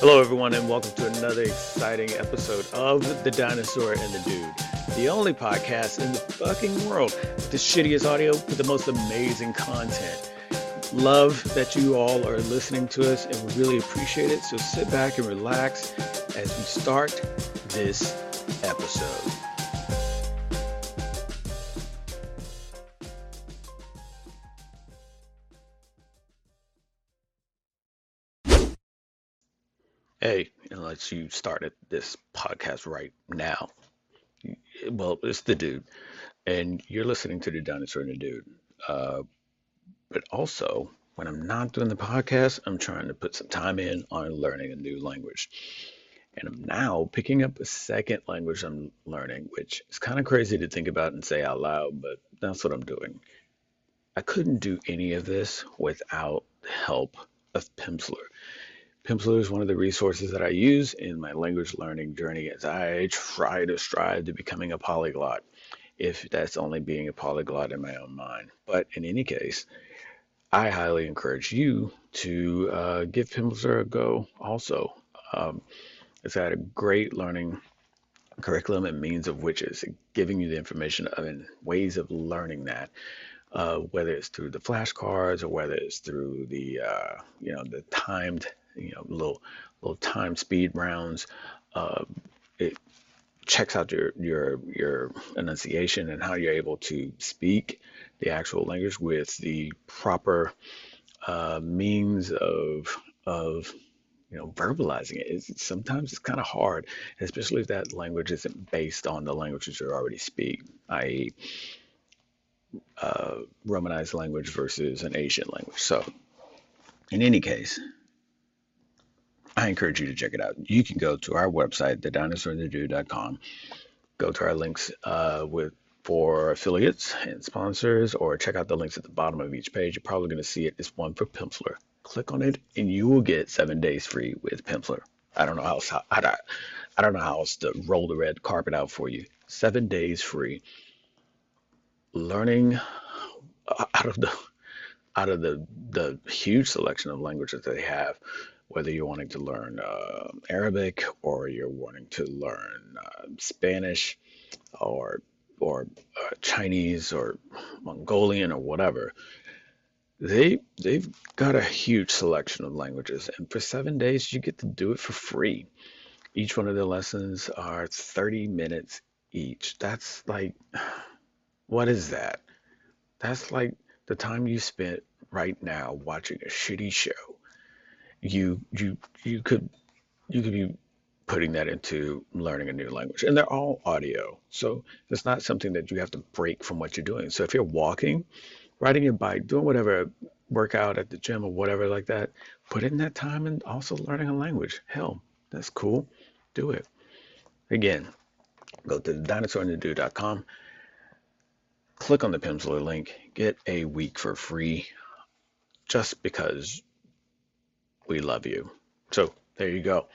Hello, everyone, and welcome to another exciting episode of The Dinosaur and the Dude, the only podcast in the fucking world with the shittiest audio with the most amazing content. Love that you all are listening to us, and we really appreciate it. So sit back and relax as we start this episode. Unless you started this podcast right now. Well, it's the dude, and you're listening to the Dinosaur and the Dude. Uh, but also, when I'm not doing the podcast, I'm trying to put some time in on learning a new language. And I'm now picking up a second language I'm learning, which is kind of crazy to think about and say out loud, but that's what I'm doing. I couldn't do any of this without the help of Pimsleur. Pimsleur is one of the resources that I use in my language learning journey as I try to strive to becoming a polyglot, if that's only being a polyglot in my own mind. But in any case, I highly encourage you to uh, give Pimsleur a go also. Um, it's had a great learning curriculum and means of which is giving you the information and ways of learning that uh, whether it's through the flashcards or whether it's through the uh, you know the timed you know little little time speed rounds. Uh, it checks out your your your enunciation and how you're able to speak the actual language with the proper uh, means of of you know verbalizing it. It's, sometimes it's kind of hard, especially if that language isn't based on the languages you already speak, i.e uh, Romanized language versus an Asian language. So, in any case, I encourage you to check it out. You can go to our website, thedinosaurandthedude.com, go to our links uh, with for affiliates and sponsors, or check out the links at the bottom of each page. You're probably going to see it. It's one for Pimsleur. Click on it, and you will get seven days free with Pimsleur. I don't know how else, how, I, don't know how else to roll the red carpet out for you. Seven days free learning out of the out of the the huge selection of languages that they have, whether you're wanting to learn uh, Arabic or you're wanting to learn uh, Spanish or or uh, Chinese or Mongolian or whatever, they they've got a huge selection of languages, and for seven days you get to do it for free. Each one of the lessons are 30 minutes each. That's like what is that? That's like the time you spent right now watching a shitty show. You you you could you could be putting that into learning a new language. And they're all audio. So it's not something that you have to break from what you're doing. So if you're walking, riding your bike, doing whatever workout at the gym or whatever like that, put in that time and also learning a language. Hell, that's cool. Do it. Again, go to dinosaurandthedude.com click on the Pimsleur link, get a week for free just because we love you. So there you go.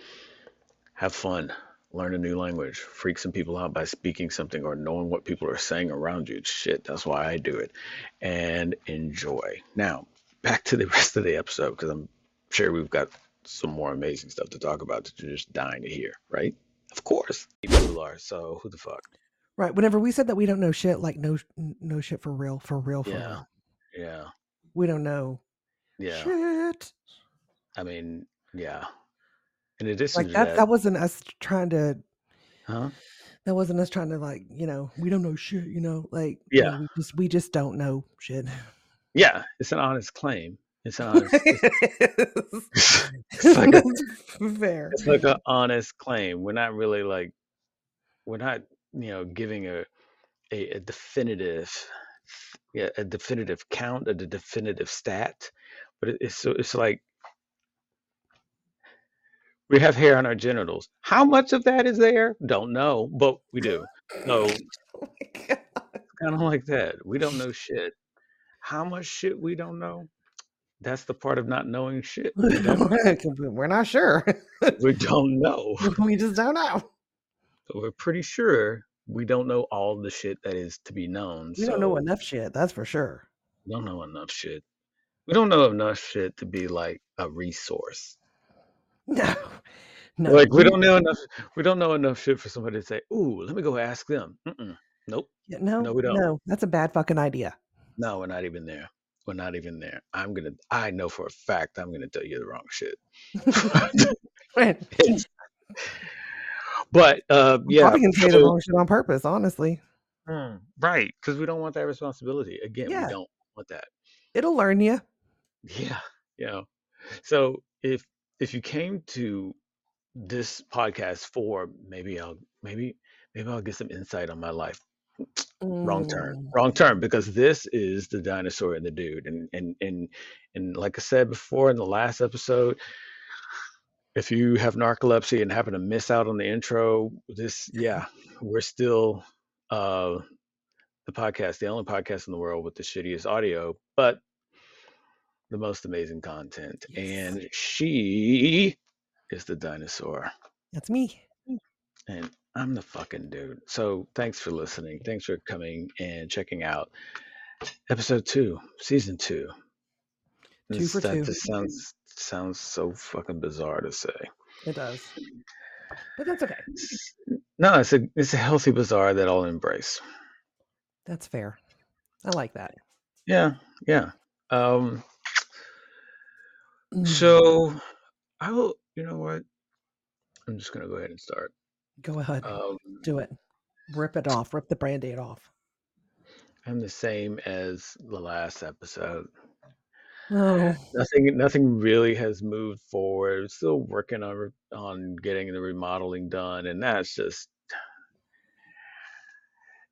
Have fun. Learn a new language. Freak some people out by speaking something or knowing what people are saying around you. Shit, that's why I do it. And enjoy. Now, back to the rest of the episode because I'm sure we've got some more amazing stuff to talk about that you're just dying to hear, right? Of course. People are, so who the fuck? Right. Whenever we said that we don't know shit, like no no shit for real, for real, for Yeah. real. Yeah. We don't know Yeah. shit. I mean, yeah. In addition Like that that, that wasn't us trying to huh? that wasn't us trying to like, you know, we don't know shit, you know, like you know, Yeah. we just we just don't know shit. Yeah. It's an honest claim. It's an honest. It's, it's like a, Fair. it's like an honest claim. We're not really like we're not you know giving a a, a definitive yeah a definitive count a definitive stat, but it, it's so it's like we have hair on our genitals. How much of that is there? Don't know, but we do. So Oh kind of like that. We don't know shit. How much shit we don't know? That's the part of not knowing shit. We We're not sure. we don't know. we just don't know. But we're pretty sure we don't know all the shit that is to be known. We don't know enough shit, that's for sure. we don't know enough shit. We don't know enough shit to be like a resource. No, no. Like we don't know enough. We don't know enough shit for somebody to say, "Ooh, let me go ask them." Mm-mm. Nope. yeah, no, no, we don't. No, that's a bad fucking idea. No, we're not even there. We're not even there. I'm gonna. I know for a fact I'm gonna tell you the wrong shit. but uh, yeah, Probably can say the wrong shit on purpose. Honestly, Mm, right, because we don't want that responsibility. Again, Yeah. we don't want that. it'll learn you. Yeah, Yeah. So if if you came to this podcast for maybe I'll maybe maybe I'll get some insight on my life. Wrong turn. Mm. Wrong turn because this is the dinosaur and the dude. And and and and like I said before in the last episode, if you have narcolepsy and happen to miss out on the intro, this yeah, we're still uh the podcast, the only podcast in the world with the shittiest audio, but the most amazing content. Yes. And she is the dinosaur. That's me. And I'm the fucking dude. So thanks for listening. Thanks for coming and checking out episode two, season two. Two This- for that two. just sounds sounds so fucking bizarre to say. It does, but that's okay. No, it's a it's a healthy bizarre that I'll embrace. That's fair. I like that. Yeah, yeah. Um. So I will you know what? I'm just gonna go ahead and start. Go ahead, Um do it. Rip it off. Rip the band-aid off. I'm the same as the last episode. Oh, Nothing, nothing really has moved forward. Still working on on getting the remodeling done, and that's just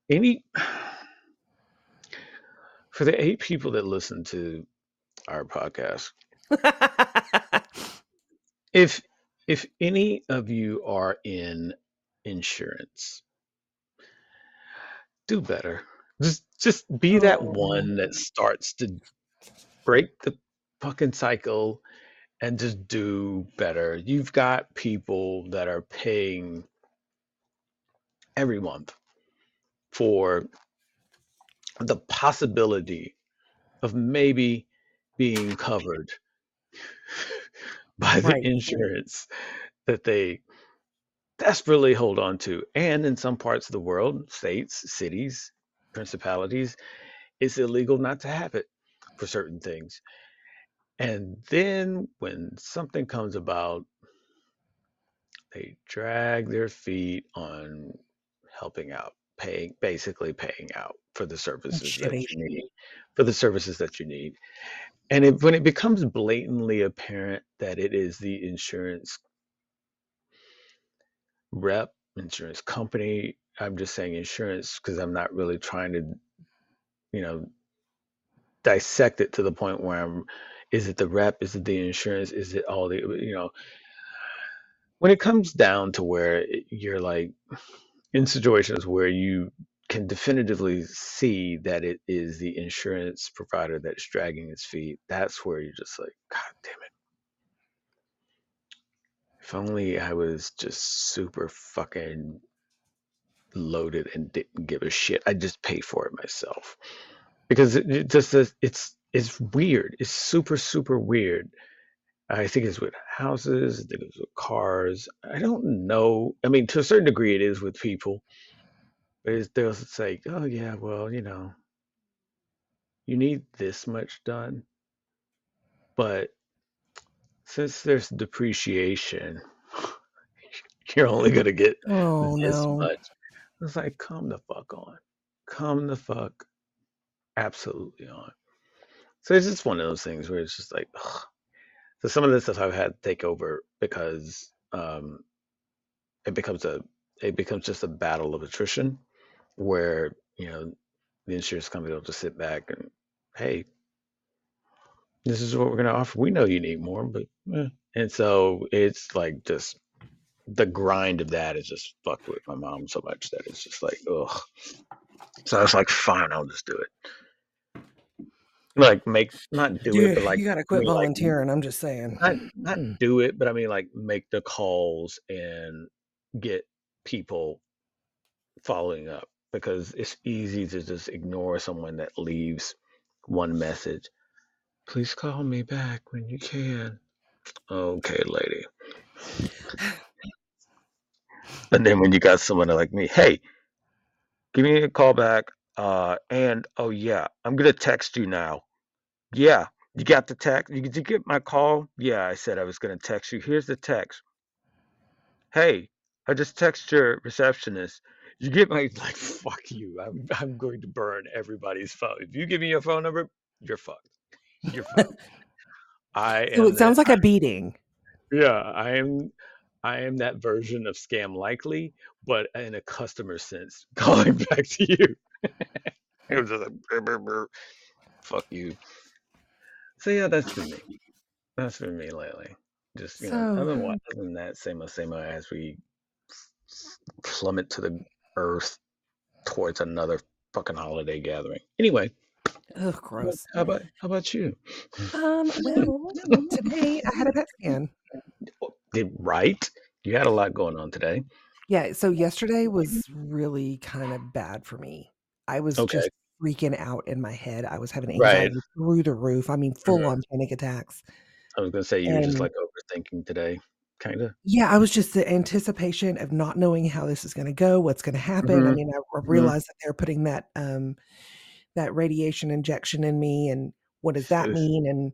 any for the eight people that listen to our podcast. If if any of you are in insurance, do better. Just just be that Oh. one that starts to break the fucking cycle and just do better. You've got people that are paying every month for the possibility of maybe being covered by the Right. insurance that they desperately hold on to. And in some parts of the world, states, cities, principalities, it's illegal not to have it for certain things. And then when something comes about, they drag their feet on helping out, paying, basically paying out for the services that you need, for the services that you need. And it, when it becomes blatantly apparent that it is the insurance rep, insurance company, I'm just saying insurance because I'm not really trying to, you know, dissect it to the point where I'm, is it the rep? Is it the insurance? Is it all the, you know, when it comes down to where you're like in situations where you can definitively see that it is the insurance provider that's dragging its feet, that's where you're just like, God damn it. If only I was just super fucking loaded and didn't give a shit. I'd just pay for it myself because it, it just it's it's weird. It's super super weird. I think it's with houses. I think it's with cars. I don't know. I mean, to a certain degree, it is with people. But it's, they'll say, "Oh yeah, well, you know, you need this much done." But since there's depreciation, you're only gonna get Oh this no. much. It's like, come the fuck on. Come the fuck absolutely on. So it's just one of those things where it's just like, ugh. so some of this stuff I've had to take over because um, it becomes a, it becomes just a battle of attrition where, you know, the insurance company will just sit back and, hey, this is what we're going to offer. We know you need more, but, eh. and so it's like just the grind of that is just fucked with my mom so much that it's just like, ugh. So I was like, fine, I'll just do it. Like make not do it, but like you gotta I quit mean, like, volunteering. I'm just saying. not not do it, but I mean like make the calls and get people following up because it's easy to just ignore someone that leaves one message. Please call me back when you can. Okay, lady. And then when you got someone like me, hey, give me a call back. Uh, and oh yeah, I'm gonna text you now. Yeah, you got the text. Did you get my call? Yeah, I said I was gonna text you. Here's the text. Hey, I just texted your receptionist. You get my like fuck you. I'm I'm going to burn everybody's phone. If you give me your phone number, you're fucked. You're fucked. I So am it that. sounds like a beating. Yeah, I am. I am that version of scam likely, but in a customer sense, calling back to you. It was just like, "Brr, brr, brr, fuck you. So yeah, that's for me. That's for me lately. Just you know, So other than what, other than that, same old, same old as we plummet to the earth towards another fucking holiday gathering. Anyway, gross. how about how about you? Um, well, today I had a PET scan. Did right? You had a lot going on today. Yeah, so yesterday was really kind of bad for me. I was Okay. just freaking out in my head. I was having Right. anxiety through the roof. I mean, full on panic attacks. I was gonna say you were just like overthinking today, kind of. yeah, I was just the anticipation of not knowing how this is going to go, what's going to happen. I hmm mean, I, I hmm realized that they're putting that um that radiation injection in me, and what does that mean? And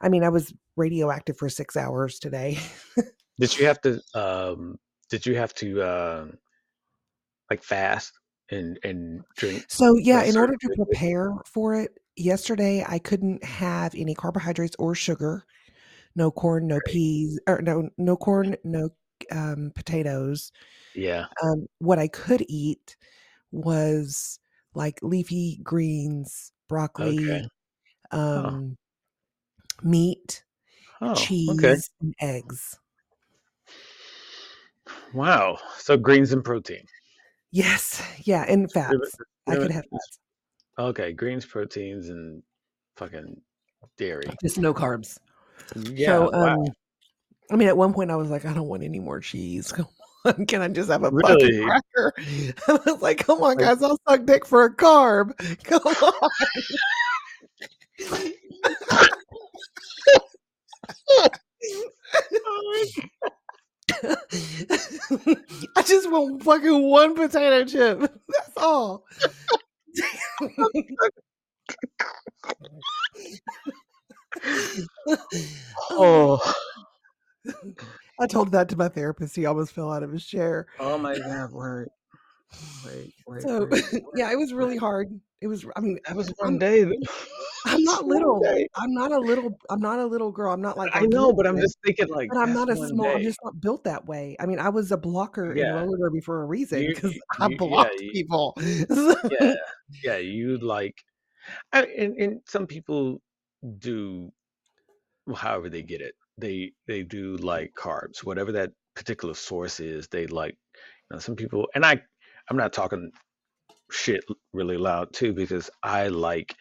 I mean, I was radioactive for six hours today. Did you have to um did you have to um like fast and and drink So yeah, in order to prepare for it, yesterday I couldn't have any carbohydrates or sugar, no corn, no peas, or no no corn, no um, potatoes. Yeah. Um, what I could eat was like leafy greens, broccoli, Oh. um, meat, Oh, okay. cheese, and eggs. Wow. So greens and protein. Yes, yeah, and fats. I could have fats, Okay, greens, proteins, and fucking dairy. just no carbs. Yeah, So, wow. um, I mean, at one point I was like, I don't want any more cheese. Come on, can I just have a fucking Really? cracker? I was like, come on, guys, I'll suck dick for a carb. Come on. I just want fucking one potato chip. That's all. Oh. I told that to my therapist. He almost fell out of his chair. Oh my god, wait. Wait, wait, So wait, yeah, it was really hard. It was. I mean, That was one I'm day. I'm not little. I'm not a little. I'm not a little girl. I'm not like I know, but I'm just thinking like but I'm not a small. I'm just not built that way. I mean, I was a blocker in Yeah. roller derby for a reason because I you yeah, blocked you, people. yeah, yeah. You like, I, and and some people do however they get it. They they do like carbs, whatever that particular source is. They like, you know, some people, and I, I'm not talking shit really loud too because I like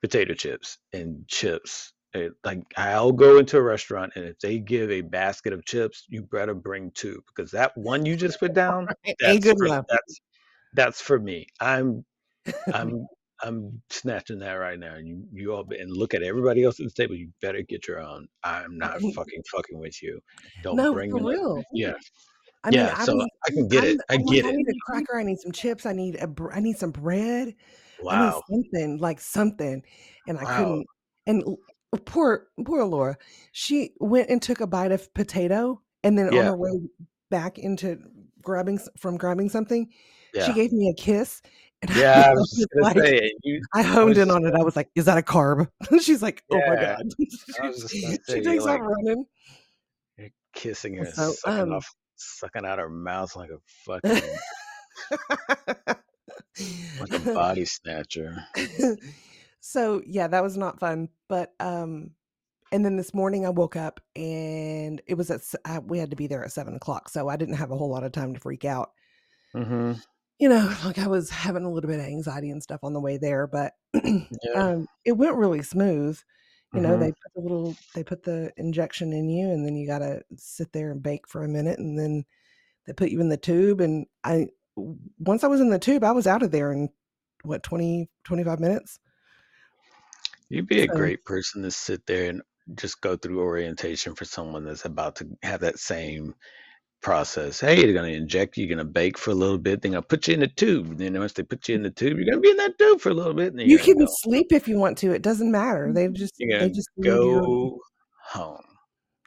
potato chips and chips. It, like I'll go into a restaurant and if they give a basket of chips, you better bring two because that one you just put down, that's good for that's that's for me. I'm I'm I'm snatching that right now. And you you all be- and look at everybody else at the table. You better get your own. I'm not fucking fucking with you. Don't No, bring for real. yeah I mean, yeah. I So. I can get I'm, it. I I'm like, get I need a cracker. I need some chips. I need a. br- I need some bread. I need Wow something like something, and I wow couldn't. And poor poor Laura, she went and took a bite of potato, and then on her way back into grabbing from grabbing something, she gave me a kiss, and yeah. I was was just just gonna like, say you. I I honed was in on it. I was like, "Is that a carb?" She's like, "Oh my god!" I gonna she takes off like running. you're kissing her, So sucking um. off, sucking out her mouth like a fucking like a body snatcher. so yeah, that was not fun. But um, and then this morning I woke up and it was at I, we had to be there at seven o'clock, so I didn't have a whole lot of time to freak out. Mm-hmm. You know, like I was having a little bit of anxiety and stuff on the way there, but Yeah. um, it went really smooth. You know, Mm-hmm. they put the little they put the injection in you, and then you got to sit there and bake for a minute, and then they put you in the tube. And I, once I was in the tube, I was out of there in what 20 25 minutes. You'd be a great person to sit there and just go through orientation for someone that's about to have that same process. Hey, they're going to inject you, you're going to bake for a little bit, then they'll put you in a tube. Then once they put you in the tube, you're going to be in that tube for a little bit. And You can go. sleep if you want to. It doesn't matter. Mm, they just they just go home.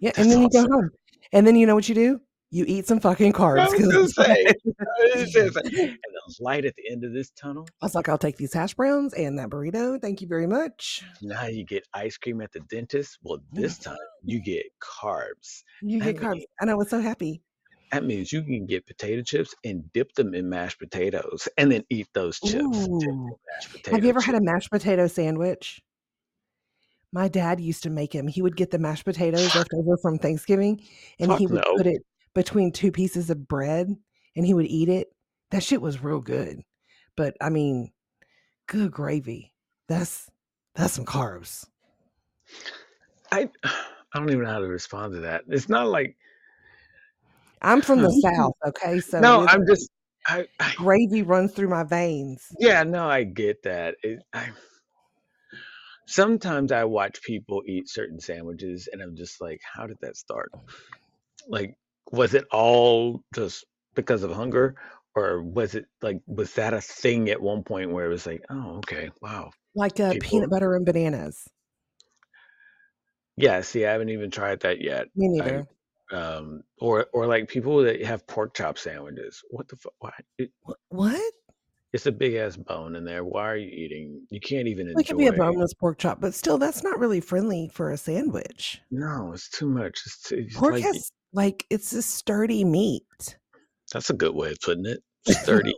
Yeah, and That's then you go home. And then you know what you do? You eat some fucking carbs going to say, I was gonna say, and the light at the end of this tunnel. I was like, I'll take these hash browns and that burrito. Thank you very much. Now you get ice cream at the dentist. Well, this time you get carbs. You get carbs. means And I was so happy. That means you can get potato chips and dip them in mashed potatoes, and then eat those chips. Dip Ooh. in mashed potato Have you ever had a mashed potato sandwich? My dad used to make him. He would get the mashed potatoes left over from Thanksgiving and Fuck he would no. put it between two pieces of bread and he would eat it. That shit was real good. But I mean, good gravy. That's that's some carbs. I I don't even know how to respond to that. It's not like I'm from the South, okay? So no. I'm just I, I gravy runs through my veins. yeah. No, I get that. It, I sometimes I watch people eat certain sandwiches, and I'm just like, how did that start? Like, was it all just because of hunger, or was it like was that a thing at one point where it was like, oh, okay, wow, Like uh, people. peanut butter and bananas. Yeah. See, I haven't even tried that yet. Me neither. Um or or like people that have pork chop sandwiches. What the fuck? Why? It, What? it's a big ass bone in there. Why are you eating? You can't even It could be a boneless pork chop, but still, that's not really friendly for a sandwich. No, it's too much. It's, too, it's Pork like has like it's a sturdy meat. that's a good way of putting it. Sturdy.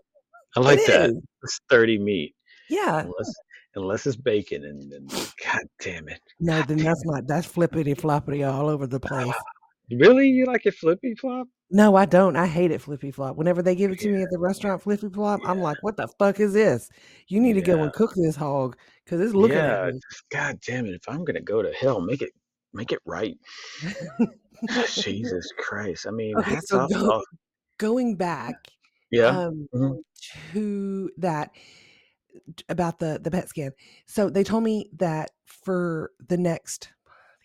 I like it that. is. Sturdy meat. Yeah. Unless unless it's bacon and then god damn it. No, God then that's not that's flippity floppity all over the place. Really? You like it flippy flop? No, I don't. I hate it flippy flop. Whenever they give it to me at the restaurant flippy flop, I'm like, what the fuck is this? You need to go and cook this hog because it's looking Yeah. at me. just God damn it. If I'm gonna go to hell, make it make it right. Jesus Christ. I mean, Okay, so off. go, going back Yeah. um, mhm. to that about the the PET scan. So they told me that for the next,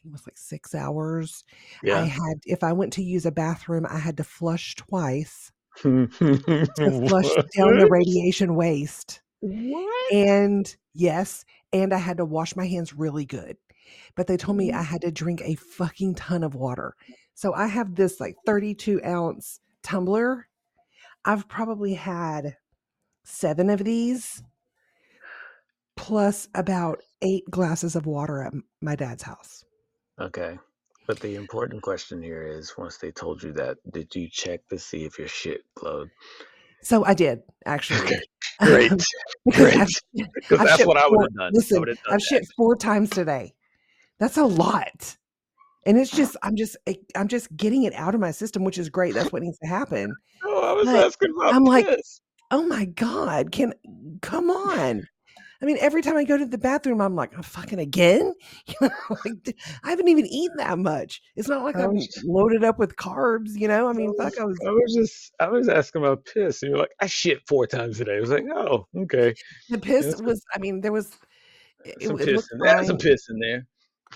it was like six hours, I had if I went to use a bathroom, I had to flush twice to flush down the radiation waste. What? And yes, and I had to wash my hands really good. But they told Mm. me I had to drink a fucking ton of water. So I have this like 32 ounce tumbler. I've probably had seven of these, plus about eight glasses of water at my dad's house. Okay. But the important question here is once they told you that, did you check to see if your shit glowed? So I did actually. Okay. Great. because Great. I've, Because I've that's what I would have done. Listen, done I've that. shit four times today. That's a lot. And it's just, I'm just, eh, I'm just getting it out of my system, which is great. That's what needs to happen. Oh, I was But asking about I'm like, oh my God, can, come on. I mean, every time I go to the bathroom, I'm like, oh, fucking again? You know, like, I haven't even eaten that much. It's not like I I'm loaded up with carbs, you know? I I mean, fuck, was, I was, I was just, I was asking about piss. And you're like, I shit four times today. I was like, oh, okay. the piss That's was, I mean, there was, it, some it piss in there. Some piss in there.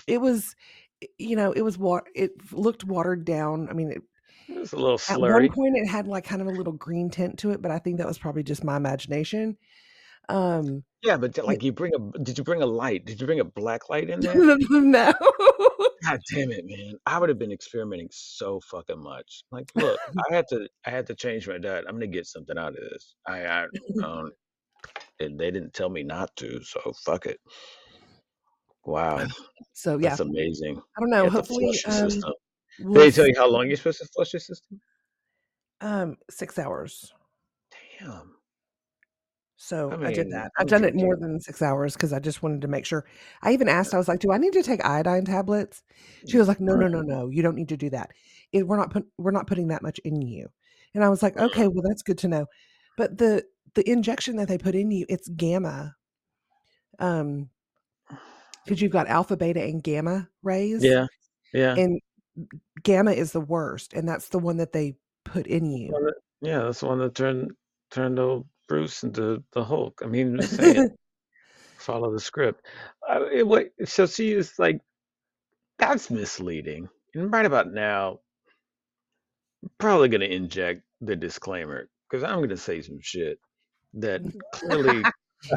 It was, you know, it was what, it looked watered down. I mean, it, It was a little slurry. At one point, it had like kind of a little green tint to it, but I think that was probably just my imagination. Um, Yeah, but like you bring a, did you bring a light? Did you bring a black light in there? no, God damn it, man! I would have been experimenting so fucking much. Like, look, I had to, I had to change my diet. I'm gonna get something out of this. I, I, um, and they didn't tell me not to, so fuck it. Wow, so yeah, that's amazing. I don't know. Hopefully, um. We'll they tell you how long you're supposed to flush your system? Um, six hours. Damn. So I I did that. I've done it more than six hours because I just wanted to make sure. I even asked. I was like, "Do I need to take iodine tablets?" She was like, "No, no, no, no. You don't need to do that. It, we're not put, we're not putting that much in you." And I was like, "Okay, well, that's good to know." But the the injection that they put in you, it's gamma. Um, because you've got alpha, beta, and gamma rays, Yeah, yeah. and gamma is the worst, and that's the one that they put in you. Yeah, that's the one that turned turned old Bruce into the Hulk. I mean, saying, follow the script. Uh, it, so she is like that's misleading. And right about now, I'm probably going to inject the disclaimer because I'm going to say some shit that clearly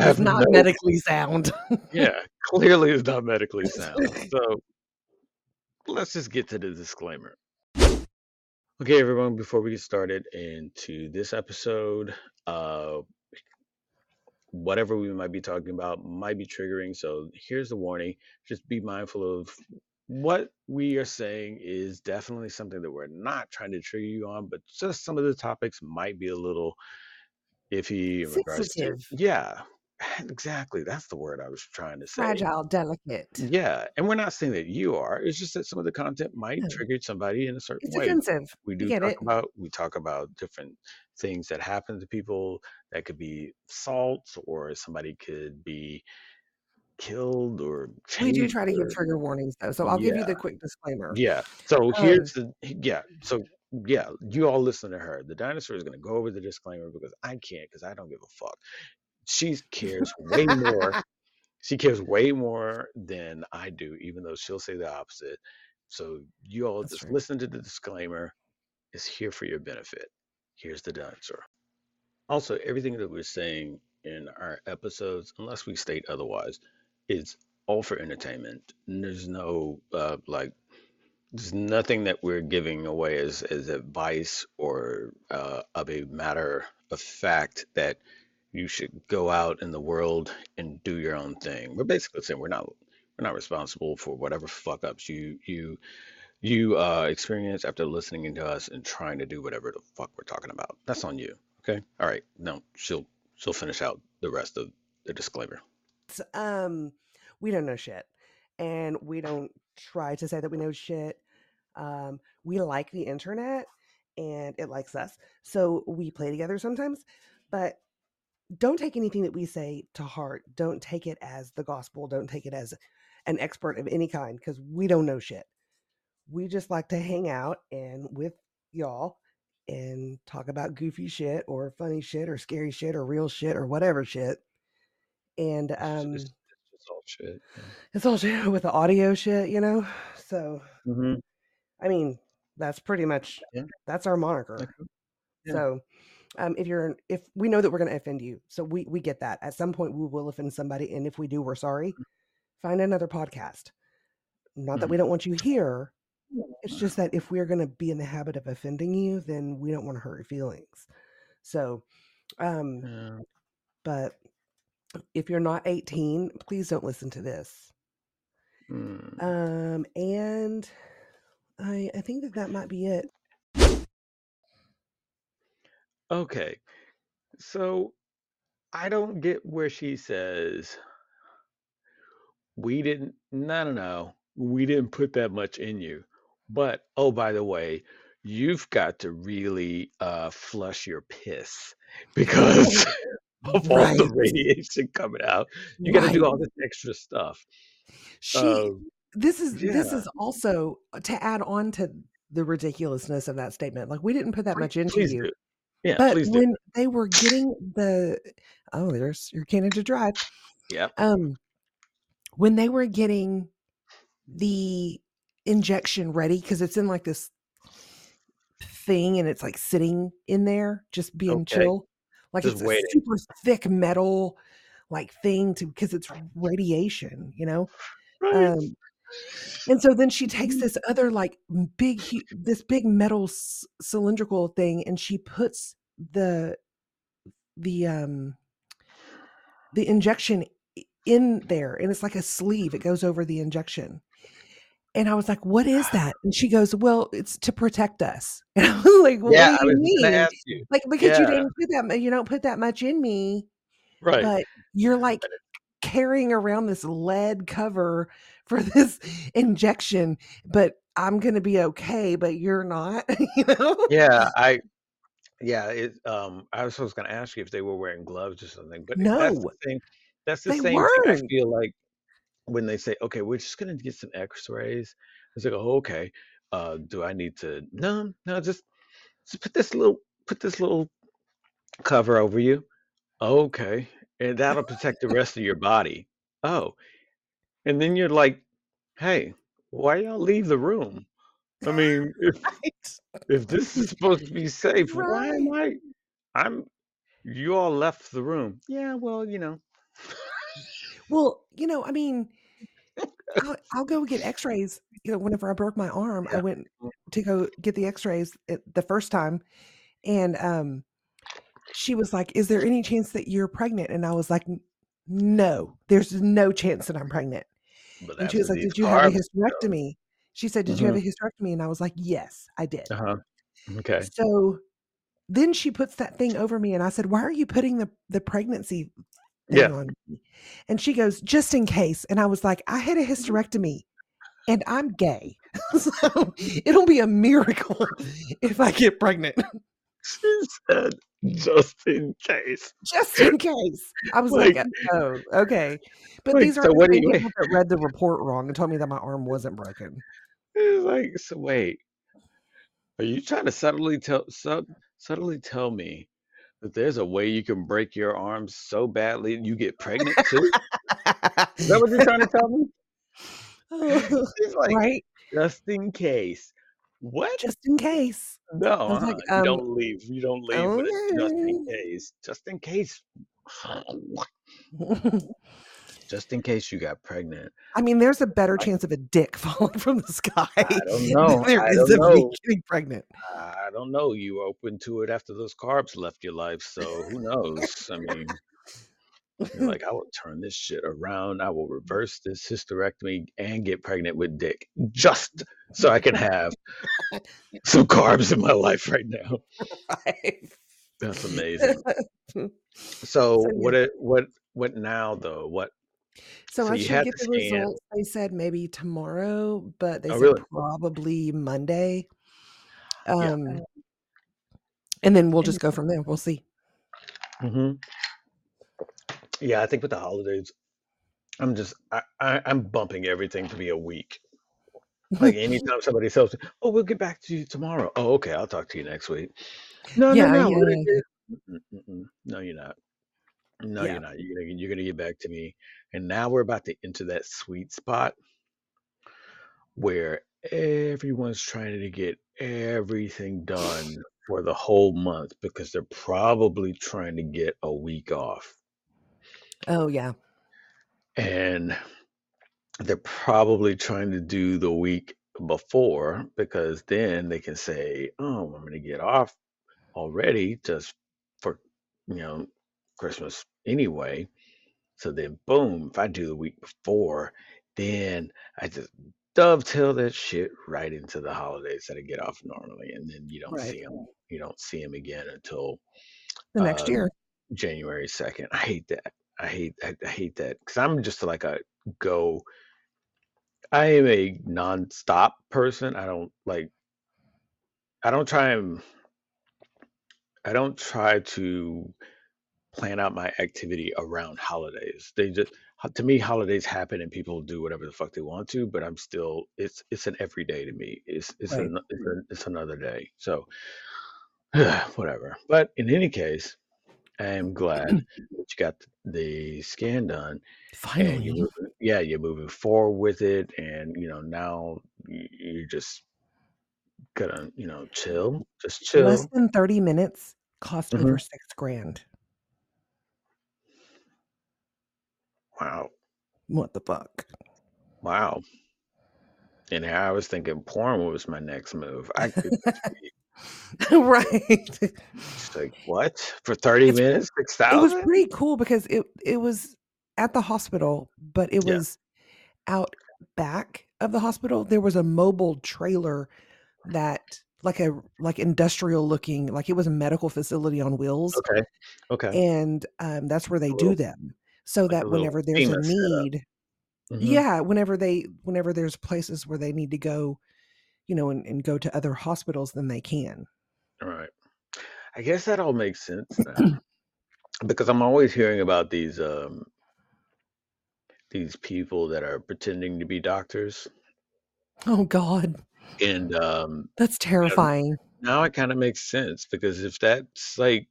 is not no, medically sound. yeah, clearly is not medically sound. So let's just get to the disclaimer. Okay, everyone, before we get started into this episode, uh, whatever we might be talking about might be triggering. So here's the warning just be mindful of what we are saying is definitely something that we're not trying to trigger you on, but just some of the topics might be a little iffy in regards to, yeah, exactly. That's the word I was trying to say. fragile, delicate. Yeah, and we're not saying that you are. It's just that some of the content might No, trigger somebody in a certain It's way. offensive. We do get talk it. about we talk about different things that happen to people that could be assaults or somebody could be killed or We do try to give trigger warnings though, so I'll give you the quick disclaimer. Yeah. So Um, here's the yeah. So yeah, you all listen to her. The dinosaur is gonna go over the disclaimer because I can't because I don't give a fuck. She cares way more. She cares way more than I do, even though she'll say the opposite. So you all That's just true. listen to the disclaimer. It's here for your benefit. Here's the dinosaur. Also, everything that we're saying in our episodes, unless we state otherwise, is all for entertainment. And there's no uh, like there's nothing that we're giving away as, as advice or uh, of a matter of fact that you should go out in the world and do your own thing. We're basically saying we're not we're not responsible for whatever fuck ups you you you uh, experience after listening to us and trying to do whatever the fuck we're talking about. That's on you. Okay. All right. No, she'll she'll finish out the rest of the disclaimer. Um, we don't know shit, and we don't try to say that we know shit. Um, we like the internet, and it likes us, so we play together sometimes. But don't take anything that we say to heart. Don't take it as the gospel. Don't take it as an expert of any kind because we don't know shit. We just like to hang out and with y'all and talk about goofy shit or funny shit or scary shit or real shit or whatever shit. And It's, um, it's, it's all shit. it's all shit with the audio shit, you know. So Yeah. hmm I mean, that's pretty much Yeah. that's our moniker. Okay. Yeah. So um, if you're if we know that we're going to offend you, so we we get that. At some point, we will offend somebody, and if we do, we're sorry. Find another podcast. Not that we Mhm. don't want you here. It's just that if we're going to be in the habit of offending you, then we don't want to hurt your feelings. So, um, Yeah. but if you're not 18, please don't listen to this. Mm. Um, and I I think that that might be it. Okay. So I don't get where she says we didn't. No, no, no. We didn't put that much in you. But oh, by the way, you've got to really uh, flush your piss because of all Right, the radiation coming out. You got to do all this extra stuff. She Um, this is this is also uh, to add on to the ridiculousness of that statement. Like we didn't put that much into please you. do. Yeah, But when they were getting the oh, there's your Canada Drive. Yeah. Um, when they were getting the injection ready, because it's in like this thing and it's like sitting in there, just being Okay. chill. Like Just it's a super thick metal like thing to because it's radiation, you know? Right. Um, and so then she takes this other like big this big metal s- cylindrical thing and she puts the the um the injection in there and it's like a sleeve it goes over the injection. And i was like what is that? And she goes well it's to protect us. And i was like well, Yeah, what do you mean? you. like because you didn't put that you don't put that much in me right. but you're like carrying around this lead cover for this injection but i'm gonna be okay but you're not you know Yeah, I yeah, it um I was just gonna ask you if they were wearing gloves or something, but it- that's the no thing. That's the same thing I feel like when they say, "Okay, we're just gonna get some X-rays." It's like, "Oh, okay. Uh, do I need to?" No, no, just just put this little put this little cover over you. Okay, and that'll protect the rest of your body. Oh, and then you're like, "Hey, why y'all leave the room? I mean, if Right. if this is supposed to be safe, why am I? I'm. You all left the room. Yeah, well, you know. Well, you know, I mean, I'll, I'll go get X-rays. You know, whenever I broke my arm, I went to go get the X-rays the first time, and um, she was like, "Is there any chance that you're pregnant?" And I was like, "N- "No, there's no chance that I'm pregnant." But And she was like, "Did you have a hysterectomy?" She said, "Did you have a hysterectomy?" And I was like, "Yes, I did." uh huh. Okay. So then she puts that thing over me, and I said, "Why are you putting the the pregnancy thing Yeah. on me?" And she goes, "Just in case." And I was like, "I had a hysterectomy, and I'm gay, so it'll be a miracle if I get pregnant, She said, just in case. just in case." I was like, Like- "Oh, okay." But Like, these are so the what do you- people that read the report wrong and told me that my arm wasn't broken. It's like, so wait, are you trying to subtly tell sub, subtly tell me that there's a way you can break your arm so badly and you get pregnant too? Is that what you're trying to tell me? It's like right? just in case. What? Just in case. no, like, you um, don't leave. You don't leave it. Just in case. Just in case. Just in case you got pregnant. I mean, there's a better chance of a dick falling from the sky I don't know. than there I is don't of me know. getting pregnant. I don't know. You were open to it after those carbs left your life, so who knows? I mean, you're like, I will turn this shit around. I will reverse this hysterectomy and get pregnant with dick just so I can have some carbs in my life right now. Right. That's amazing. So, So, what it what what now though? What So, So I should get the results. They said maybe tomorrow, but they Oh, said really? probably Monday. Yeah. Um, and then we'll just go from there. We'll see. hmm Yeah, I think with the holidays, I'm just I, I I'm bumping everything to be a week. Like anytime somebody tells me, "Oh, we'll get back to you tomorrow." Oh, okay, I'll talk to you next week. No, Yeah, no, no. yeah. Mm-mm, mm-mm. No, you're not. No, you're not. You're gonna you're gonna get back to me. And now we're about to enter that sweet spot where everyone's trying to get everything done for the whole month because they're probably trying to get a week off. Oh, yeah. And they're probably trying to do the week before because then they can say, "Oh, I'm going to get off already just for, you know, Christmas anyway." So then, boom, if I do the week before, then I just dovetail that shit right into the holidays that I get off normally, and then you don't Right. see them. You don't see them again until The next um, year. January 2nd. I hate that. I hate I, I hate that because I'm just like a go. I am a non-stop person. I don't like. I don't try and. I don't try to plan out my activity around holidays. They just to me holidays happen and people do whatever the fuck they want to. But I'm still. It's it's an everyday to me. It's it's Right. an, it's, a, it's another day. So whatever. But in any case, I am glad that you got the scan done you're Finally. moving, yeah, you're moving forward with it, and you know now you're just gonna you know chill, just chill. Less than 30 minutes cost Mhm. over six grand. Wow, What the fuck? wow. And I was thinking porn was my next move. I could right. just like what for thirty It's- minutes, six It was pretty cool because it it was at the hospital, but it Yeah. was out back of the hospital. There was a mobile trailer that like a like industrial looking, like it was a medical facility on wheels, Okay, okay. and um, that's where they A do them. So like that whenever there's a need, hmm yeah, whenever they whenever there's places where they need to go, you know, and, and go to other hospitals, than they can. All right. I guess that all makes sense now because I'm always hearing about these um these people that are pretending to be doctors Oh God, and um that's you know, terrifying. now it kind of makes sense because if that's like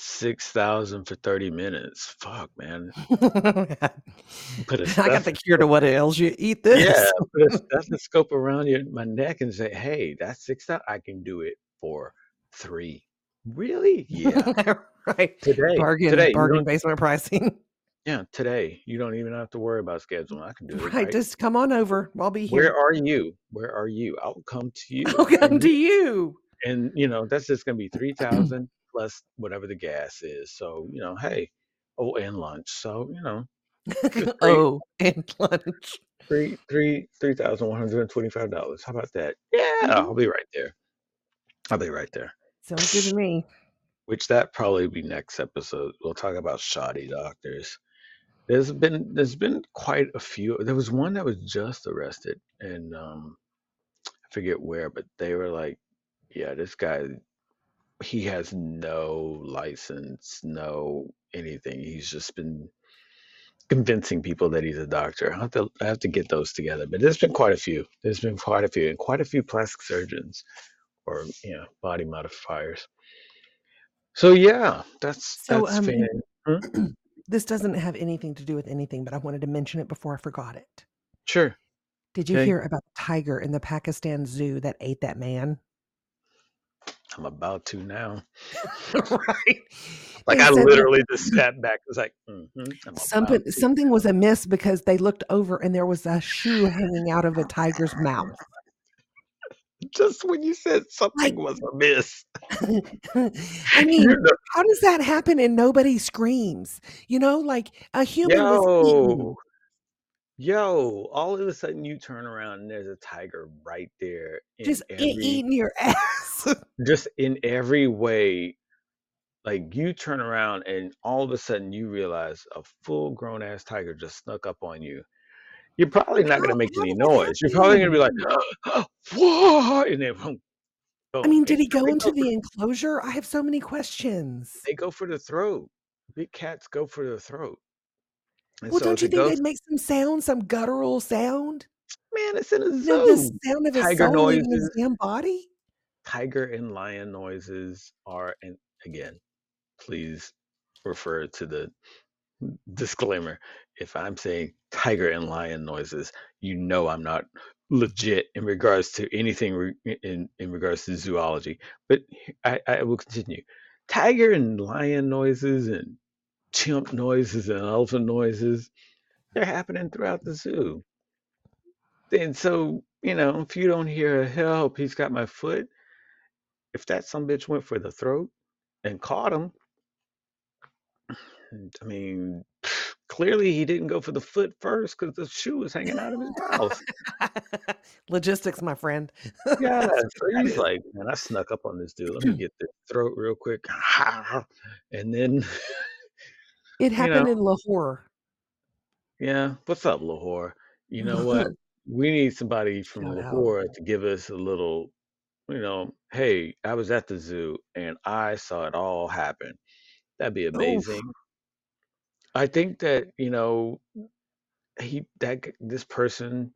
6,000 for 30 minutes, fuck, man. put a I got the cure to what ails you. Eat this. yeah, put a stethoscope around your my neck and say, "Hey, that's six thousand. I can do it for three. Really? Yeah. right. Today, Bargain, today, bargain basement pricing. yeah, today. You don't even have to worry about scheduling. I can do it. Right. Right. Just come on over. I'll be here. Where are you? Where are you? I'll come to you. I'll come and, to you. and you know that's just gonna be three thousand plus whatever the gas is. So you know, hey, oh, and lunch. So you know, great. oh, and lunch. three three three thousand one hundred and twenty five dollars. How about that? Yeah, Mhm. I'll be right there. I'll be right there. Sounds good to me. Which that probably be next episode. We'll talk about shoddy doctors. There's been there's been quite a few. There was one that was just arrested, and um, I forget where, but they were like, "Yeah, this guy, he has no license, no anything. He's just been convincing people that he's a doctor. I have to I have to get those together. But there's been quite a few. There's been quite a few, and quite a few plastic surgeons or you know body modifiers. So yeah, that's So, that's um, fan. This doesn't have anything to do with anything, but I wanted to mention it before I forgot it. Sure. Did you Okay. hear about the tiger in the Pakistan zoo that ate that man? I'm about to now. right. Like I that literally just sat back. It was like, hmm something something was amiss because they looked over and there was a shoe hanging out of a tiger's mouth. Just when you said something Like, was amiss, I mean, how does that happen and nobody screams? You know, like a human was eaten. Yo, all of a sudden you turn around and there's a tiger right there in Just every, eating your ass. just in every way. Like you turn around and all of a sudden you realize a full grown ass tiger just snuck up on you. You're probably not gonna make any noise. You're probably gonna be like, whoa, and then boom, I mean, did he go into the enclosure? I have so many questions. they go for the throat. Big cats go for the throat. And Well, so don't you think goes, they'd make some sound, some guttural sound? man, it's in a You know, the zoo. sound of his Tiger soul leaving his noises, damn body? tiger and lion noises are, and again, please refer to the disclaimer. If I'm saying tiger and lion noises, you know I'm not legit in regards to anything re- in in regards to zoology. But I, I will continue. Tiger and lion noises and chimp noises and elephant noises, they're happening throughout the zoo. And so, you know, if you don't hear a help, he's got my foot. If that some bitch went for the throat and caught him, I mean, clearly he didn't go for the foot first because the shoe was hanging out of his mouth. Logistics, my friend. Yeah, so he's like, man, I snuck up on this dude. Let me get the throat real quick. And then, It you happened know, in Lahore. yeah, what's up, Lahore? You know what? We need somebody from Shout out. Lahore to give us a little, you know, hey, I was at the zoo and I saw it all happen. That'd be Oof. amazing. I think that, you know, he that g- this person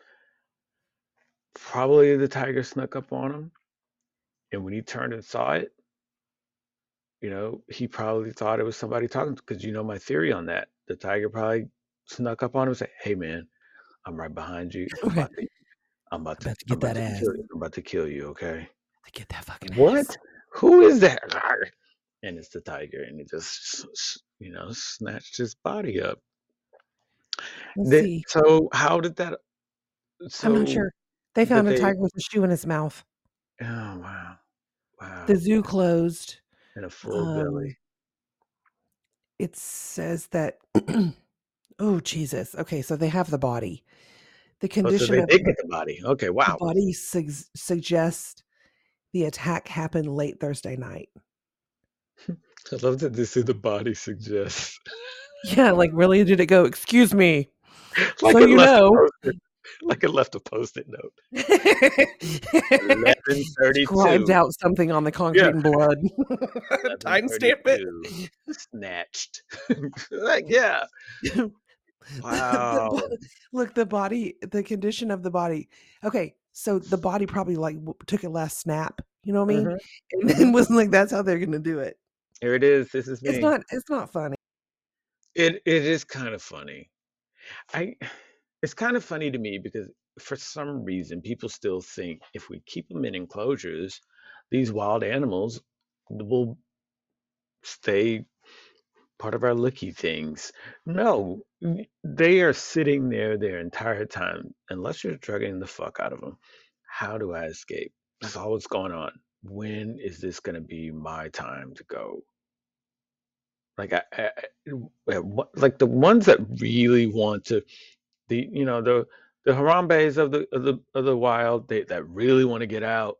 probably the tiger snuck up on him and when he turned and saw it you know he probably thought it was somebody talking because you know my theory on that the tiger probably snuck up on him and said hey man i'm right behind you i'm about to i'm about to About to get about that to ass. you i'm about to kill you okay To get that fucking ass. what who is that and it's the tiger and he just you know snatched his body up then, so how did that I'm not sure. They found a they tiger with a shoe in his mouth. oh wow Wow. The zoo closed. And a full Um, belly it says that. oh Jesus. Okay, so they have the body. The Oh, so condition they of did the, get the body. Okay, wow. the body sug- suggests the attack happened late Thursday night. I love that this is the body suggests. Yeah, like really? Did it go? Excuse me. like So you know. A post-it, like it left a post-it note. Eleven Scribed thirty-two. out something on the concrete Yeah, in blood. eleven Timestamp it. Snatched. like yeah. Wow. bo- look the body the condition of the body okay so the body probably like took a last snap you know what i mean hmm and then was like that's how they're gonna do it Here it is. This is it's not it's not funny It it is kind of funny. I it's kind of funny to me because for some reason people still think if we keep them in enclosures, these wild animals will stay part of our licky things. No, they are sitting there their entire time unless you're drugging the fuck out of them. How do I escape? That's all what's going on. When is this going to be my time to go? Like I I- like the ones that really want to the you know the the Harambe's of the of the of the wild they that really want to get out.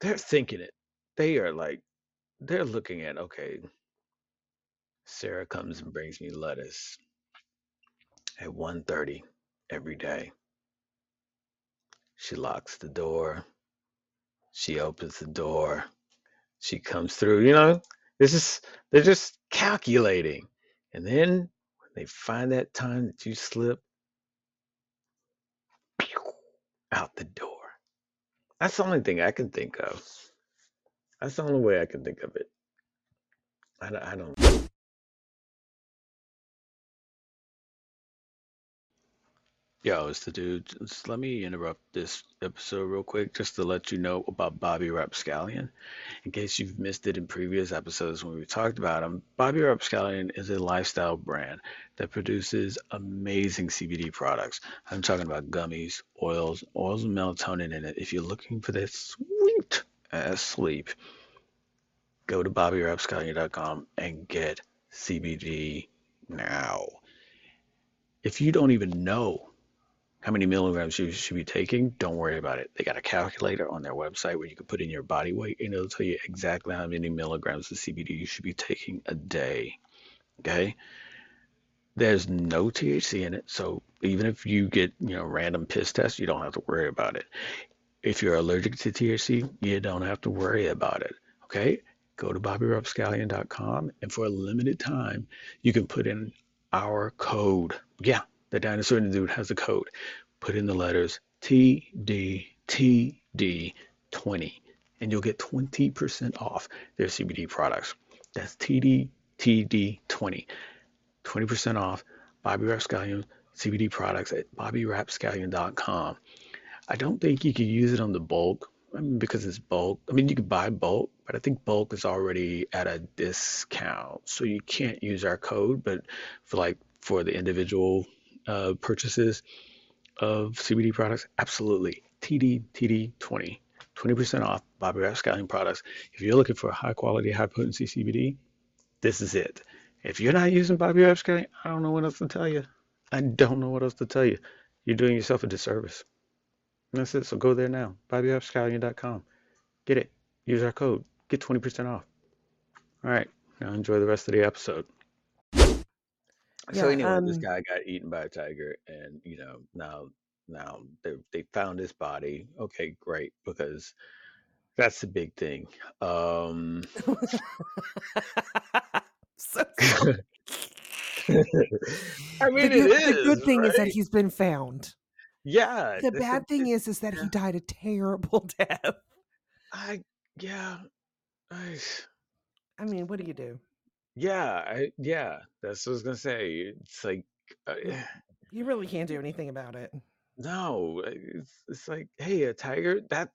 They're thinking it. They are like they're looking at okay. Sarah comes and brings me lettuce at one thirty every day. She locks the door. She opens the door. She comes through. You know, this is they're just calculating. And then when they find that time that you slip, out the door. That's the only thing I can think of. That's the only way I can think of it. I don't. I don't Yo, it's the dude. Just let me interrupt this episode real quick just to let you know about Bobby Rapscallion. In case you've missed it in previous episodes when we talked about him, Bobby Rapscallion is a lifestyle brand that produces amazing CBD products. I'm talking about gummies, oils, oils with melatonin in it. If you're looking for that sweet ass sleep, go to bobbyrapscallion.com and get CBD now. If you don't even know how many milligrams you should be taking, don't worry about it. They got a calculator on their website where you can put in your body weight and it'll tell you exactly how many milligrams of CBD you should be taking a day. Okay? There's no THC in it, so even if you get, you know, random piss tests, you don't have to worry about it. If you're allergic to THC, you don't have to worry about it. Okay? Go to bobbyrapscallion.com and for a limited time, you can put in our code. Yeah, the dinosaur dude has a code. Put in the letters TDTD20 and you'll get 20% off their CBD products. That's TDTD20. 20% off Bobby Rapscallion CBD products at bobbyrapscallion.com. I don't think you can use it on the bulk I mean, because it's bulk. I mean, you can buy bulk, but I think bulk is already at a discount, so you can't use our code. But for like for the individual uh, purchases of CBD products, absolutely. TD TD 20, 20% off Bobby Rapscallion products. If you're looking for a high quality, high potency CBD, this is it. If you're not using Bobby Rapscallion, I don't know what else to tell you. I don't know what else to tell you. You're doing yourself a disservice. That's it. So go there now. BobbyRapscallion.com. Get it. Use our code. Get 20% off. All right. Now enjoy the rest of the episode. So Yeah, anyway, this um, guy got eaten by a tiger, and you know now now they they found his body. Okay, great, because that's the big thing. Um, so. I The mean, it good, the good thing is that he's been found. Yeah, The bad thing it, is, is that yeah. he died a terrible death. I yeah, I I mean, what do you do? Yeah, I yeah. That's what I was gonna say. It's like. Uh, You, really can't do anything about it. No, it's, it's like, hey, a tiger. That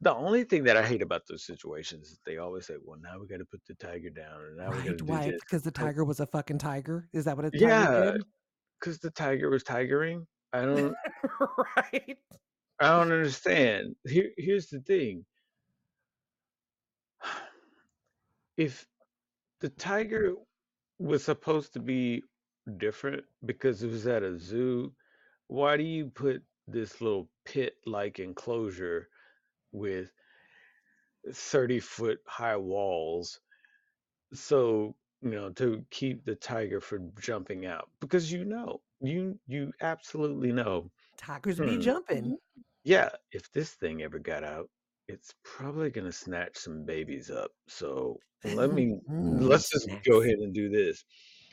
the only thing that I hate about those situations is they always say, well, now we got to put the tiger down, and now we got Right? do this. Because the tiger was a fucking tiger? Is that what it? yeah, because the tiger was tigering. I don't, right? I don't understand. Here, here's the thing. If the tiger was supposed to be different because it was at a zoo, why do you put this little pit-like enclosure with 30 foot high walls so you know to keep the tiger from jumping out? Because you know you you absolutely know. Tigers be hmm, jumping. yeah if this thing ever got out it's probably going to snatch some babies up so let me Mm, let's just go ahead and do this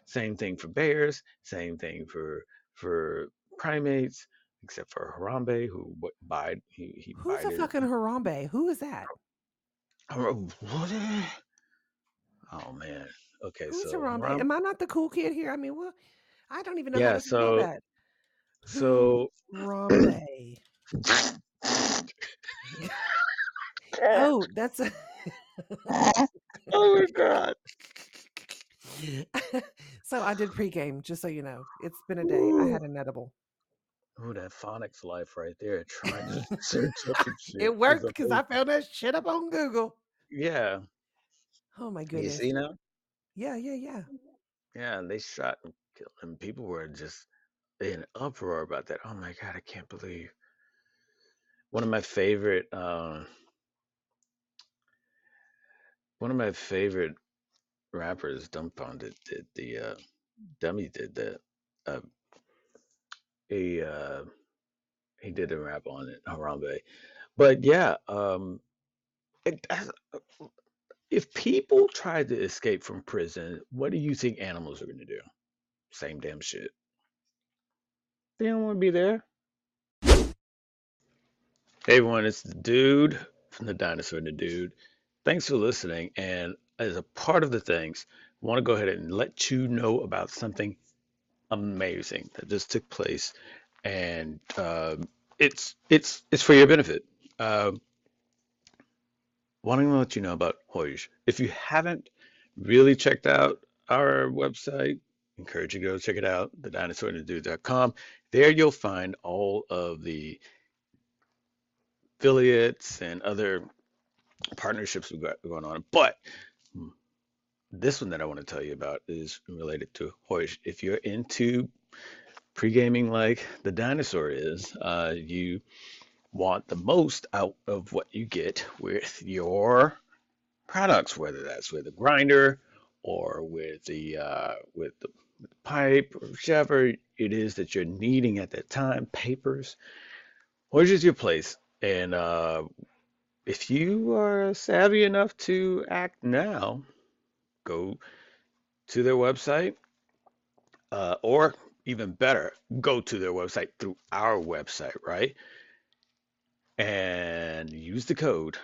same thing for bears same thing for for primates except for harambe who what bite he he Who's a fucking Harambe? Who is that? what oh man okay Who's so Harambe? Am I not the cool kid here? I mean, what? I don't even know how Yeah, spell so that. so Harambe. oh, that's a oh my god. so I did pregame, just so you know. It's been a day. I had an edible. Ooh, that phonics life right there. Trying to search up some shit. It is worked because I found that shit up on Google. Yeah. Oh my You goodness. see now? Yeah, yeah, yeah. Yeah, and they shot and killed and people were just in uproar about that. Oh my god, I can't believe. One of my favorite uh, one of my favorite rappers, Dumbfoundead, did the uh Dummy did that. Uh he uh he did a rap on it, Harambe. But yeah, um it, if people tried to escape from prison, what do you think animals are gonna do? Same damn shit. They don't want to be there. Hey everyone, it's the dude from the dinosaur and the dude. Thanks for listening. And as a part of the things, I want to go ahead and let you know about something amazing that just took place, and um it's it's it's for your benefit. Um wanting to let you know about Hoyge. If you haven't really checked out our website, encourage you to go check it out, thedinosaurandthedude.com. There you'll find all of the affiliates and other partnerships we've got going on. But this one that I want to tell you about is related to Hoyge. If you're into pre-gaming like the dinosaur is, uh, you want the most out of what you get with your products, whether that's with a grinder or with the uh, with the pipe or whichever it is that you're needing at that time, papers. Hoyge is your place. And uh, if you are savvy enough to act now, go to their website, uh, or even better, go to their website through our website, right? And use the code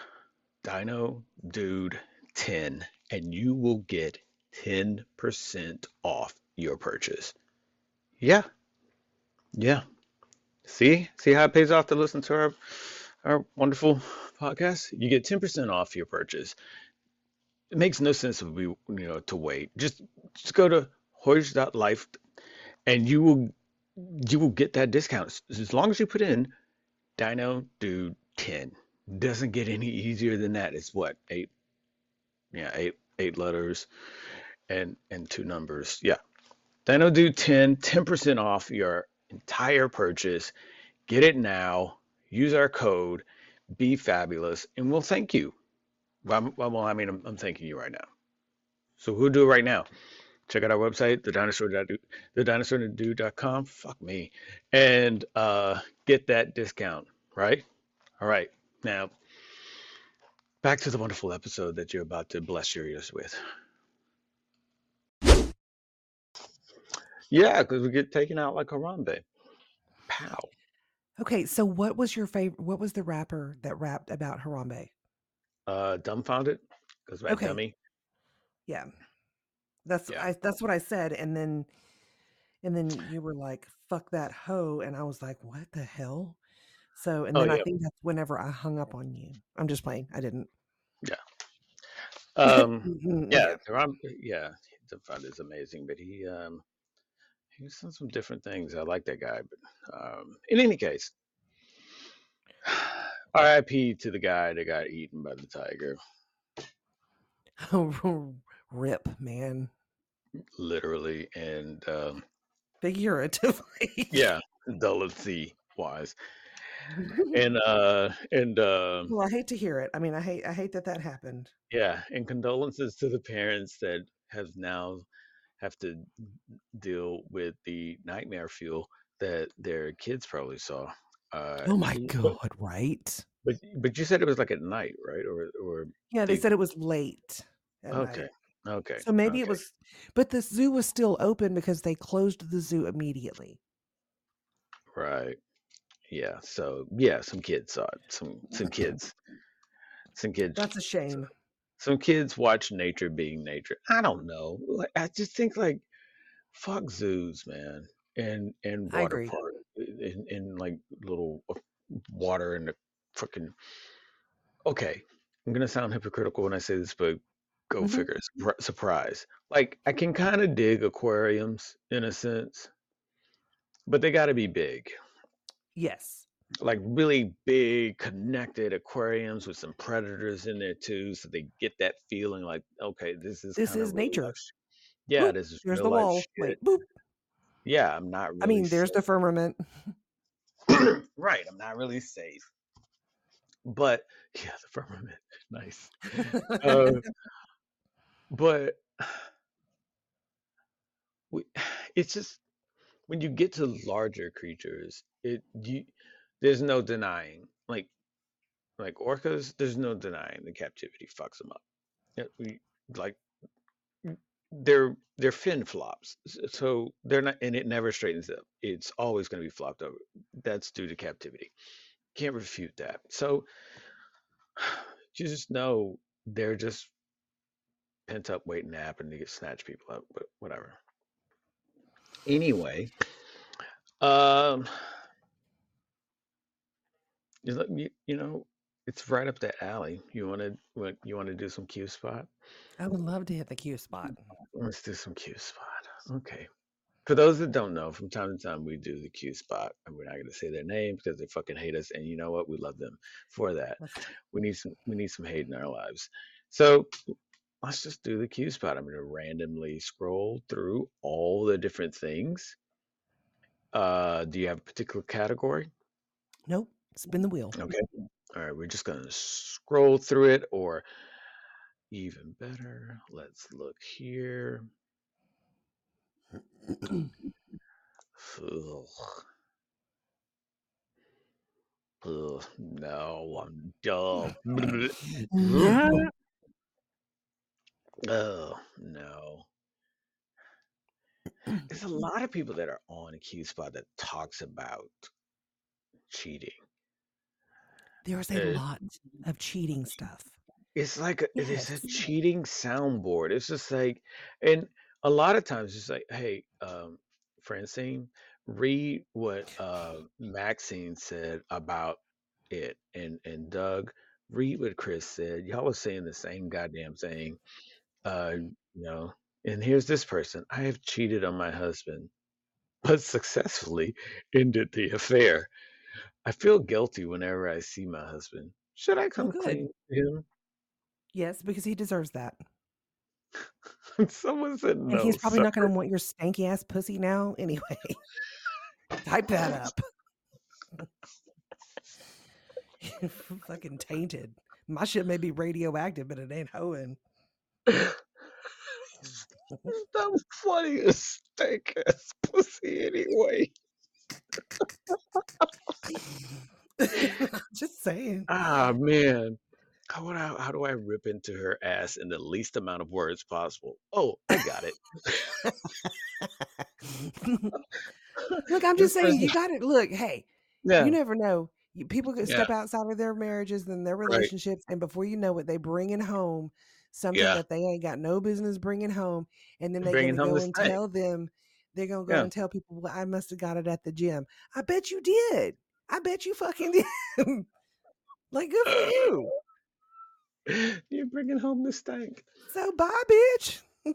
Dino Dude 10 and you will get 10% off your purchase. Yeah, yeah. See? See how it pays off to listen to our our wonderful podcast? You get 10% off your purchase. It makes no sense to be, you know, to wait. Just just go to Hoyge.life and you will you will get that discount as as long as you put in Dino Dude 10. Doesn't get any easier than that. It's what, eight, yeah, eight eight letters and and two numbers. Yeah. Dino Dude 10, 10% off your entire purchase. Get it now. Use our code. Be fabulous, and we'll thank you. Well, well, I mean, I'm, I'm thanking you right now. So who'll do it right now? Check out our website, the dinosaur the dinosaurdude.com. Fuck me, and uh, get that discount. Right? All right. Now back to the wonderful episode that you're about to bless your ears with. Yeah, because we get taken out like Harambe. Pow. Okay, so what was your favorite? What was the rapper that rapped about Harambe? Uh, Dumbfoundead. Goes by Okay. dummy. Yeah, that's Yeah. I. That's what I said, and then, and then you were like, "Fuck that hoe," and I was like, "What the hell?" So, and Oh then I think that's whenever I hung up on you. I'm just playing. I didn't. Yeah. Um, yeah, okay. Haram, yeah, Dumbfoundead is amazing, but he um he's done some different things. I like that guy, but um, in any case, R.I.P. to the guy that got eaten by the tiger. Rip, man. literally and um, Figuratively. yeah, condolency wise, and uh, and uh, well, I hate to hear it. I mean, I hate. I hate that that happened. yeah, and condolences to the parents that have now have to deal with the nightmare fuel that their kids probably saw. Uh, Oh my god! Right? But but you said it was like at night, right? Or or Yeah, they They- said it was late. Okay, night. okay. So maybe it was, but the zoo was still open because they closed the zoo immediately. right. Yeah. So yeah, some kids saw it. Some some kids. Some kids. That's a shame. Some kids watch nature being nature. I don't know. Like I just think like fuck zoos, man, and and I water agree. park, in, in like little uh, water in the freaking. Okay, I'm gonna sound hypocritical when I say this, but go Mhm. figure. Surpri- Surprise. Like I can kind of dig aquariums in a sense, but they got to be big. Yes. Like really big connected aquariums with some predators in there too so they get that feeling like okay this is This is nature. life yeah Boop, this is there's the wall. Wait, boop. yeah i'm not really I mean, there's the firmament. right i'm not really safe but yeah the firmament nice uh, but we, it's just when you get to larger creatures it you there's no denying like like orcas there's no denying the captivity fucks them up. Like they're they're fin flops so they're not and it never straightens up. It's always going to be flopped over. That's due to captivity. Can't refute that. So you just know they're just pent up waiting to happen to get snatch people up but whatever. Anyway um you, you know it's right up that alley you want to you want to do some q spot I would love to hit the Q spot. Let's do some Q spot. Okay. For those that don't know, from time to time we do the Q spot, and we're not going to say their name because they fucking hate us. And you know what? We love them for that. Let's We need some. We need some hate in our lives. So let's just do the Q spot. I'm going to randomly scroll through all the different things. Uh, do you have a particular category? Nope. Spin the wheel. Okay. All right. We're just going to scroll through it, or even better, let's look here. Ugh. Ugh, no, I'm dumb. Oh, no. There's a lot of people that are on Q Spot that talks about cheating. There's a Uh, lot of cheating stuff. It's like a, it is a cheating soundboard. It's just like, and a lot of times it's like, hey, um, Francine, read what uh, Maxine said about it, and and Doug, read what Chris said. Y'all was saying the same goddamn thing. Uh, you know, and here's this person. I have cheated on my husband, but successfully ended the affair. I feel guilty whenever I see my husband. Should I Oh, come good. clean to him? Yes, because he deserves that. Someone said And no, he's probably not going to want your stanky ass pussy now anyway. Type that up. Fucking tainted. My shit may be radioactive, but it ain't hoeing. funny as stank ass pussy anyway. Just saying. Ah man. How would I, how do I rip into her ass in the least amount of words possible? Oh, I got it. look, I'm just saying, you got it. Look, hey, yeah, you never know. People could yeah, step outside of their marriages and their right, relationships, and before you know it, they bring bringing home something yeah. that they ain't got no business bringing home, and then they bringing gonna go and tell them, they're gonna go Yeah. and tell people, well, I must have got it at the gym. I bet you did. I bet you fucking did. like, good for you. You're bringing home the stank. So bye, bitch.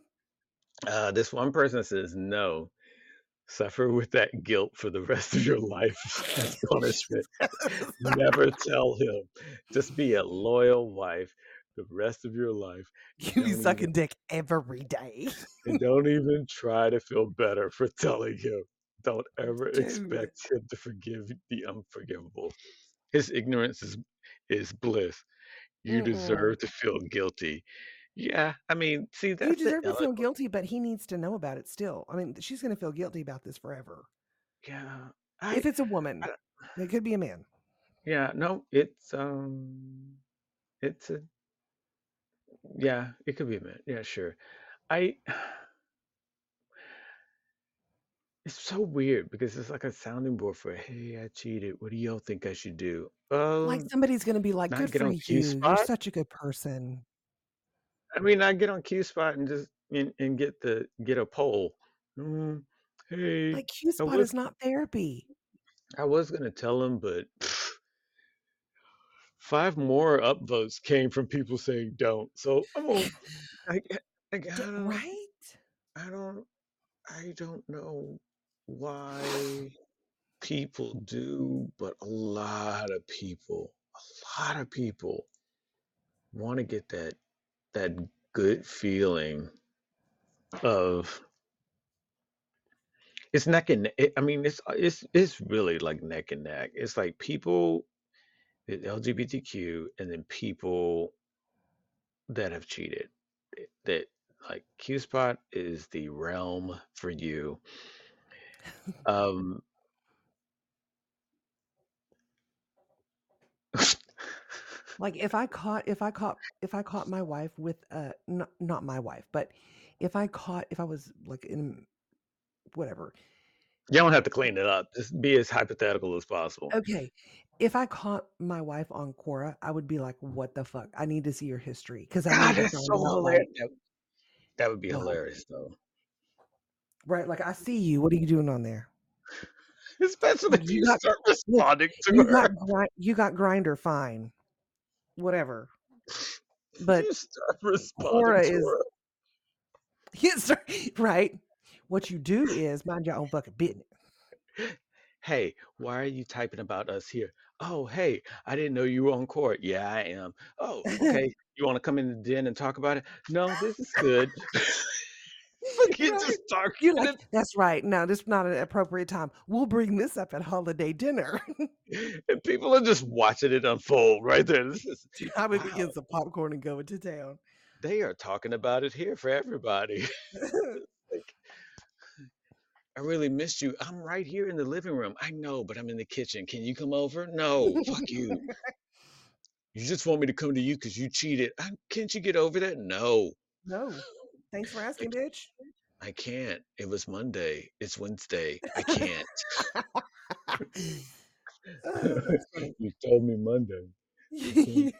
Uh, this one person says no. Suffer with that guilt for the rest of your life as punishment. Never tell him. Just be a loyal wife the rest of your life. you be even sucking dick every day. and don't even try to feel better for telling him. Don't ever Dude. expect him to forgive the unforgivable. His ignorance is is bliss. You Mm-mm. deserve to feel guilty. Yeah, I mean, see, You that's the deserve to feel guilty, but he needs to know about it still. I mean, she's going to feel guilty about this forever. Yeah, If it's a woman, I, it could be a man. yeah, no, it's um, it's a yeah, it could be a man. Yeah, sure. I. It's so weird because it's like a sounding board for, hey, I cheated. What do y'all think I should do? Like Um, somebody's going to be like, not good get for on Q you. You're Spot. such a good person. I mean, I get on Q Spot and just and, and get the get a poll mm, hey, Like Q I spot was is not therapy. I was gonna tell him, but five more upvotes came from people saying don't. So I'm gonna, I, I, I don't, right? I don't, I don't know why people do, but a lot of people, a lot of people want to get that that good feeling of it's neck and neck. I mean, it's uh, it's it's really like neck and neck. It's like people, the LGBTQ, and then people that have cheated. That like Q Spot is the realm for you. Um, Like if I caught if I caught if I caught my wife with uh not not my wife, but if I caught if I was like in whatever. you don't have to clean it up. Just be as hypothetical as possible. Okay. If I caught my wife on Quora, I would be like, "What the fuck? I need to see your history because I God, that's so like hilarious. That, that would be hilarious, though. right. Like I see you. What are you doing on there? Especially if you you got start responding to you her. got you got Grindr fine, whatever. But You start responding Quora to is her. yes, right. What you do is mind your own fucking business. Hey, why are you typing about us here? Oh, hey, I didn't know you were on court. Yeah, I am. Oh, okay. You want to come in the den and talk about it? No, this is good. You right. just talking you're like, that's right. No, this is not an appropriate time. We'll bring this up at holiday dinner. and people are just watching it unfold right there. This is I would wow. begin some popcorn and go into town. They are talking about it here for everybody. I really missed you. I'm right here in the living room. I know, but I'm in the kitchen. Can you come over? No, fuck you. You just want me to come to you because you cheated. I, can't you get over that? No, no. Thanks for I, asking, bitch. I can't. It was Monday. It's Wednesday. I can't. You told me Monday. Yeah.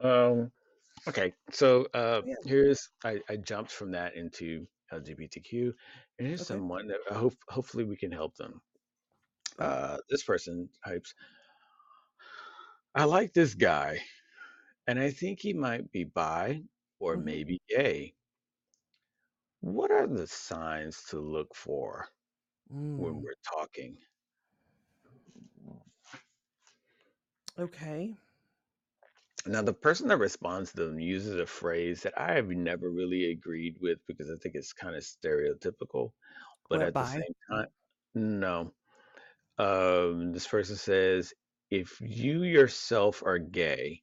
Um. Okay. So uh, yeah. here's I, I jumped from that into LGBTQ, here's Okay. someone that I hope hopefully we can help them. Oh. Uh, this person types, I like this guy, and I think he might be bi or hmm maybe gay. What are the signs to look for when Mm. we're talking? Okay. Now, the person that responds to them uses a phrase that I have never really agreed with because I think it's kind of stereotypical, but What at the same time, no. Um, this person says, if you yourself are gay,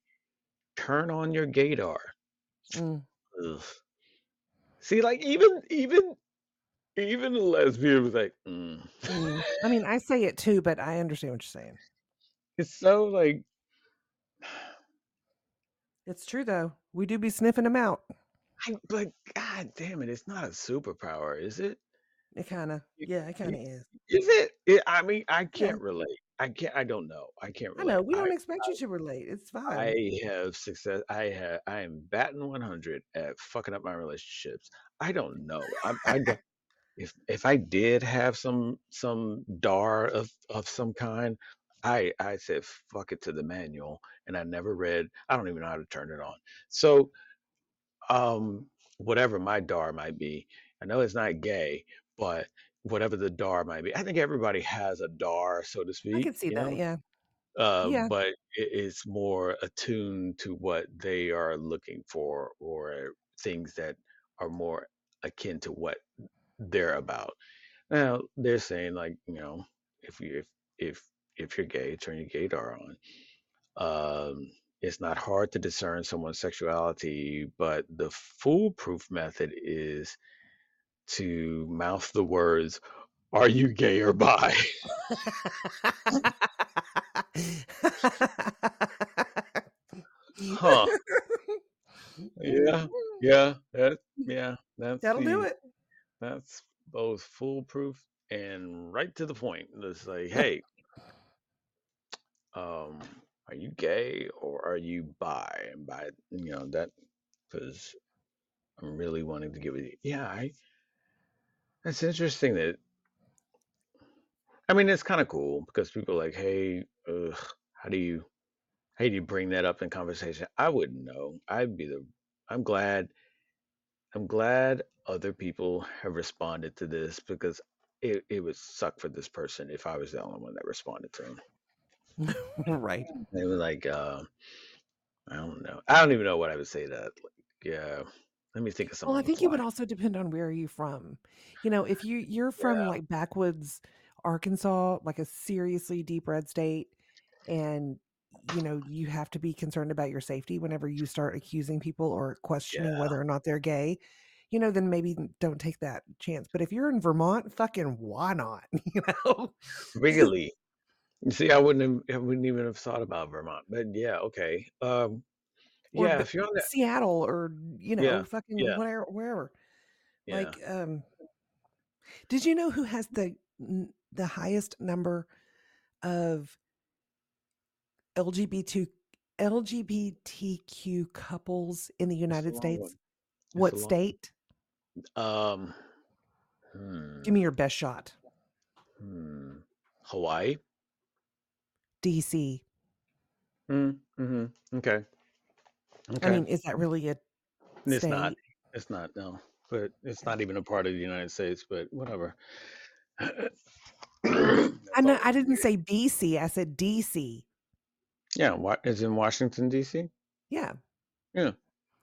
turn on your gaydar. Mm. Ugh. See, like even even even a lesbian was like, mm. Mm. I mean, I say it too, but I understand what you're saying. it's so like It's true though. We do be sniffing them out. I, but god damn it, it's not a superpower, is it? It kind of, yeah, it kind of is. Is it? it? I mean, I can't relate. I can't. I don't know. I can't I relate. know. We don't expect you to relate. It's fine. I have success. I have. I am batting 100 at fucking up my relationships. I don't know. I, I don't. If if I did have some some dar of of some kind, I I said fuck it to the manual, and I never read. I don't even know how to turn it on. So um, whatever my dar might be, I know it's not gay, but whatever the dar might be, I think everybody has a dar, so to speak. I speak. can see You that. know, Yeah. uh, Yeah. but it's more attuned to what they are looking for or things that are more akin to what they're about. Now they're saying like, you know, if you if if if you're gay, turn your gaydar on. Um, it's not hard to discern someone's sexuality, but the foolproof method is to mouth the words, "Are you gay or bi?" huh? Yeah, yeah, that, yeah. That's That'll do it. that's both foolproof and right to the point. It's like, hey, um, are you gay or are you bi? And by you know that because I'm really wanting to give it. Yeah, I It's interesting that I mean it's kind of cool because people are like, hey, ugh, how do you how do you bring that up in conversation? I wouldn't know. I'd be the I'm glad I'm glad other people have responded to this because it, it would suck for this person if I was the only one that responded to him. right. They were like, uh, I don't know. I don't even know what I would say to that. Like, yeah. Let me think of something. Well, I think it would also depend on where you from. You know, if you you're from Yeah. like backwoods Arkansas, like a seriously deep red state, and you know you have to be concerned about your safety whenever you start accusing people or questioning Yeah. whether or not they're gay. You know, then maybe don't take that chance. But if you're in Vermont, fucking why not? You know, Really? You see, I wouldn't have, I wouldn't even have thought about Vermont, but yeah, okay. Um, or yeah, if you're on that, Seattle, or you know, yeah, fucking yeah, whatever, wherever. yeah. Like, um, did you know who has the the highest number of LGBT LGBTQ couples in the United States? one. It's a What state? Um, hmm, Give me your best shot. hmm. Hawaii? DC. Hmm, hmm Okay. I mean, is that really a It's not. It's not, no. But it's not even a part of the United States, but whatever. I know I didn't say BC, I said DC. Yeah, what is in Washington, D.C.? Yeah. Yeah.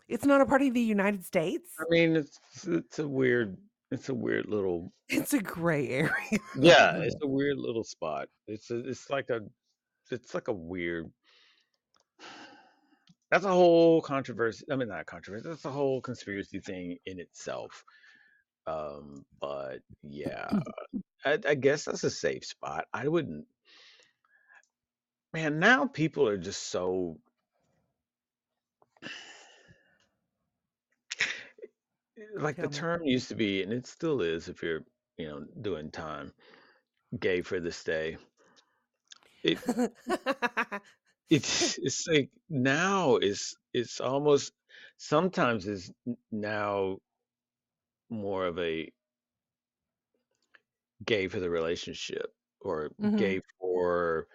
It's not a part of the United States. I mean, it's it's a weird it's a weird little It's a gray area. yeah, it's a weird little spot. It's a, it's like a it's like a weird that's a whole controversy. I mean, not controversy. That's a whole conspiracy thing in itself. Um, but yeah, I, I guess that's a safe spot. I wouldn't, man. Now people are just so like the term used to be, and it still is if you're, you know, doing time, gay for this day. It it's it's like now is it's almost sometimes is now more of a gay for the relationship or Mhm. gay for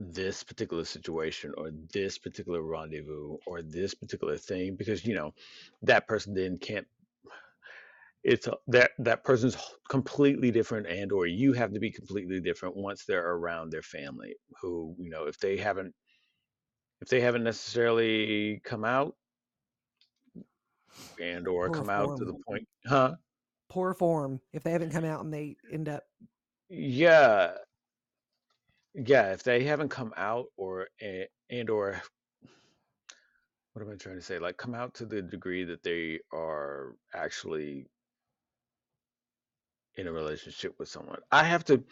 this particular situation or this particular rendezvous or this particular thing because you know that person then can't it's uh, that that person's completely different and or you have to be completely different once they're around their family who you know if they haven't if they haven't necessarily come out and or Poor come out to the point huh? Poor form. If they haven't come out and they end up yeah. Yeah if they haven't come out or eh, and or what am i trying to say? Like come out to the degree that they are actually in a relationship with someone. I have to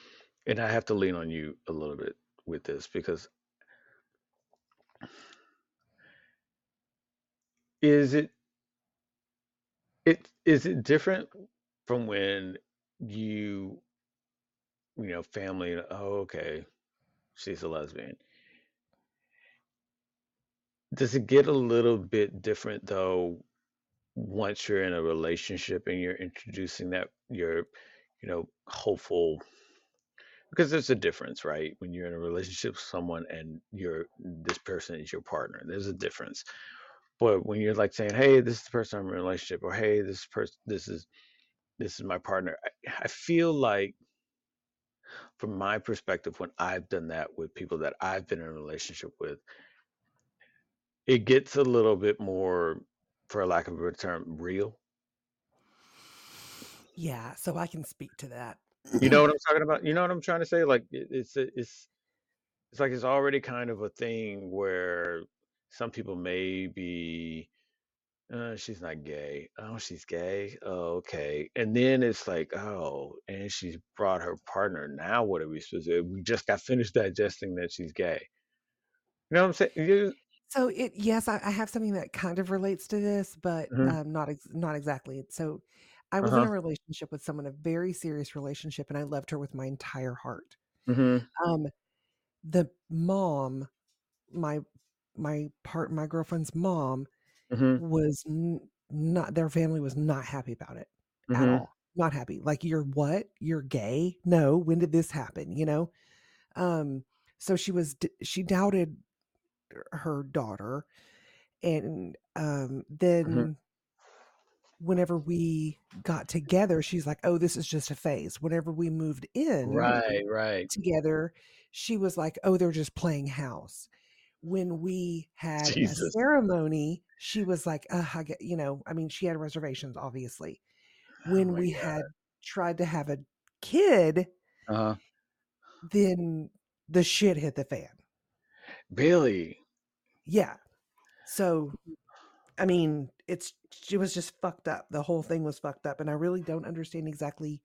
and i have to lean on you a little bit with this because is it it is it different from when you you know family oh okay she's a lesbian. Does it get a little bit different though once you're in a relationship and you're introducing that you're you know hopeful because there's a difference right? When you're in a relationship with someone and you're this person is your partner there's a difference. But when you're like saying hey this is the person i'm in a relationship or hey this person this is this is my partner I, I feel like from my perspective when i've done that with people that i've been in a relationship with it gets a little bit more for lack of a better term real Yeah, so I can speak to that. you know what i'm talking about? You know what i'm trying to say? Like it, it's it's it's like it's already kind of a thing where some people may be uh, she's not gay. Oh she's gay? Oh okay. And then it's like oh and she's brought her partner. Now what are we supposed to do? We just got finished digesting that she's gay. You know what i'm saying? You- So it yes, I, I have something that kind of relates to this, but Mhm. um, not ex- not exactly. So I was in uh-huh a relationship with someone, a very serious relationship, and I loved her with my entire heart. hmm Um, the mom, my my part, my girlfriend's mom hmm was n- not. Their family was not happy about it at hmm all. not happy. Like you're what? You're gay? No. When did this happen? You know. Um. So she was. She doubted her daughter, and um. Then. Whenever we got together, she's like, "Oh, this is just a phase." Whenever we moved in Right, right. together, she was like, "Oh, they're just playing house." When we had a ceremony, she was like, uh, I get, you know, I mean, she had reservations, obviously. Oh When my we God. had tried to have a kid, Uh-huh. then the shit hit the fan. Really? Yeah. So, I mean, it's she was just fucked up. The whole thing was fucked up, and I really don't understand exactly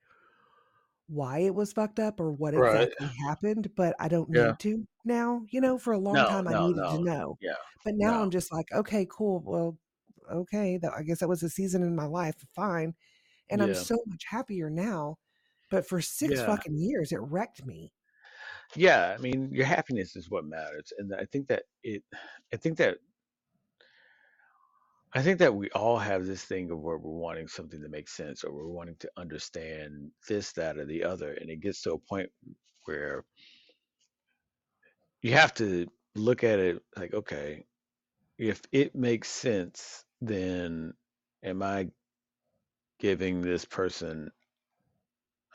why it was fucked up or what Right. exactly happened, but I don't Yeah. need to now. You know, for a long No, time I no, needed to know. Yeah. But now No. I'm just like, okay, cool. Well, okay, that I guess that was a season in my life. Fine. And I'm so much happier now. But for six Yeah. fucking years, it wrecked me. Yeah. I mean, your happiness is what matters. And I think that it, I think that, I think that we all have this thing of where we're wanting something to make sense or we're wanting to understand this, that, or the other. And it gets to a point where you have to look at it like, okay, if it makes sense, then am I giving this person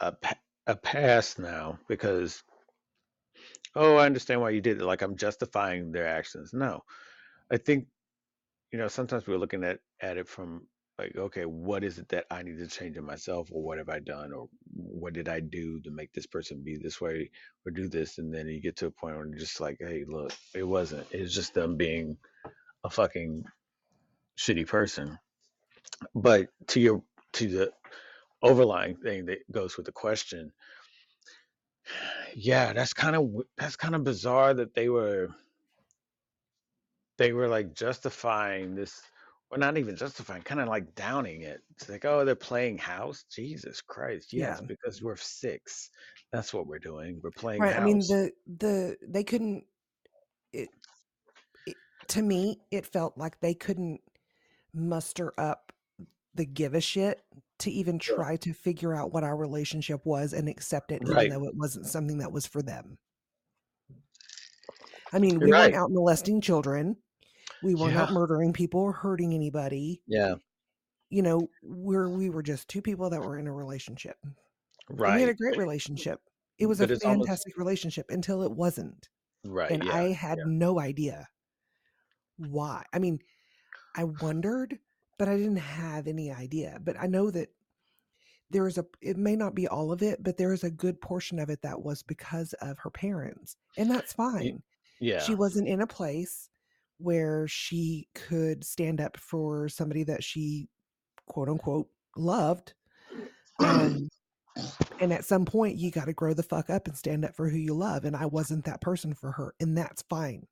a, a pass now? Because, oh, I understand why you did it. Like I'm justifying their actions. No, I think, you know, sometimes we're looking at, at it from like, okay, what is it that I need to change in myself or what have I done or what did I do to make this person be this way or do this? And then you get to a point where you're just like, hey, look, it wasn't. It's just them being a fucking shitty person. But to your to the overlying thing that goes with the question, yeah, that's kind of that's kind of bizarre that they were they were like justifying this or not even justifying, kind of like downing it. It's like, oh, they're playing house. Jesus Christ, yes, Yeah. because we're six. That's what we're doing. We're playing Right. I mean, the the they couldn't it, it to me, it felt like they couldn't muster up the give a shit to even Sure. try to figure out what our relationship was and accept it, even though it wasn't something that was for them. I mean, You're we weren't out molesting children. We weren't Yeah. out murdering people or hurting anybody. Yeah. You know, we're we were just two people that were in a relationship. And we had a great relationship. It was a But almost fantastic relationship until it wasn't. right. And Yeah. I had Yeah. no idea why. I mean, I wondered, but I didn't have any idea. But I know that there is a it may not be all of it, but there is a good portion of it that was because of her parents. And that's fine yeah She wasn't in a place where she could stand up for somebody that she quote unquote loved. Um and at some point you got to grow the fuck up and stand up for who you love and I wasn't that person for her and that's fine.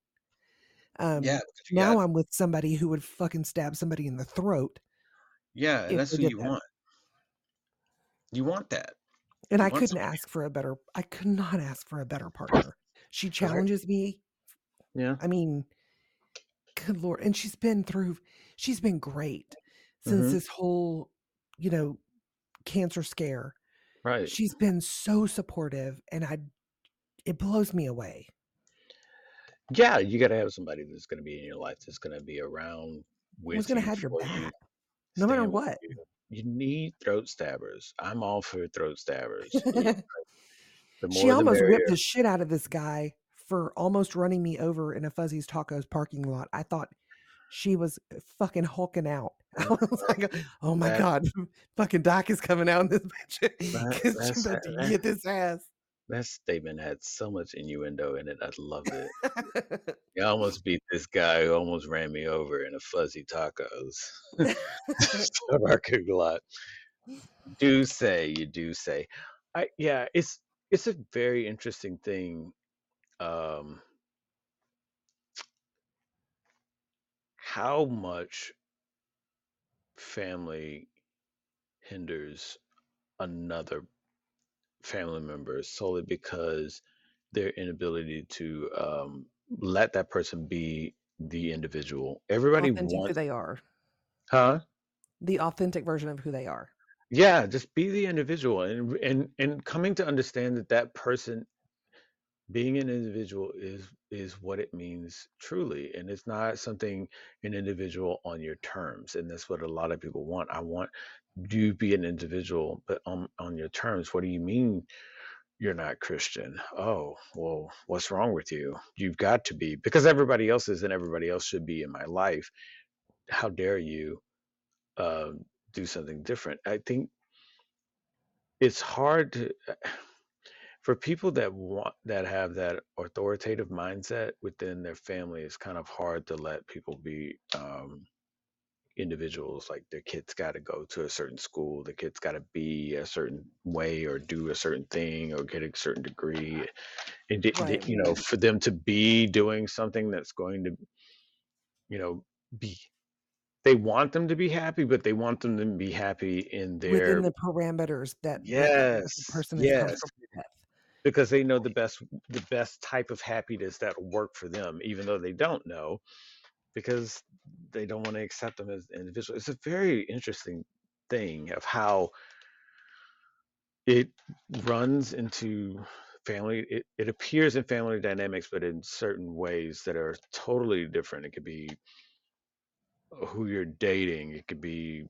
Yeah. Um you now got I'm with somebody who would fucking stab somebody in the throat yeah, and that's who you that. want. You want that. And You I couldn't somebody. ask for a better I could not ask for a better partner. She challenges me. Yeah. I mean, good lord. And she's been through she's been great since hmm this whole, you know, cancer scare. Right. She's been so supportive and I it blows me away. Yeah, you got to have somebody that's going to be in your life that's going to be around Who's with gonna you have your back no matter what. you. You need throat stabbers. I'm all for throat stabbers. You- she almost whipped merrier. the shit out of this guy for almost running me over in a Fuzzy's Tacos parking lot. I thought she was uh, fucking hulking out. I was like, uh, oh my That God, fucking Doc is coming out in this bitch that because she's about to get this ass. that statement had so much innuendo in it. I loved it. You almost beat this guy who almost ran me over in a fuzzy tacos. Parking lot. Do say you do say. I yeah, it's it's a very interesting thing. Um, how much family hinders another family member solely because their inability to um, let that person be the individual. Everybody authentic who wants, they are. huh? The authentic version of who they are. Yeah, just be the individual and and and coming to understand that that person being an individual is is what it means truly and it's not something an individual on your terms and that's what a lot of people want. I want you be an individual but on on your terms what do you mean you're not christian? Oh well what's wrong with you? You've got to be because everybody else is and everybody else should be in my life. How dare you uh, do something different? I think it's hard to for people that want that have that authoritative mindset within their family it's kind of hard to let people be um, individuals like their kids got to go to a certain school the kids got to be a certain way or do a certain thing or get a certain degree and Right. you know for them to be doing something that's going to you know be they want them to be happy but they want them to be happy in their. Within the parameters that the, the yes person is yes. Because they know the best the best type of happiness that'll work for them even though they don't know because they don't want to accept them as individuals it's a very interesting thing of how it runs into family it, it appears in family dynamics but in certain ways that are totally different. It could be who you're dating it could be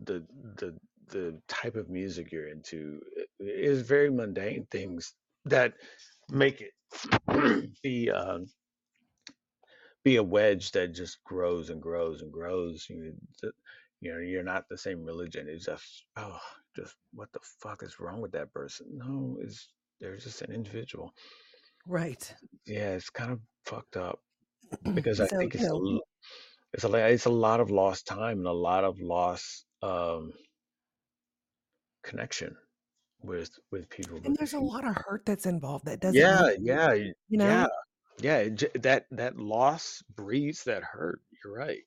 the the the type of music you're into is very mundane things that make it be um, be a wedge that just grows and grows and grows. You you know, you're not the same religion. It's just oh, just what the fuck is wrong with that person? No, it's they're just an individual. Right. Yeah, it's kind of fucked up because I So, think it's a know, l- it's a it's a lot of lost time and a lot of lost um, connection with with people and there's a lot of hurt that's involved that doesn't yeah yeah you yeah know? yeah it, that that loss breeds that hurt. You're right.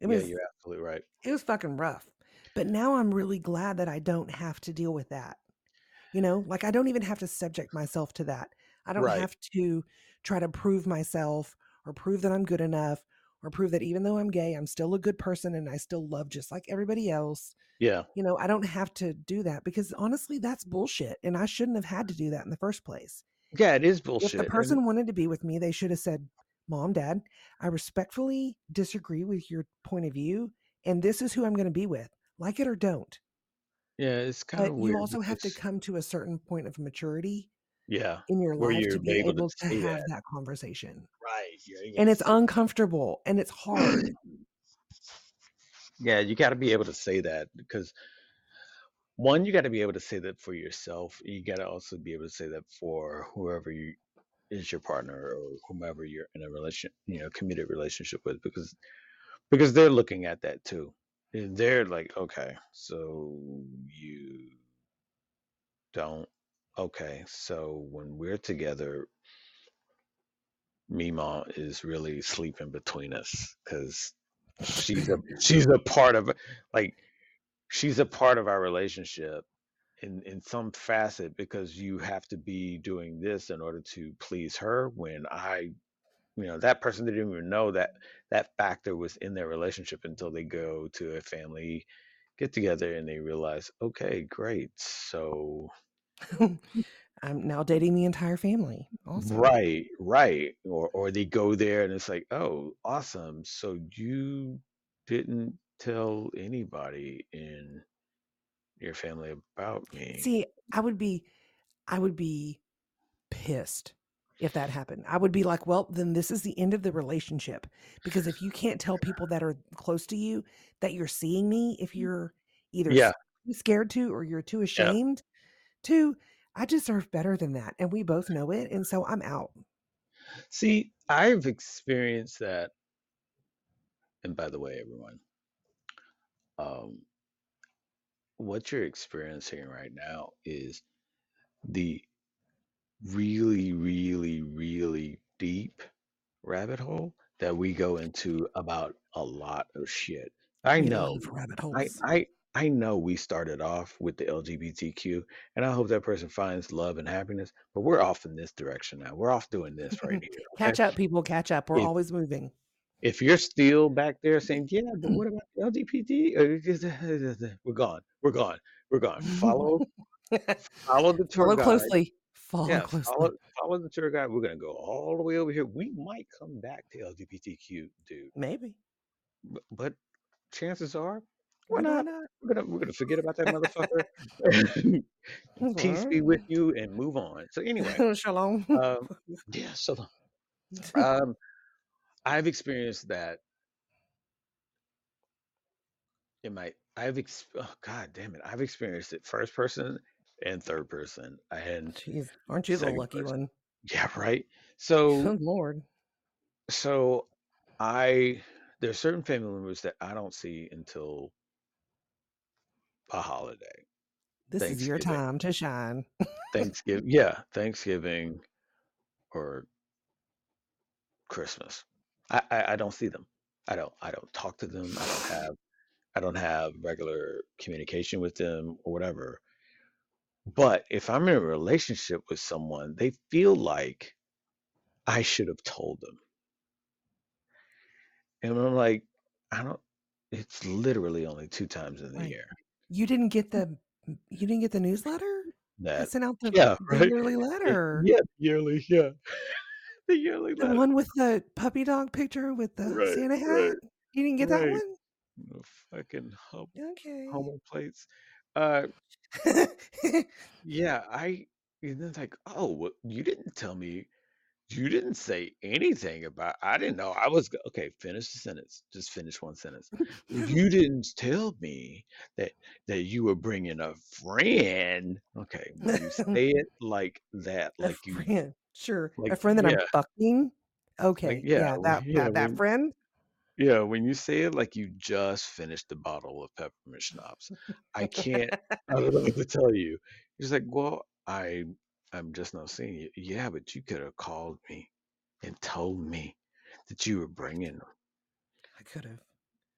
It Yeah, you're absolutely right. it was fucking rough. But now I'm really glad that I don't have to deal with that. You know, like I don't even have to subject myself to that. I don't Right. have to try to prove myself or prove that I'm good enough or prove that even though I'm gay, I'm still a good person and I still love just like everybody else. Yeah. You know, I don't have to do that because honestly, that's bullshit. And I shouldn't have had to do that in the first place. Yeah, it is bullshit. If the bullshit. And person wanted to be with me, they should have said, Mom, Dad, I respectfully disagree with your point of view. And this is who I'm going to be with. Like it or don't. yeah, it's kind But of you also have to come to a certain point of maturity yeah, in your where life you're to be able to able to say have that. that conversation. Right. You're able And it's uncomfortable and it's hard. Yeah, you got to be able to say that because one, you got to be able to say that for yourself. You got to also be able to say that for whoever you is your partner or whomever you're in a relation, you know, committed relationship with because because they're looking at that too. Eh, they're like, okay, so you don't okay, so when we're together Mima is really sleeping between us because she's a she's a part of like she's a part of our relationship in in some facet because you have to be doing this in order to please her when I you know that person didn't even know that that factor was in their relationship until they go to a family get together and they realize okay great so I'm now dating the entire family. Awesome. Right, right. Or or they go there and it's like, oh, awesome. So you didn't tell anybody in your family about me. See, I would be I would be pissed if that happened. I would be like, well, then this is the end of the relationship. Because if you can't tell people that are close to you that you're seeing me, if mm. you're either Yeah, scared to or you're too yeah. ashamed to, I deserve better than that. And we both know it. And so I'm out. See, I've experienced that, and by the way, everyone, um, what you're experiencing right now is the really, really, really deep rabbit hole that we go into about a lot of shit. I know, I. I, I know we started off with the LGBTQ, and I hope that person finds love and happiness, but we're off in this direction now. We're off doing this right here, okay? catch up, people, catch up. We're If always moving. if you're still back there saying, yeah, but what about LGBT? We're gone. We're gone. We're gone. Follow follow the tour Follow guide. closely. Follow Yeah, closely. follow follow the tour guide. We're gonna go all the way over here. We might come back to LGBTQ, dude, Maybe. but, but chances are we're Why not. We're gonna we're gonna forget about that motherfucker. Peace be with you and move on. So anyway, Shalom. um, yeah. So um, I've experienced that in my. I've ex- oh god damn it! I've experienced it first person and third person and Jeez, aren't you the lucky person. one? Yeah, right. So Good Lord. so I there's certain family members that I don't see until a holiday. This is your time to shine. Thanksgiving, yeah, Thanksgiving or Christmas. I, I I don't see them. I don't I don't talk to them. I don't have I don't have regular communication with them or whatever. But if I'm in a relationship with someone, they feel like I should have told them. And I'm like, I don't it's literally only two times in the Right. year You didn't get the you didn't get the newsletter? I that sent out the, yeah, the right. yearly letter. yeah, yearly, yeah. The yearly The letter. one with the puppy dog picture with the Right, Santa hat? right, You didn't get that one? The fucking hum, Okay. homo plates. Uh yeah, I and then it's like, oh, well, you didn't tell me you didn't say anything about I didn't know I was okay, finish the sentence. Just finish one sentence. You didn't tell me that that you were bringing a friend. Okay, when you say it like that, a like you friend. Sure. A friend that I'm yeah, fucking. like Okay. yeah, Yeah, that yeah, that, that when friend. yeah, when you say it like you just finished the bottle of peppermint schnapps, I can't I don't know what to tell you. He's like, well, I I'm just not seeing you. Yeah, but you could have called me and told me that you were bringing them. I could have.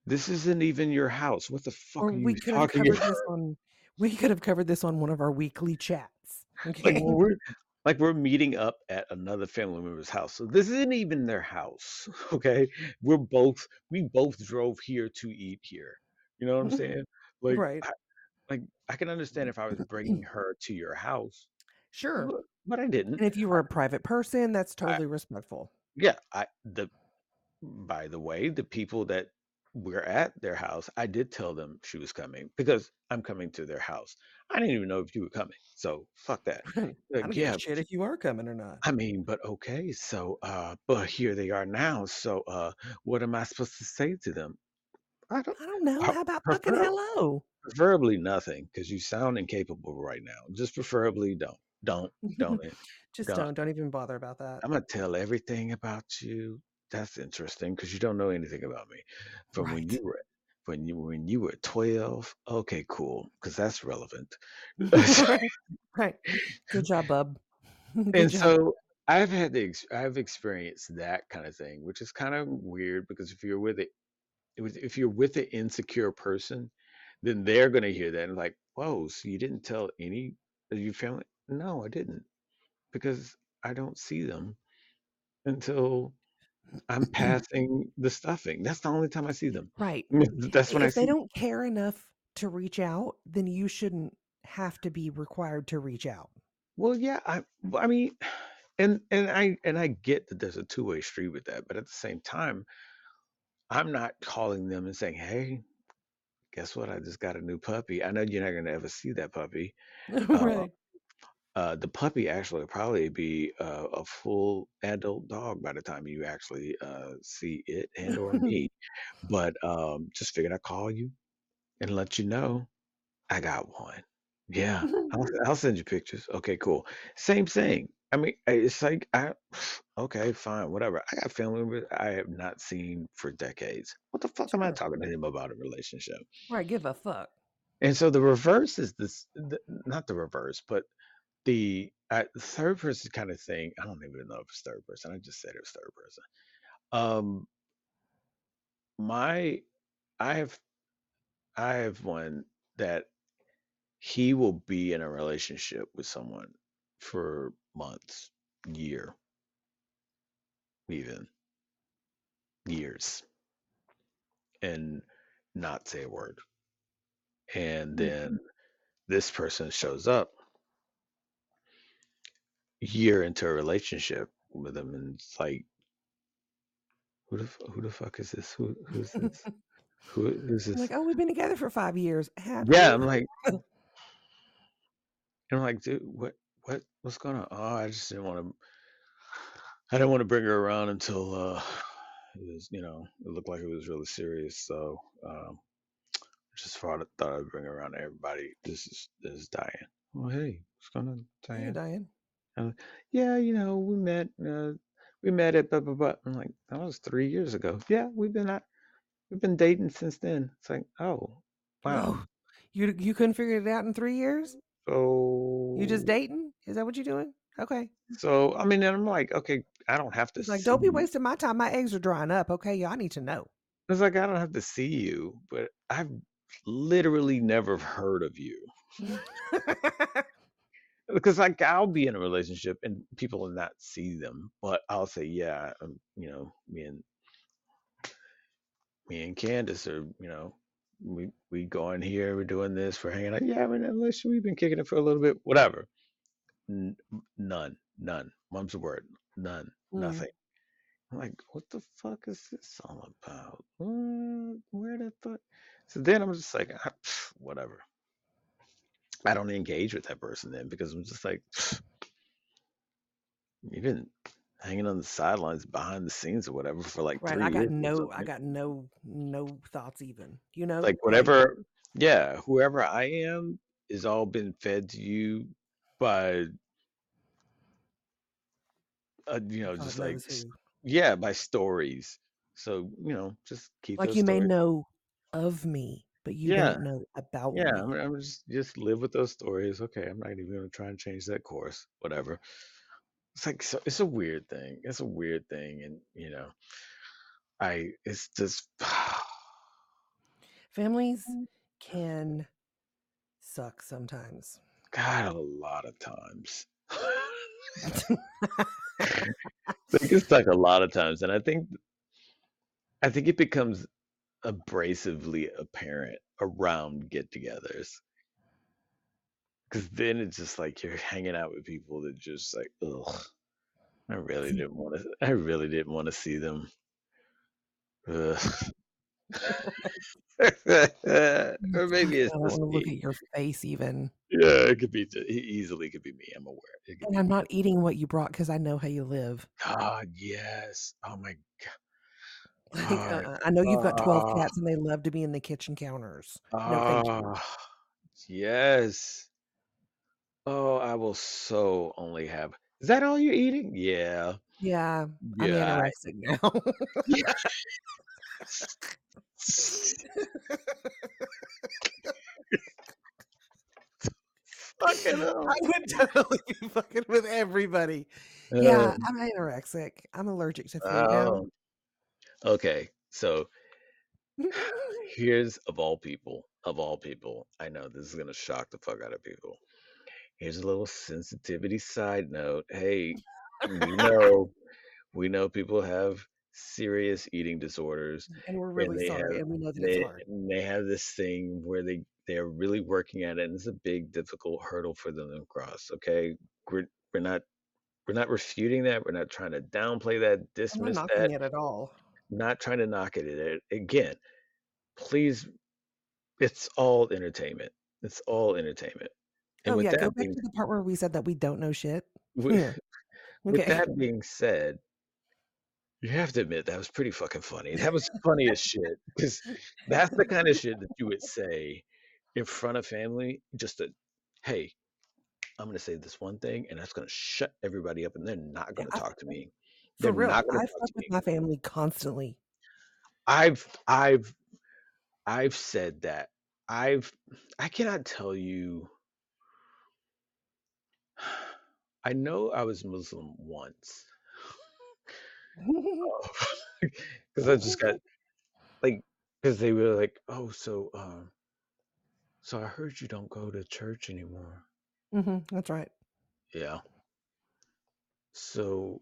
This isn't even your house. What the fuck Or are we you could have talking covered about? this on we could have covered this on one of our weekly chats. Like Okay. when we're like we're meeting up at another family member's house. So this isn't even their house. Okay. We're both we both drove here to eat here. You know what I'm mm-hmm. saying? Like right. I, like I can understand if I was bringing her to your house, Sure. but, I didn't. And if you were a private person, that's I, totally respectful. yeah, I the by the way, the people that were at their house, I did tell them she was coming because I'm coming to their house. I didn't even know if you were coming. So fuck that. I Like, don't yeah, shit if you are coming or not. I mean, but okay, so uh but here they are now. So uh what am I supposed to say to them? I don't I don't know. How about fucking hello? preferably nothing because you sound incapable right now. Just preferably don't. Don't don't it. Just Don't. don't. Don't even bother about that. I'm gonna tell everything about you. That's interesting because you don't know anything about me from when you were when you when you were 12. Okay, cool, because that's relevant. right. Right. Good job, bub. Good and job. so I've had the I've experienced that kind of thing, which is kind of weird because if you're with it, if you're with an insecure person, then they're gonna hear that and like, whoa, so you didn't tell any of your family? No, I didn't because I don't see them until I'm passing the stuffing. That's the only time I see them. Right. That's when I If they don't care enough to reach out, then you shouldn't have to be required to reach out. Well, yeah, I, I mean, and and I and I get that there's a two-way street with that, but at the same time, I'm not calling them and saying, "Hey, guess what? I just got a new puppy." I know you're not gonna ever see that puppy. Uh, right. uh, the puppy actually will probably be uh, a full adult dog by the time you actually uh, see it and or me. But um, just figured I'd call you and let you know I got one. Yeah, I'll I'll send you pictures. Okay, cool. Same thing. I mean, I- it's like I okay, fine, whatever. I got family members I have not seen for decades. What the fuck am I Sure. talking to him about a relationship? Right. Give a fuck. And so the reverse is this, the, not the reverse, but the uh, third person kind of thing. I don't even know if it's third person. I just said it was third person. Um, my, I have, I have one that he will be in a relationship with someone for months, year, even. years and not say a word. And Mhm. then this person shows up year into a relationship with him, and it's like who the who the fuck is this? Who who's this? Who You're this? like, oh, we've been together for five years. Have Yeah. I'm like I'm like, dude, what what what's going on? Oh, I just didn't want to I didn't want to bring her around until uh it was, you know, it looked like it was really serious. So um just thought thought I'd bring her around everybody. This is this is Diane. Oh hey, what's going on, Hey, Diane? Yeah, you know, we met uh we met at blah blah blah. I'm like, that was three years ago. Yeah, we've been out we've been dating since then. It's like, oh, wow. Oh, you you couldn't figure it out in three years? So you just dating? Is that what you're doing? Okay. so I mean and I'm like, okay, I don't have to He's like, see don't be wasting my time. My eggs are drying up. Okay, y'all need to know. It's like I don't have to see you, but I've literally never heard of you. Because like I'll be in a relationship and people will not see them, but I'll say, yeah, um, you know, me and me and Candace are, you know, we we go in here, we're doing this, we're hanging out. Yeah, we're in a relationship, we've been kicking it for a little bit, whatever. N- none, none. Mum's the word. None, Mm. nothing. I'm like, what the fuck is this all about? What? Where the fuck? So then I'm just like, ah, pff, whatever. I don't engage with that person then because I'm just like, you've been hanging on the sidelines behind the scenes or whatever for like Right. three I got years no I got no no thoughts even. You know? Like whatever, yeah, whoever I am is all been fed to you by, uh, you know, just like, who. yeah, by stories. So, you know, just keep Like you may know of me, but you Yeah, don't know about yeah, me. I'm, just just live with those stories. Okay, I'm not even gonna try and change that course. Whatever. It's like so, it's a weird thing. It's a weird thing, and you know, I it's just Families mm. can suck sometimes. God a lot of times. They can suck a lot of times, and I think I think it becomes abrasively apparent around get-togethers because then it's just like you're hanging out with people that just like, ugh, I really didn't want to. I really didn't want to see them. Or "Mm, maybe it's I don't just want to look me. at your face even. Yeah, it could be. It easily could be me. I'm aware. And I'm me. not eating what you brought because I know how you live. God, yes. Oh my Like, uh, I know you've got 12 Ah, cats and they love to be in the kitchen counters. No, ah, yes. Oh, I will so only have. Is that all you're eating? Yeah. Yeah, I'm Yeah. Anorexic now. Yeah. Fucking hell. I would totally be fucking with everybody. Uh, Yeah, I'm anorexic. I'm allergic to food now. Okay. So here's of all people, of all people, I know this is gonna shock the fuck out of people. Here's a little sensitivity side note. Hey, we know we know people have serious eating disorders and we're and really they sorry, have and we know that it's they hard. and they have this thing where they they're really working at it and it's a big difficult hurdle for them to cross. Okay. We're we're not we're not refuting that. We're not trying to downplay that, I'm not dismiss knocking that, it at all. Not trying to knock it. It- Again, please it's all entertainment. It's all entertainment. And Oh with yeah, go that back being to the part where we said that we don't know shit. with, Yeah. with Okay. that being said, you have to admit that was pretty fucking funny. That was funny as shit because that's the kind of shit that you would say in front of family. Just to, hey, I'm gonna say this one thing, and that's gonna shut everybody up, and they're not gonna I, talk to me. For They're real, not I fuck with my family constantly. I've I've I've said that. I've I cannot tell you. I know I was Muslim once because I just got like because they were like, oh, so um, so I heard you don't go to church anymore. Mm-hmm, that's right. Yeah. So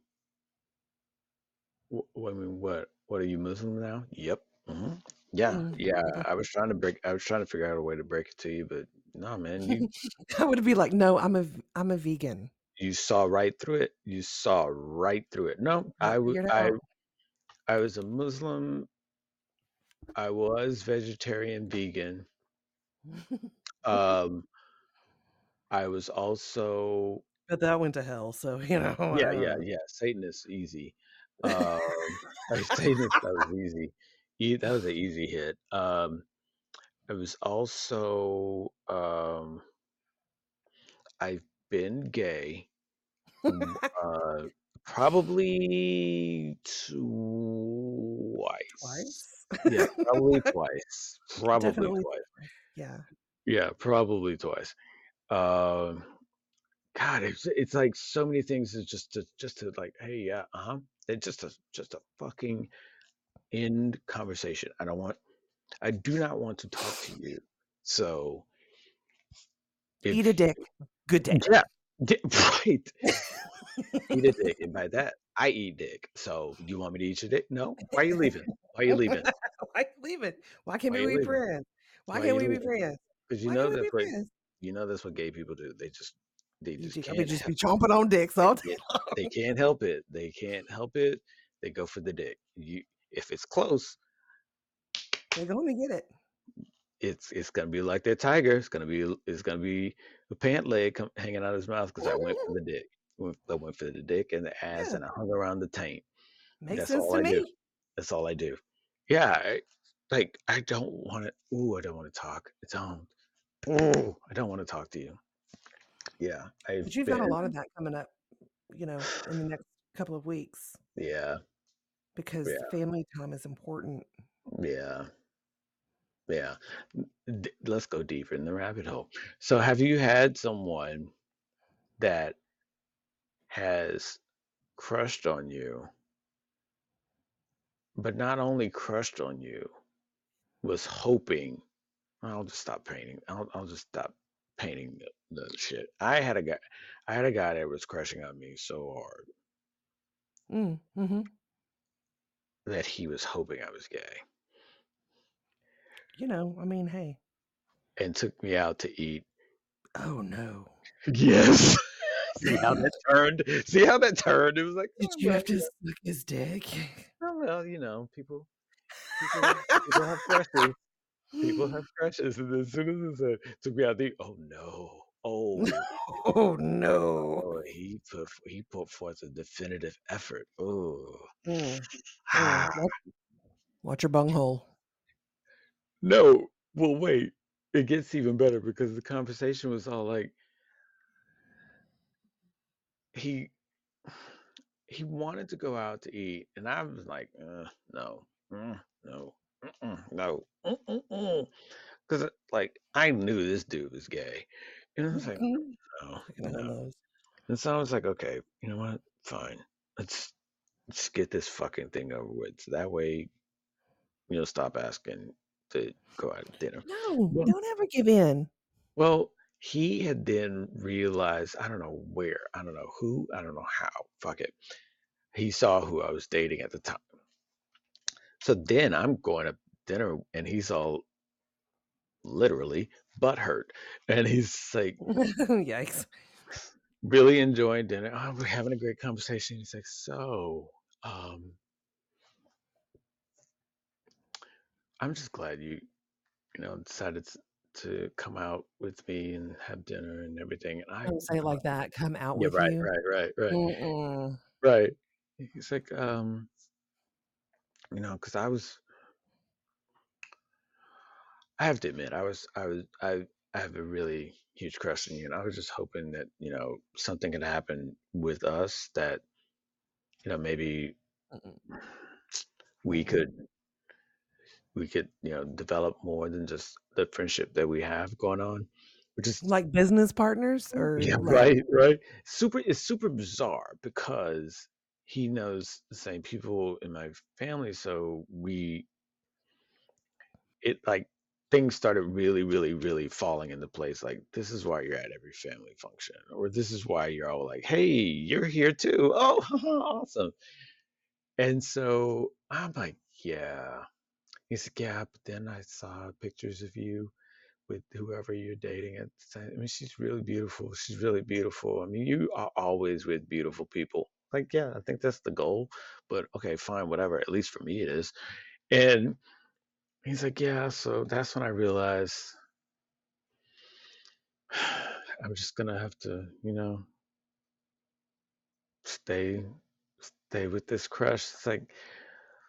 Wh- I mean, what? What are you Muslim now? Yep. hmm Yeah, Mm. yeah. I was trying to break. I was trying to figure out a way to break it to you, but no, man. You I would be like, no, I'm a v- I'm a vegan. you saw right through it. You saw right through it. No, I I w- figured it I out. I was a Muslim. I was vegetarian, vegan. Um, I was also but that went to hell. So you know. yeah, yeah, uh, yeah. Satan is easy. Um, like Satanist, that was easy. E- That was an easy hit. Um, I was also um, I've been gay, uh, probably twice. Twice. Yeah, probably twice. Probably Definitely. twice. Yeah. Yeah, probably twice. Um, God, it's it's like so many things is just to just to like, hey, yeah, uh-huh. It's just a just a fucking end conversation. I don't want I do not want to talk to you. So Eat a dick. Good day. yeah, di- right. Eat a dick. And by that, I eat dick. So do you want me to eat your dick? No. Why are you leaving? Why are you leaving? Why leave it? Why can't Why we be leaving? friends? Why Why can't we be leaving? friends? Because you Why know that's what friends? you know that's what gay people do. They just they just can't just be chomping on dicks all day. it. They can't help it. They can't help it. They go for the dick. You if it's close, They're gonna get it. it's it's gonna be like that tiger. It's gonna be it's gonna be a pant leg come, hanging out of his mouth because I went for the dick. I went for the dick and the ass, Yeah. and I hung around the taint. Makes That's sense all to I do. That's all I do. Yeah, I, like I don't want to. Ooh, I don't want to talk. I don't. Ooh, I don't want to talk to you. Yeah, I've But you've been. got a lot of that coming up, you know, in the next couple of weeks Yeah, because yeah, family time is important. yeah, yeah. D- Let's go deeper in the rabbit hole. So, have you had someone that has crushed on you, but not only crushed on you, was hoping I'll just stop painting. I'll I'll just stop painting the, the shit. I had a guy I had a guy that was crushing on me so hard Mm, hmm that he was hoping I was gay You know, I mean, hey. and took me out to eat. Oh no. Yes. See how that turned? See how that turned? It was like, Did oh, you well, have to suck his dick? oh, well, you know, people people people have crushes. People have crushes, and as soon as it took me out, they oh no, oh oh no. Oh, he put he put forth a definitive effort. Oh, Mm, ah, Watch, watch your bunghole. no. Well, wait. It gets even better because the conversation was all like he he wanted to go out to eat, and I was like, uh, no, mm, no, mm-mm, no, because like I knew this dude was gay, and I was like, Mm, no, Fucking hell no. And so I was like, okay, you know what? Fine. Let's let's get this fucking thing over with. So that way you'll stop asking to go out to dinner. No, Well, don't ever give in. well, he had then realized, I don't know where, I don't know who, I don't know how. Fuck it. He saw who I was dating at the time. So then I'm going to dinner and he's all literally butthurt. And he's like Yikes. really enjoying dinner. Oh, we're having a great conversation. He's like, so, um, I'm just glad you, you know, decided to, come out with me and have dinner and everything. And I, Don't say it like that. Come out yeah, with right, you. right, right, right, Mm-mm. right. He's like, um, you know, because I was, I have to admit, I was, I was, I, I have a really huge crush on you, and I was just hoping that you know something could happen with us that, you know, maybe Mm-mm. we could, we could, you know, develop more than just the friendship that we have going on, which is Like business partners or Yeah, like right, right. Super, it's super bizarre because he knows the same people in my family, so we, it like things started really, really, really falling into place. Like, this is why you're at every family function, or this is why you're all like, hey, you're here too. Oh, awesome. And so I'm like, yeah. He's like, yeah, but then I saw pictures of you with whoever you're dating at the time. I mean, she's really beautiful. She's really beautiful. I mean, you are always with beautiful people. Like, yeah, I think that's the goal. But okay, fine, whatever. At least for me, it is. And he's like, yeah. So that's when I realized I'm just gonna have to, you know, stay, stay with this crush. It's like,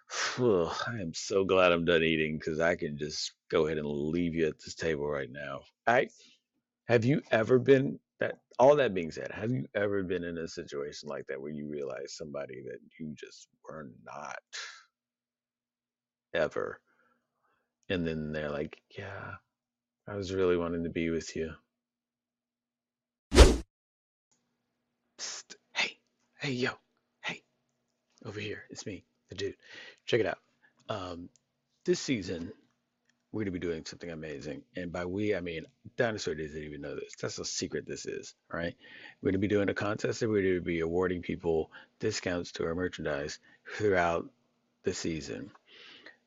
I am so glad I'm done eating because I can just go ahead and leave you at this table right now. I have you ever been that? All that being said, have you ever been in a situation like that where you realize somebody that you just were not ever, and then they're like, yeah, I was really wanting to be with you. Psst, hey, hey, yo, hey, over here, it's me, the dude. Check it out. Um, this season, we're going to be doing something amazing. And by we, I mean Dinosaur doesn't even know this. That's how secret this is, all right? We're going to be doing a contest and we're going to be awarding people discounts to our merchandise throughout the season.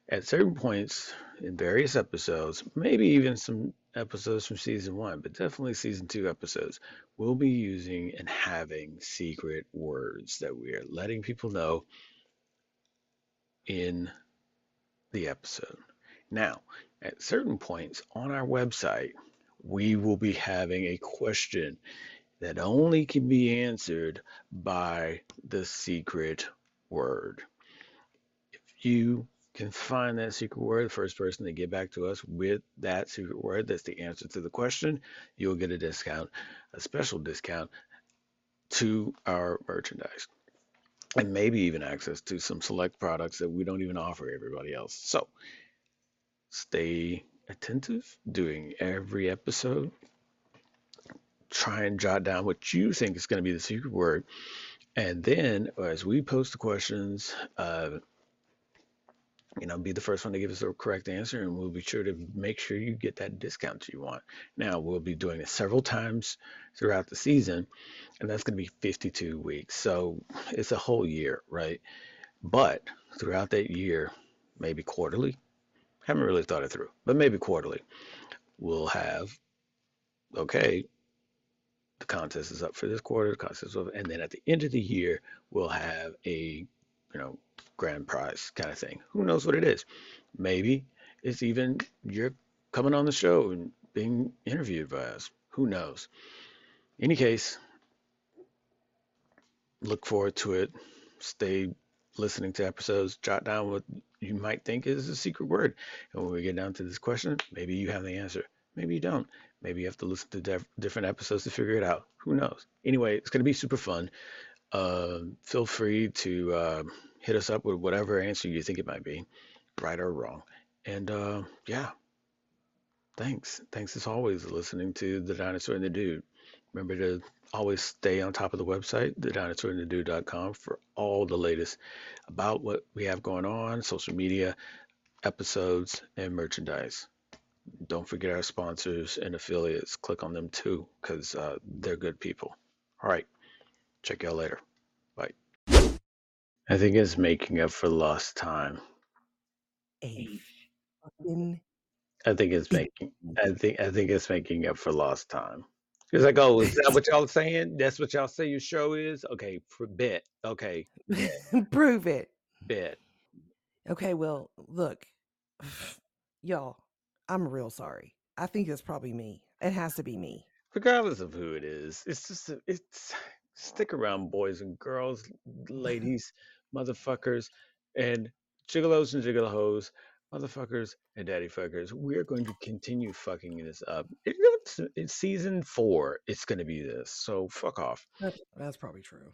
At certain points in various episodes, maybe even some episodes from season one, but definitely season two episodes, we'll be using and having secret words that we are letting people know in the episode. Now, at certain points on our website, we will be having a question that only can be answered by the secret word. If you can find that secret word, the first person to get back to us with that secret word that's the answer to the question, you'll get a discount, a special discount to our merchandise and maybe even access to some select products that we don't even offer everybody else. So stay attentive during every episode. Try and jot down what you think is going to be the secret word. And then as we post the questions, uh, you know, be the first one to give us the correct answer, and we'll be sure to make sure you get that discount you want. Now, we'll be doing it several times throughout the season, and that's going to be 52 weeks. So it's a whole year, right? But throughout that year, maybe quarterly, haven't really thought it through, but maybe quarterly, we'll have, okay, the contest is up for this quarter, the contest is up, and then at the end of the year, we'll have a, you know, grand prize kind of thing. Who knows what it is? Maybe it's even you're coming on the show and being interviewed by us. Who knows? Any case, look forward to it. Stay listening to episodes. Jot down what you might think is a secret word. And when we get down to this question, maybe you have the answer. Maybe you don't. Maybe you have to listen to def- different episodes to figure it out. Who knows? Anyway, it's going to be super fun. Uh, feel free to uh, hit us up with whatever answer you think it might be, right or wrong. And uh, yeah, thanks. Thanks as always listening to The Dinosaur and the Dude. Remember to always stay on top of the website, thedinosaurandthedude.com, for all the latest about what we have going on, social media, episodes, and merchandise. Don't forget our sponsors and affiliates. Click on them too, because uh, they're good people. All right. Check y'all later. Bye. I think it's making up for lost time. A fucking I think it's making. I think. I think it's making up for lost time. It's like, oh, is that what y'all saying? That's what y'all say your show is? Okay, for bet. Okay, bet, prove it. bet. Okay, well, look, y'all, I'm real sorry. I think it's probably me. It has to be me. Regardless of who it is, it's just. It's stick around, boys and girls, ladies, motherfuckers, and gigolos and gigolahos, motherfuckers and daddy fuckers. We're going to continue fucking this up. It- It's, it's season four. It's going to be this. So fuck off. That- That's probably true.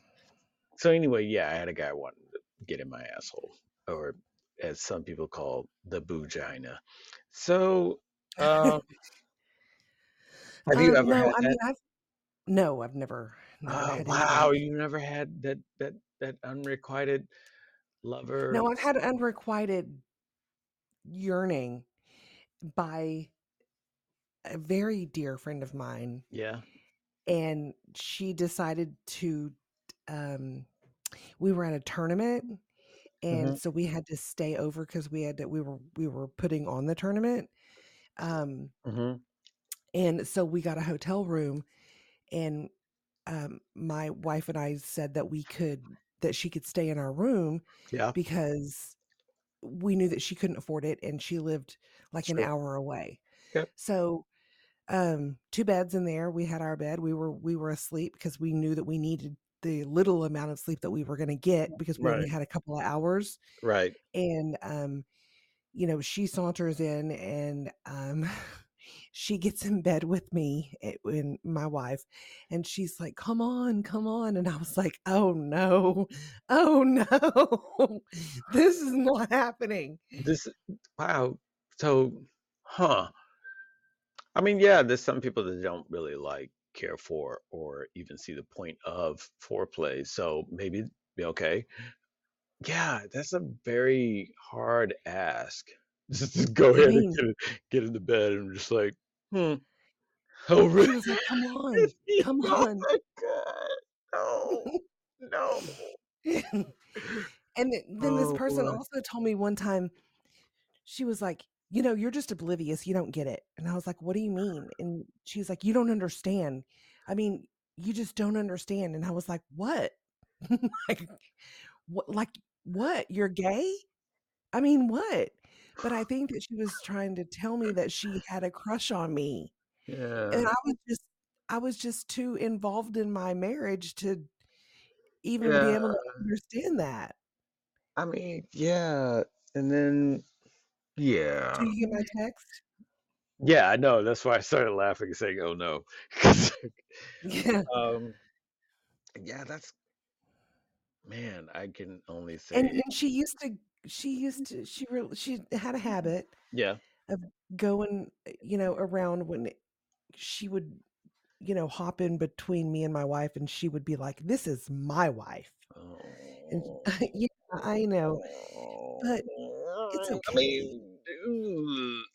So anyway, yeah, I had a guy wanting to get in my asshole, or as some people call the boogina. So, um, have you Um, ever no, had I that? mean, I've no, I've never Oh, wow, you never had that that that unrequited lover? No, I've had unrequited yearning by a very dear friend of mine, Yeah. and she decided to. Um, we were at a tournament, and Mhm. so we had to stay over because we had to we were we were putting on the tournament. Um, Mhm. and so we got a hotel room, and um, my wife and I said that we could that she could stay in our room Yeah. because we knew that she couldn't afford it and she lived like an hour away. Yep. So um two beds in there. We had our bed. We were we were asleep because we knew that we needed the little amount of sleep that we were going to get because we only had a couple of hours Right. and um you know she saunters in and um she gets in bed with me eh, and my wife and she's like come on come on and i was like oh no oh no this is not happening This wow. So, huh. I mean, yeah, there's some people that don't really like care for or even see the point of foreplay. So maybe be okay. Yeah, that's a very hard ask. Just go ahead and get, get into bed and just like, hmm. Oh, really? like come on come oh on my God. No, no. and then this Oh person also told me one time she was like you know you're just oblivious you don't get it and i was like what do you mean and she's like you don't understand i mean you just don't understand and i was like what like what like what you're gay i mean what but i think that she was trying to tell me that she had a crush on me and i was just i was just too involved in my marriage to even be able to understand that I mean, yeah. And then, yeah. do you get my text Yeah, I know. That's why I started laughing and saying, "Oh no." yeah um, yeah, that's man, I can only and say, and she used to she used to she really she had a habit yeah. of going uh, you know around when she would you know hop in between me and my wife and she would be like this is my wife oh. and Oh, yeah i know but it's I okay mean,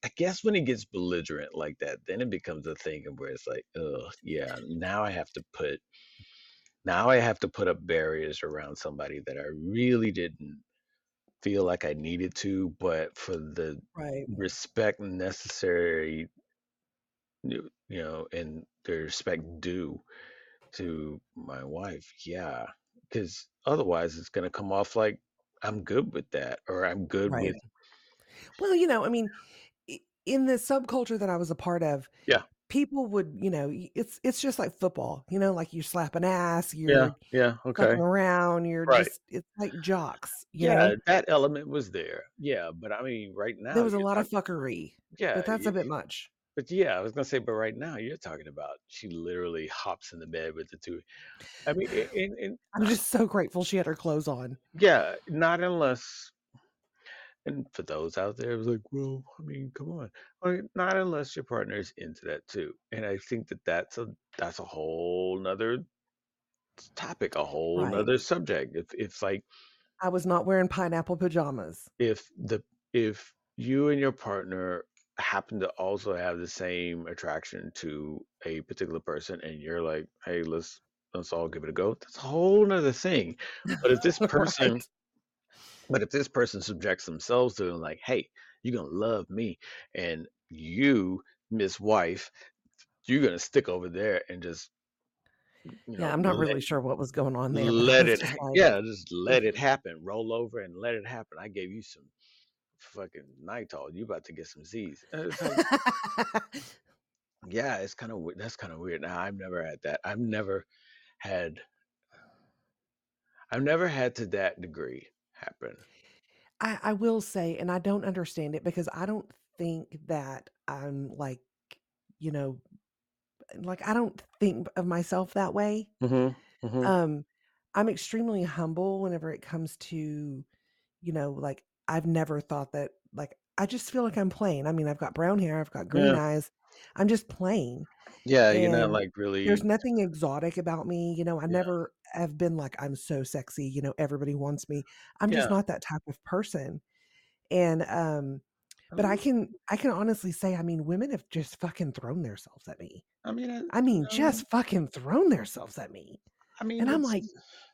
I guess when it gets belligerent like that, then it becomes a thing of where it's like, oh, yeah, now I have to put, now I have to put up barriers around somebody that I really didn't feel like I needed to, but for the right. respect necessary, you you know, and the respect due to my wife, yeah, because otherwise it's gonna come off like I'm good with that, or I'm good right. with, well you know i mean i- in the subculture that i was a part of yeah, people would you know it's it's just like football you know like you slap an ass you're yeah, yeah, okay, around you're right. just it's like jocks you Yeah, know that element was there. Yeah, but I mean, right now there was a you're lot of fuckery yeah, but that's a bit much but yeah, I was gonna say, but right now you're talking about she literally hops in the bed with the two. I mean, and, and i'm just so grateful she had her clothes on yeah, not unless, and for those out there, it was like, well, I mean, come on, not unless your partner is into that too. And I think that that's a that's a whole nother topic, a whole right nother subject. If if like I was not wearing pineapple pajamas. if the if you and your partner happen to also have the same attraction to a particular person and you're like hey let's let's all give it a go that's a whole nother thing but if this person right. But if this person subjects themselves to it like hey you're gonna love me and you miss wife you're gonna stick over there and just you Yeah, know I'm not let really sure what was going on there, let it like, yeah just let it happen roll over and let it happen. I gave you some fucking Nytol you about to get some z's. It's like yeah it's kind of weird. that's kind of weird. Now i've never had that. I've never had i've never had to that degree happen I, I will say, and I don't understand it because I don't think that I'm like, you know, like I don't think of myself that way. mm-hmm, mm-hmm. Um, I'm extremely humble whenever it comes to, you know, like I've never thought that like I just feel like I'm plain. I mean, I've got brown hair, I've got green yeah eyes. I'm just plain. yeah you're not And like there's nothing exotic about me. You know, I yeah never have been like I'm so sexy, you know, everybody wants me. I'm just yeah not that type of person. And um but I can I can honestly say I mean women have just fucking thrown themselves at me. i mean I, I mean just fucking thrown themselves at me. i mean And I'm like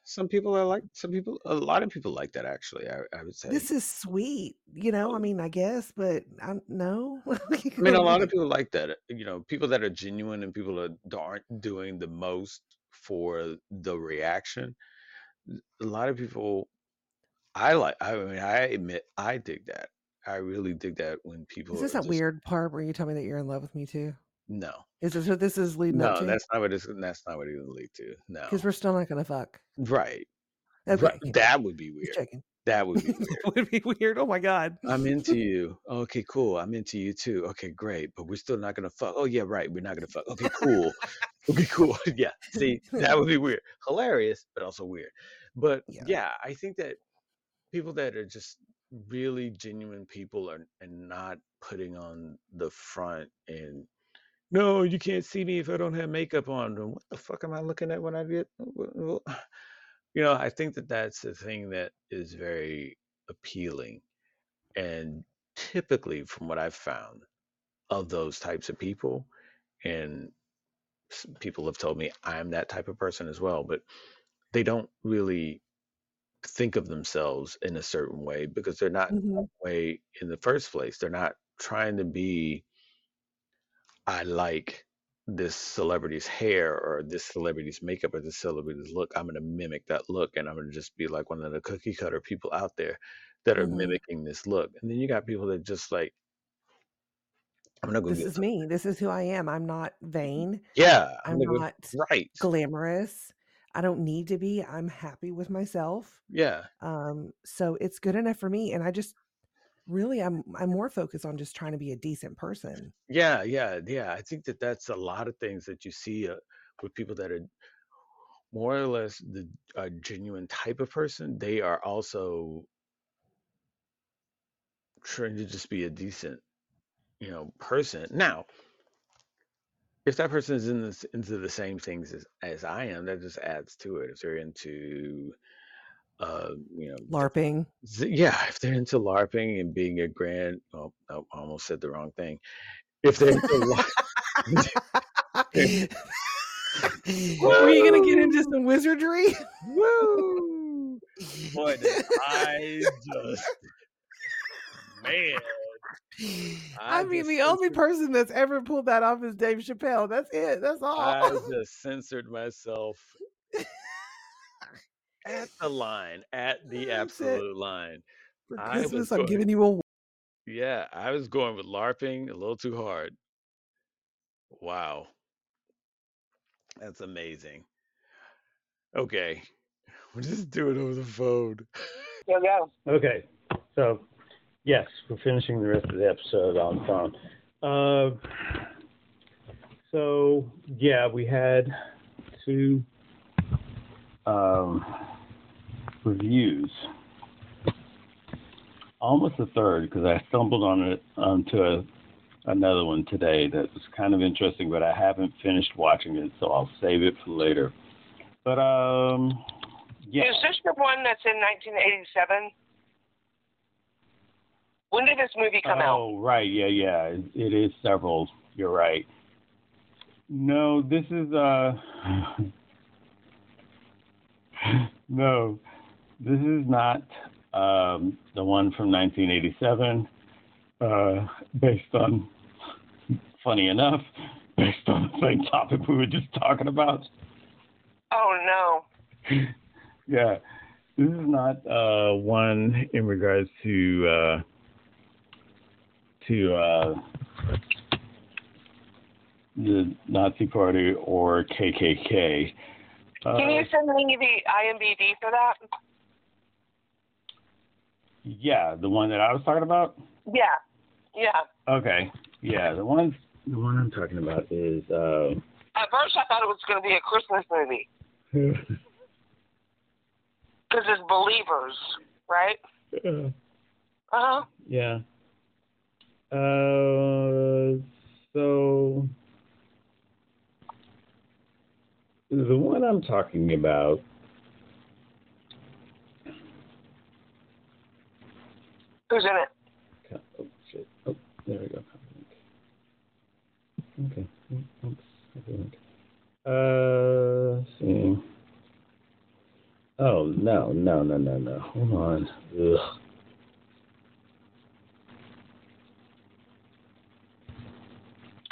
some people are like some people. A lot of people like that actually. I, I would say. This is sweet, you know. I mean, I guess, but I no. I mean, a lot of people like that. You know, people that are genuine and people that aren't doing the most for the reaction. A lot of people, I like. I mean, I admit I dig that. I really dig that when people. Is this that just- weird part where you tell me that you're in love with me too? No, Is this what this is leading up no, to? that's not what it's. That's not what it would lead to. No, Because we're still not gonna fuck. right. Okay, Right. That would be weird. That would be weird. Would be weird. Oh my god. I'm into you. Okay, cool. I'm into you too. Okay, great. But we're still not gonna fuck. Oh yeah, right. We're not gonna fuck. Okay, cool. okay, cool. yeah. See, that would be weird. Hilarious, but also weird. But Yeah. yeah, I think that people that are just really genuine people are and not putting on the front and no, you can't see me if I don't have makeup on. What the fuck am I looking at when I get? You know, I think that that's the thing that is very appealing. And typically, from what I've found of those types of people, and people have told me I'm that type of person as well, but they don't really think of themselves in a certain way because they're not Mhm. that way in the first place. They're not trying to be, I like this celebrity's hair or this celebrity's makeup or this celebrity's look. I'm going to mimic that look and I'm going to just be like one of the cookie cutter people out there that are Mhm. mimicking this look. And then you got people that just like, I'm not going This is me. This is who I am. I'm not vain. yeah, I'm I'm not gonna, right. glamorous. I don't need to be. I'm happy with myself. Yeah. Um, so it's good enough for me. And I just really I'm I'm more focused on just trying to be a decent person. Yeah, yeah, yeah. I think that that's a lot of things that you see uh, with people that are more or less the genuine type of person. They are also trying to just be a decent, you know, person. Now, if that person is in this into the same things as, as I am, that just adds to it. If they're into, uh, you know, LARPing. yeah, if they're into LARPing and being a grand, oh, I almost said the wrong thing. If they're into LARPing. Were you gonna get into some wizardry? Woo! Boy, I just man. I, I mean, the only censored- person that's ever pulled that off is Dave Chappelle. That's it. That's all. I just censored myself at the line, at the That's it. absolute line. For I was Christmas, I'm going- giving you a. Yeah, I was going with LARPing a little too hard. Wow. That's amazing. Okay. We'll just do it over the phone. Go go. Okay, so yes, we're finishing the rest of the episode on phone. Uh, so yeah, we had two um, reviews, almost a third because I stumbled on it onto a, another one today that was kind of interesting, but I haven't finished watching it, so I'll save it for later. But um, yeah. Is this the one that's in 1987? When did this movie come out? Oh, right. Yeah, yeah. It, it is several. You're right. No, this is uh No. This is not um the one from 1987 uh based on funny enough based on the same topic we were just talking about. Oh no. yeah. This is not uh, one in regards to uh, to uh, the Nazi Party or KKK. Uh, Can you send me the IMDb for that? Yeah, the one that I was talking about. Yeah. Yeah. Okay. Yeah, the one the one I'm talking about is uh, At first, I thought it was going to be a Christmas movie because it's believers, right? Yeah. Uh huh. Yeah. Uh, so the one I'm talking about. Who's in it? Oh shit! Oh, there we go. Okay. Oops. I didn't. Uh, see. Oh no, no, no, no, no. Hold on. Ugh.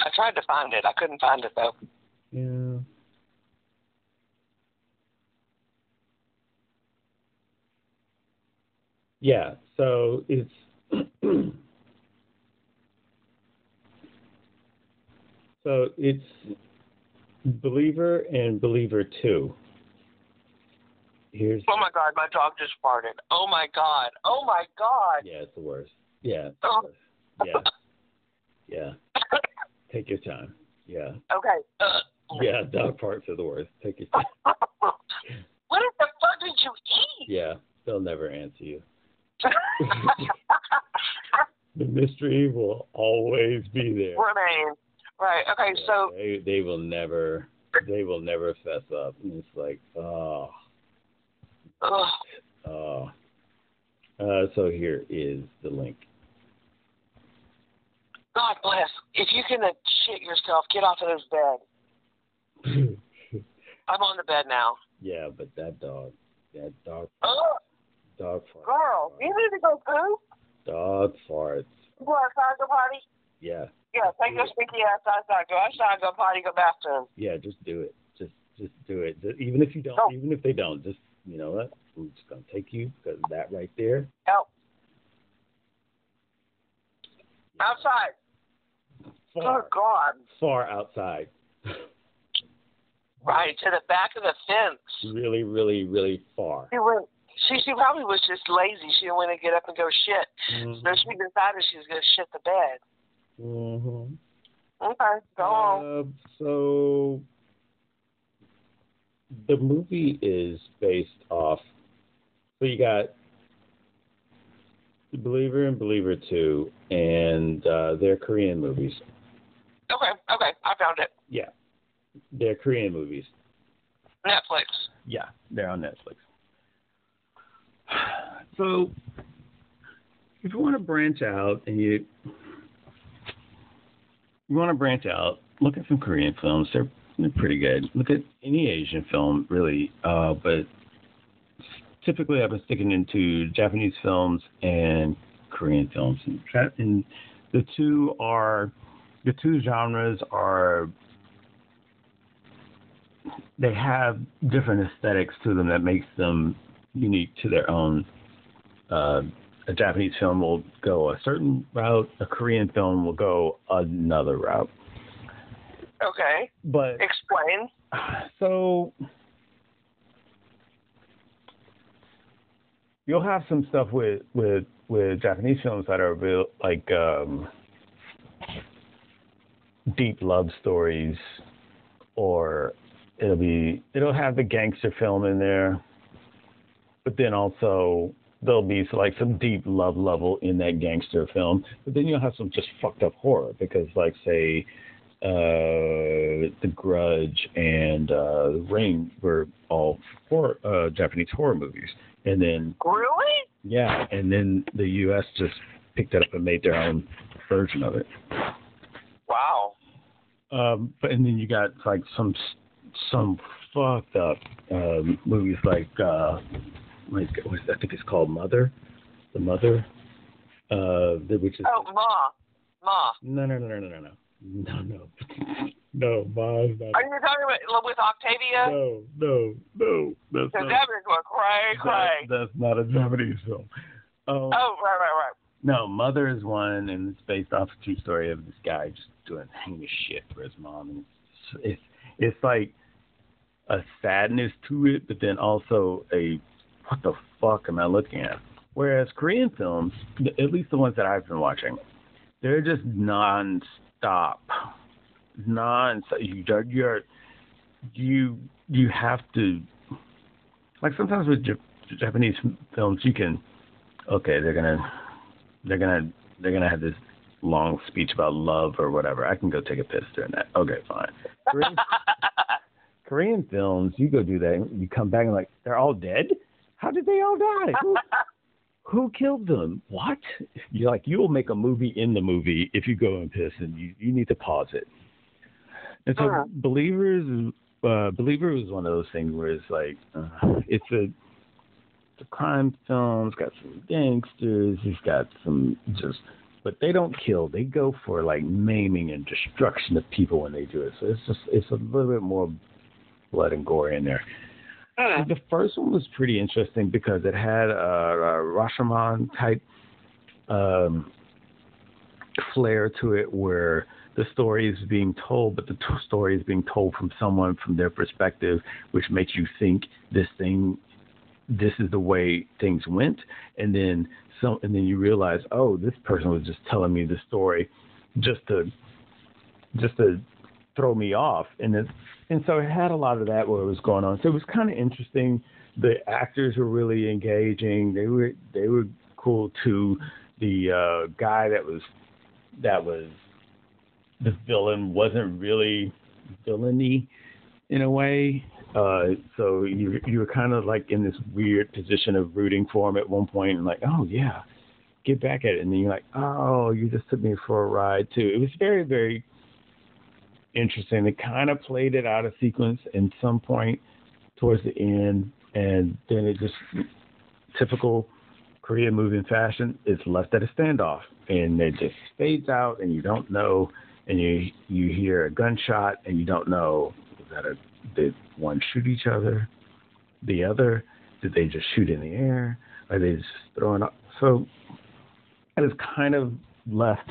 I tried to find it. I couldn't find it though. Yeah. Yeah, so it's so it's believer and believer two. Here's Oh my god, my dog just farted. Oh my god. Oh my god. yeah, it's the worst. Yeah, Oh. yeah, yeah. Take your time. Yeah, Okay. Uh, yeah. Dog parts are the worst. Take your time. what the fuck did you eat? Yeah, they'll never answer you. The mystery will always be there. Remain. Right. Okay. Yeah, So they they will never they will never fess up. And it's like, oh, oh. Uh, so here is the link. God bless. If you can uh, shit yourself, get off of this bed. I'm on the bed now. yeah, but that dog, that dog. Dog farts. Girl, you need to go poop. Dog farts. You go outside, go potty. Yeah, Yeah, take your stinky ass outside. Go outside, go potty, go bathroom. yeah. Just do it. Just just do it. Just- even if you don't, No. even if they don't, just you know what? I'm just gonna take you because that right there. Out. Outside. Far, Good God. far outside. Right to the back of the fence. really, really, really far. Went. She she probably was just lazy. She didn't want to get up and go shit. Mm-hmm. So she decided she was going to shit the bed. hmm Okay, go on. Uh, so the movie is based off. So you got Believer and Believer Two, and uh, they're Korean movies. Okay, okay, I found it. Yeah, they're Korean movies. Netflix. Yeah, they're on Netflix. So if you want to branch out and you you want to branch out, look at some Korean films. They're they're pretty good. Look at any Asian film, really. Uh, but typically, I've been sticking into Japanese films and Korean films, and, and the two are the two genres are they have different aesthetics to them that makes them unique to their own. Uh, a Japanese film will go a certain route, a Korean film will go another route. Okay, But explain. so you'll have some stuff with with with Japanese films that are real like um deep love stories or it'll be it'll have the gangster film in there but then also there'll be like some deep love level in that gangster film but then you'll have some just fucked up horror because like say uh, The Grudge and uh, The Ring were all horror, uh, Japanese horror movies. And then, Really? yeah, and then the U.S. just picked it up and made their own version of it. Wow. Um, but and then you got like some some fucked up um, movies like uh, is, what is, I think it's called Mother, The Mother, uh, which is Oh, Ma. Ma. no no no no no no no no no no Ma's not Are you talking about with Octavia? No, no, no. That's not, that was going cray that, cray. that's not a Japanese film. Um, Oh, right, right, right. No, Mother is one, and it's based off a true story of this guy just doing heinous shit for his mom, and it's it's it's like a sadness to it, but then also a what the fuck am I looking at? Whereas Korean films, at least the ones that I've been watching, they're just non-stop, non. You you're you you have to like sometimes with Japanese films you can okay they're gonna they're gonna they're gonna have this long speech about love or whatever. I can go take a piss during that. Okay, fine. Korean, Korean films, you go do that, and you come back and like they're all dead. How did they all die? Who, who killed them? What? You're like you'll make a movie in the movie if you go and piss, and you you need to pause it. And so, Uh-huh. believers, uh, believer was one of those things where it's like uh, it's a the crime films, got some gangsters, he's got some just but they don't kill. They go for like maiming and destruction of people when they do it. So it's just it's a little bit more blood and gore in there. The first one was pretty interesting because it had a, a Rashomon type um, flair to it, where the story is being told, but the t- story is being told from someone from their perspective, which makes you think this thing, this is the way things went, and then some, and then you realize, oh, this person was just telling me the story, just to, just to throw me off, and it, and so it had a lot of that what was going on. So it was kind of interesting. The actors were really engaging. They were they were cool too. The uh, guy that was that was the villain wasn't really villainy in a way. Uh, so you you were kind of like in this weird position of rooting for him at one point, and like, oh yeah, get back at it, and then you're like, oh, you just took me for a ride too. It was very very interesting. They kind of played it out of sequence in some point towards the end, and then it just typical Korean movie fashion. It's left at a standoff, and it just fades out, and you don't know. And you you hear a gunshot, and you don't know that a did one shoot each other, the other did they just shoot in the air, are they just throwing up? So it is kind of left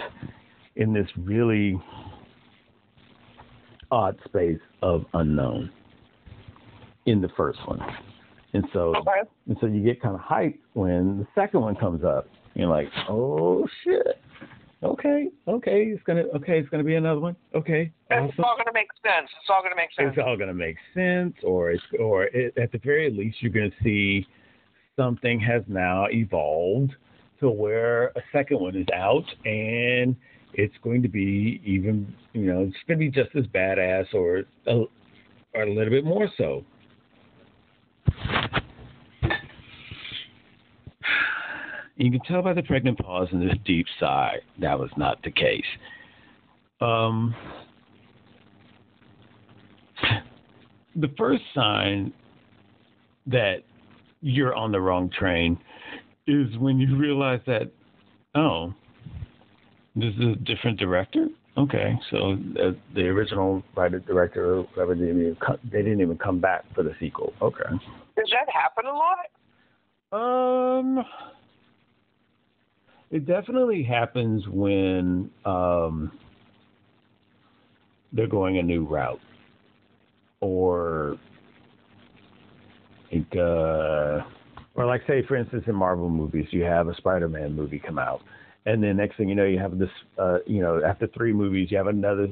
in this really odd space of unknown in the first one. And so Okay. and so you get kind of hyped when the second one comes up. You're like, oh shit. Okay, okay, it's gonna okay, it's gonna be another one. Okay, It's all going to make sense. It's all going to make sense. It's all gonna make sense, or it's or it, at the very least you're gonna see something has now evolved to where a second one is out and it's going to be even you know it's going to be just as badass or a, or a little bit more so. You can tell by the pregnant pause and this deep sigh that was not the case. Um the first sign that you're on the wrong train is when you realize that, oh, this is a different director. Okay, so uh, the original writer director or whatever didn't even come, they didn't even come back for the sequel. Okay. Does that happen a lot? Um, it definitely happens when um they're going a new route, or like uh, or like say for instance in Marvel movies, you have a Spider-Man movie come out, and then next thing you know, you have this uh you know after three movies, you have another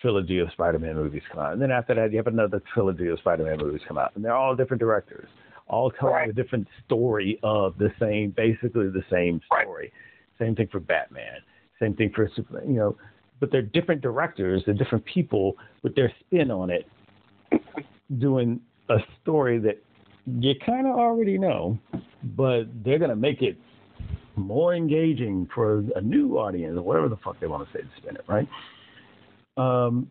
trilogy of Spider-Man movies come out, and then after that, you have another trilogy of Spider-Man movies come out, and they're all different directors all telling Right. a different story of the same, basically the same Right. story. Same thing for Batman. Same thing for Superman. You know, but they're different directors, they're different people with their spin on it, doing a story that you kind of already know, but they're gonna make it more engaging for a new audience or whatever the fuck they want to say to spin it, right? Um,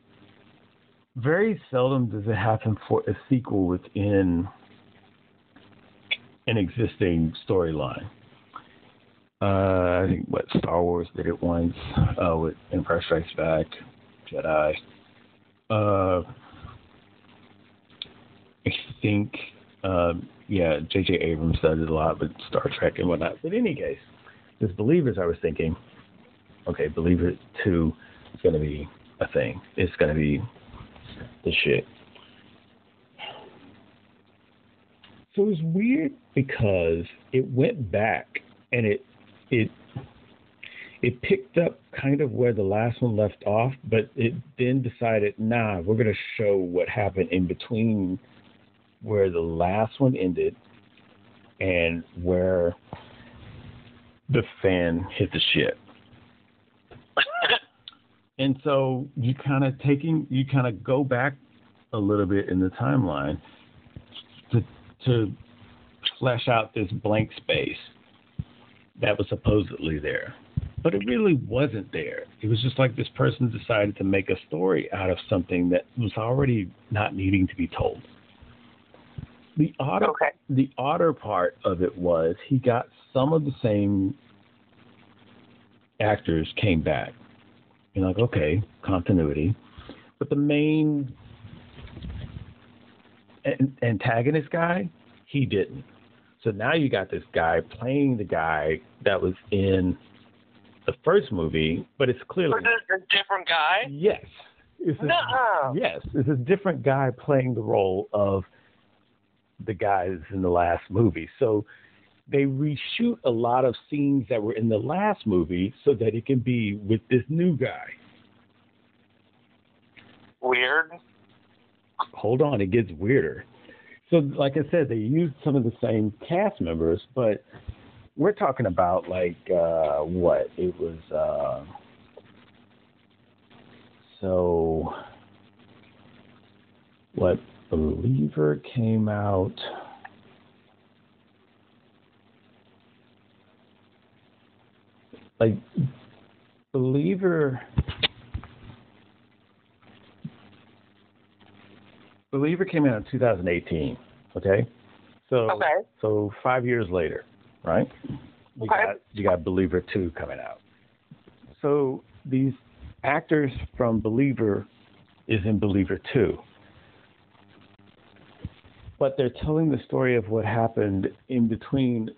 very seldom does it happen for a sequel within an existing storyline. Uh, I think what Star Wars did it once uh, with Empire Strikes Back, Jedi. Uh, I think, um, yeah, J.J. Abrams does it a lot with Star Trek and whatnot. But in any case, this Believers, I was thinking, okay, Believer 2 is going to be a thing. It's going to be the shit. So it was weird because it went back and it it it picked up kind of where the last one left off, but it then decided, nah, we're gonna show what happened in between where the last one ended and where the fan hit the shit. And so you kind of taking you kind of go back a little bit in the timeline to to flesh out this blank space that was supposedly there. But it really wasn't there. It was just like this person decided to make a story out of something that was already not needing to be told. The odder, Okay. the odder part of it was he got some of the same actors came back. You're like, okay, continuity, but the main an- antagonist guy, he didn't. So now you got this guy playing the guy that was in the first movie, but it's clearly a different guy? yes, it's a, yes, it's a different guy playing the role of the guys in the last movie. So they reshoot a lot of scenes that were in the last movie so that it can be with this new guy. Weird. hold on, it gets weirder. So, like I said, they used some of the same cast members, but we're talking about like uh, what it was. Uh, so, what Believer came out. Like Believer Believer came out in 2018. Okay, so Okay. so five years later, right? You Okay. got you got Believer two coming out. So these actors from Believer is in Believer two, but they're telling the story of what happened in between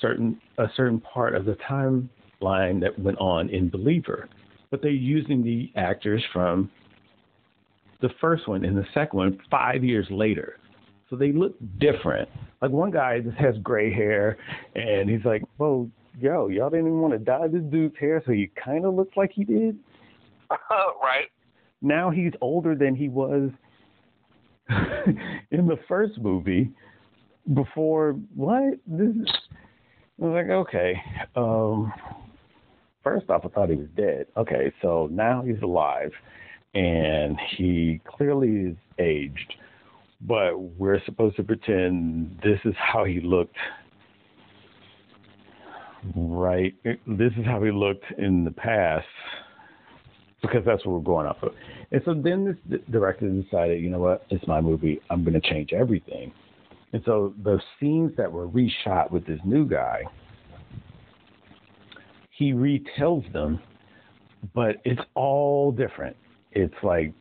certain a certain part of the timeline that went on in Believer, but they're using the actors from the first one and the second one five years later. So they look different. Like one guy just has gray hair and he's like, Well, yo, y'all didn't even want to dye this dude's hair so he kind of looks like he did. right. Now he's older than he was in the first movie before what? This is I was like, okay. Um first off I thought he was dead. Okay, so now he's alive and he clearly is aged, but we're supposed to pretend this is how he looked. Right, this is how he looked in the past, because that's what we're going off of. And so then this director decided, you know what, it's my movie. I'm going to change everything. And so the scenes that were reshot with this new guy, he retells them, but it's all different it's like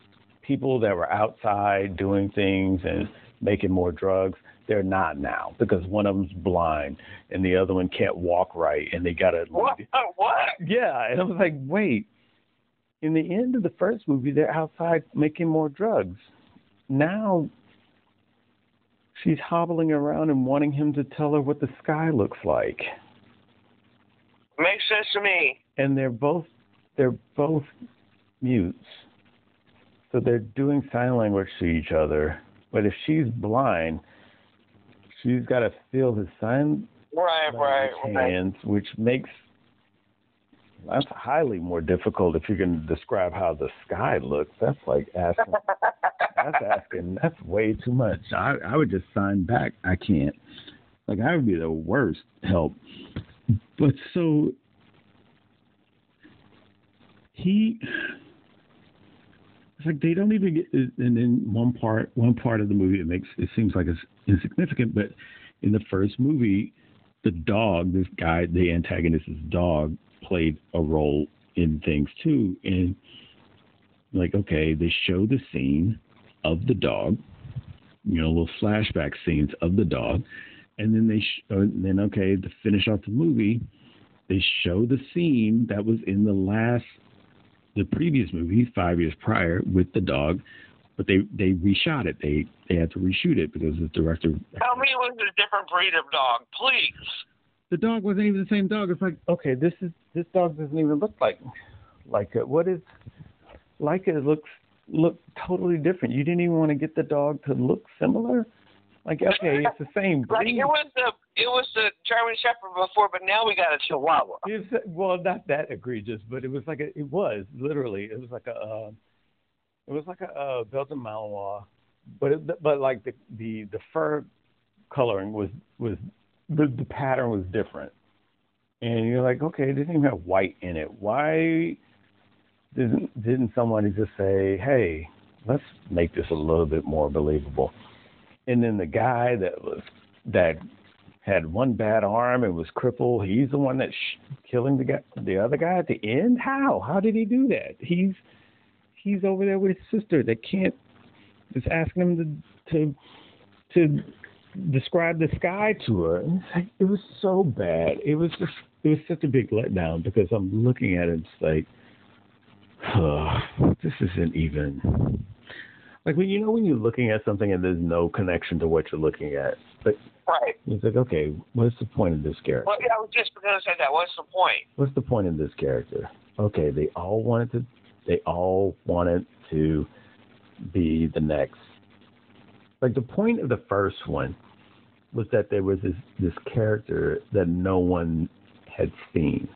people that were outside doing things and making more drugs they're not now because one of them's blind and the other one can't walk right and they gotta What? What? yeah and i was like wait in the end of the first movie they're outside making more drugs now she's hobbling around and wanting him to tell her what the sky looks like Makes sense to me. and they're both they're both mutes. So they're doing sign language to each other. But if she's blind, she's got to feel his sign Right, right, language right. hands, which makes that's highly more difficult if you can describe how the sky looks. That's like asking. that's asking. That's way too much. I I would just sign back. I can't. Like I would be the worst help. But so he it's like they don't even get and then one part one part of the movie it makes it seems like it's insignificant but in the first movie the dog this guy the antagonist's dog played a role in things too. And like okay they show the scene of the dog you know little flashback scenes of the dog. And then they sh- uh, then okay to finish off the movie they show the scene that was in the last the previous movie five years prior with the dog. But they they reshot it. They they had to reshoot it because the director Tell me it was a different breed of dog, please. The dog wasn't even the same dog. It's like okay this is this dog doesn't even look like like it. what is like it looks look totally different. You didn't even want to get the dog to look similar? Like okay it's the same Like breed. it was the it was the German Shepherd before, but now we got a Chihuahua. It's, well, not that egregious, but it was like a, it was literally, it was like a, uh, it was like a uh, Belgian Malinois, but it, but like the the the fur coloring was was the the pattern was different, and you're like, okay, it didn't even have white in it. Why didn't didn't somebody just say, hey, let's make this a little bit more believable? and then the guy that was that had one bad arm and was crippled. He's the one that's killing the guy, the other guy at the end. How? How did he do that? He's he's over there with his sister that can't. Just asking him to to to describe the sky to her. And it's like, it was so bad. It was just it was such a big letdown because I'm looking at it. And it's like, oh, this isn't even. Like when you know when you're looking at something and there's no connection to what you're looking at, but Right. it's like, okay, what's the point of this character? Well, yeah, I was just going to say that. What's the point? What's the point of this character? Okay, they all wanted to, they all wanted to be the next. Like the point of the first one was that there was this this character that no one had seen,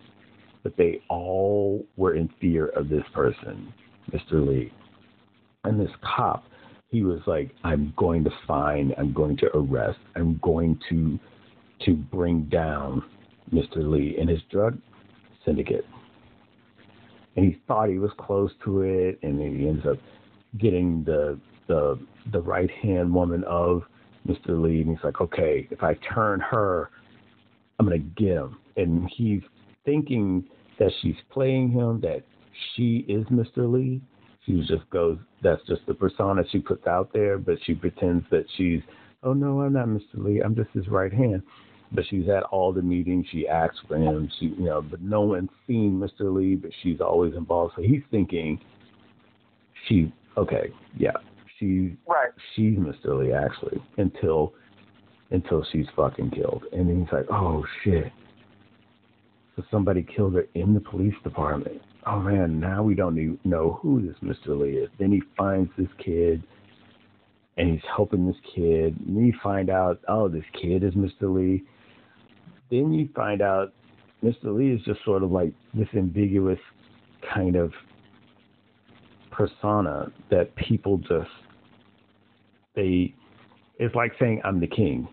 but they all were in fear of this person, Mr. Lee, and this cop he was like, I'm going to find, I'm going to arrest, I'm going to to bring down Mr. Lee and his drug syndicate. And he thought he was close to it, and he ends up getting the the the right hand woman of Mr. Lee, and he's like, okay, if I turn her, I'm gonna get him. And he's thinking that she's playing him, that she is Mr. Lee, she just goes that's just the persona she puts out there but she pretends that she's oh no i'm not mr lee i'm just his right hand but she's at all the meetings she asks for him she you know but no one's seen mr lee but she's always involved so he's thinking she okay yeah she Right. she's mr lee actually until until she's fucking killed and then he's like oh shit so somebody killed her in the police department oh man, now we don't even know who this Mr. Lee is. Then he finds this kid and he's helping this kid. And then you find out, oh, this kid is Mr. Lee. Then you find out Mr. Lee is just sort of like this ambiguous kind of persona that people just they it's like saying I'm the king.